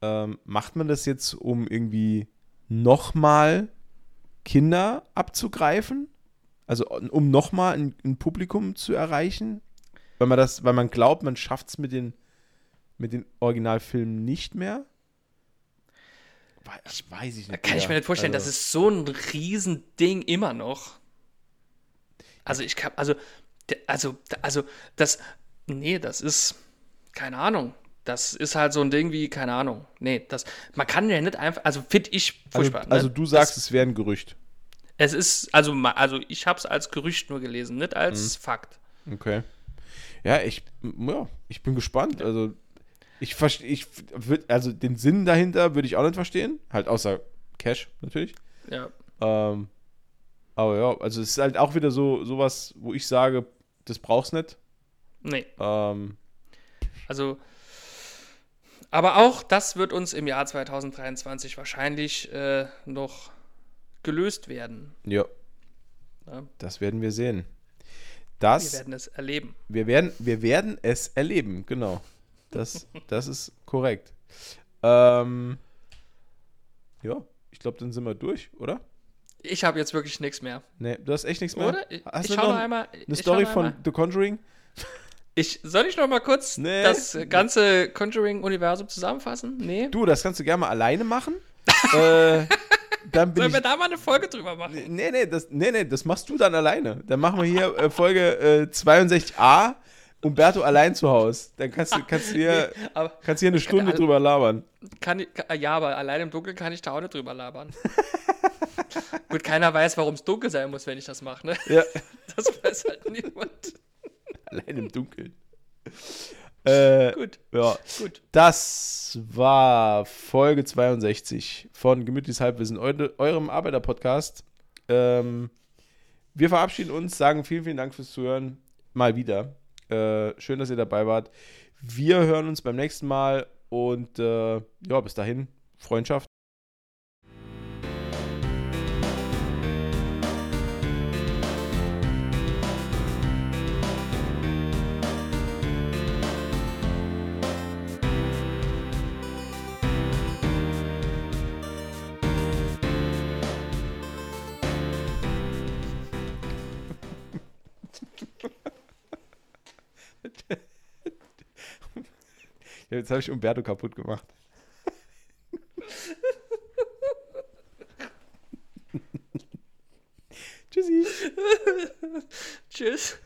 ähm, macht man das jetzt, um irgendwie nochmal Kinder abzugreifen? Also um nochmal ein, ein Publikum zu erreichen? Weil man das, weil man glaubt, man schafft es mit den, mit den Originalfilmen nicht mehr? Wei- weiß ich Da nicht. kann ich Digga. mir nicht vorstellen, also, das ist so ein Riesending immer noch. Also ich kann, also, also, also, das, nee, das ist, keine Ahnung. Das ist halt so ein Ding wie, keine Ahnung. Nee, das, man kann ja nicht einfach, also finde ich Also, furchtbar. also ne? du sagst, es wäre ein Gerücht. Es ist, also, also ich habe es als Gerücht nur gelesen, nicht als Mhm. Fakt. Okay. Ja, ich, ja, ich bin gespannt. Also, ich verstehe, ich würd, also den Sinn dahinter würde ich auch nicht verstehen. Halt außer Cash natürlich. Ja. Ähm, aber ja, also es ist halt auch wieder so sowas, wo ich sage, das brauchst nicht. Nee. Ähm, Also, aber auch das wird uns im Jahr 2023 wahrscheinlich äh, noch gelöst werden. ja, Ja. das werden wir sehen. Wir Das, werden es erleben. wir werden, wir werden es erleben, genau. Das, das ist korrekt. Ähm, ja, ich glaube, dann sind wir durch, oder? Ich habe jetzt wirklich nichts mehr. Nee, du hast echt nichts mehr? Oder? Ich, Hast ich du schau noch noch einmal. eine Story von einmal. The Conjuring? Ich, soll ich noch mal kurz Nee. das ganze Conjuring-Universum zusammenfassen? Nee. Du, das kannst du gerne mal alleine machen. (laughs) äh, dann Sollen ich. wir da mal eine Folge drüber machen? Nee, nee, das, nee, nee, das machst du dann alleine. Dann machen wir hier äh, Folge äh, 62a, Umberto allein zu Hause. Dann kannst du, (laughs) kannst du hier, Aber kannst du hier eine Stunde alle- drüber labern. kann kann, ja, aber allein im Dunkeln kann ich da auch nicht drüber labern. (laughs) Gut, keiner weiß, warum es dunkel sein muss, wenn ich das mache, ne? Ja, (laughs) Das weiß halt niemand. allein im Dunkeln. Äh, Gut, ja, gut. das war Folge 62 von Gemütliches Halbwissen, eure, eurem Arbeiter-Podcast. Ähm, wir verabschieden uns, sagen vielen, vielen Dank fürs Zuhören. Mal wieder. Äh, schön, dass ihr dabei wart. Wir hören uns beim nächsten Mal und äh, ja, bis dahin, Freundschaft. Jetzt habe ich Umberto kaputt gemacht. (laughs) Tschüssi. Tschüss.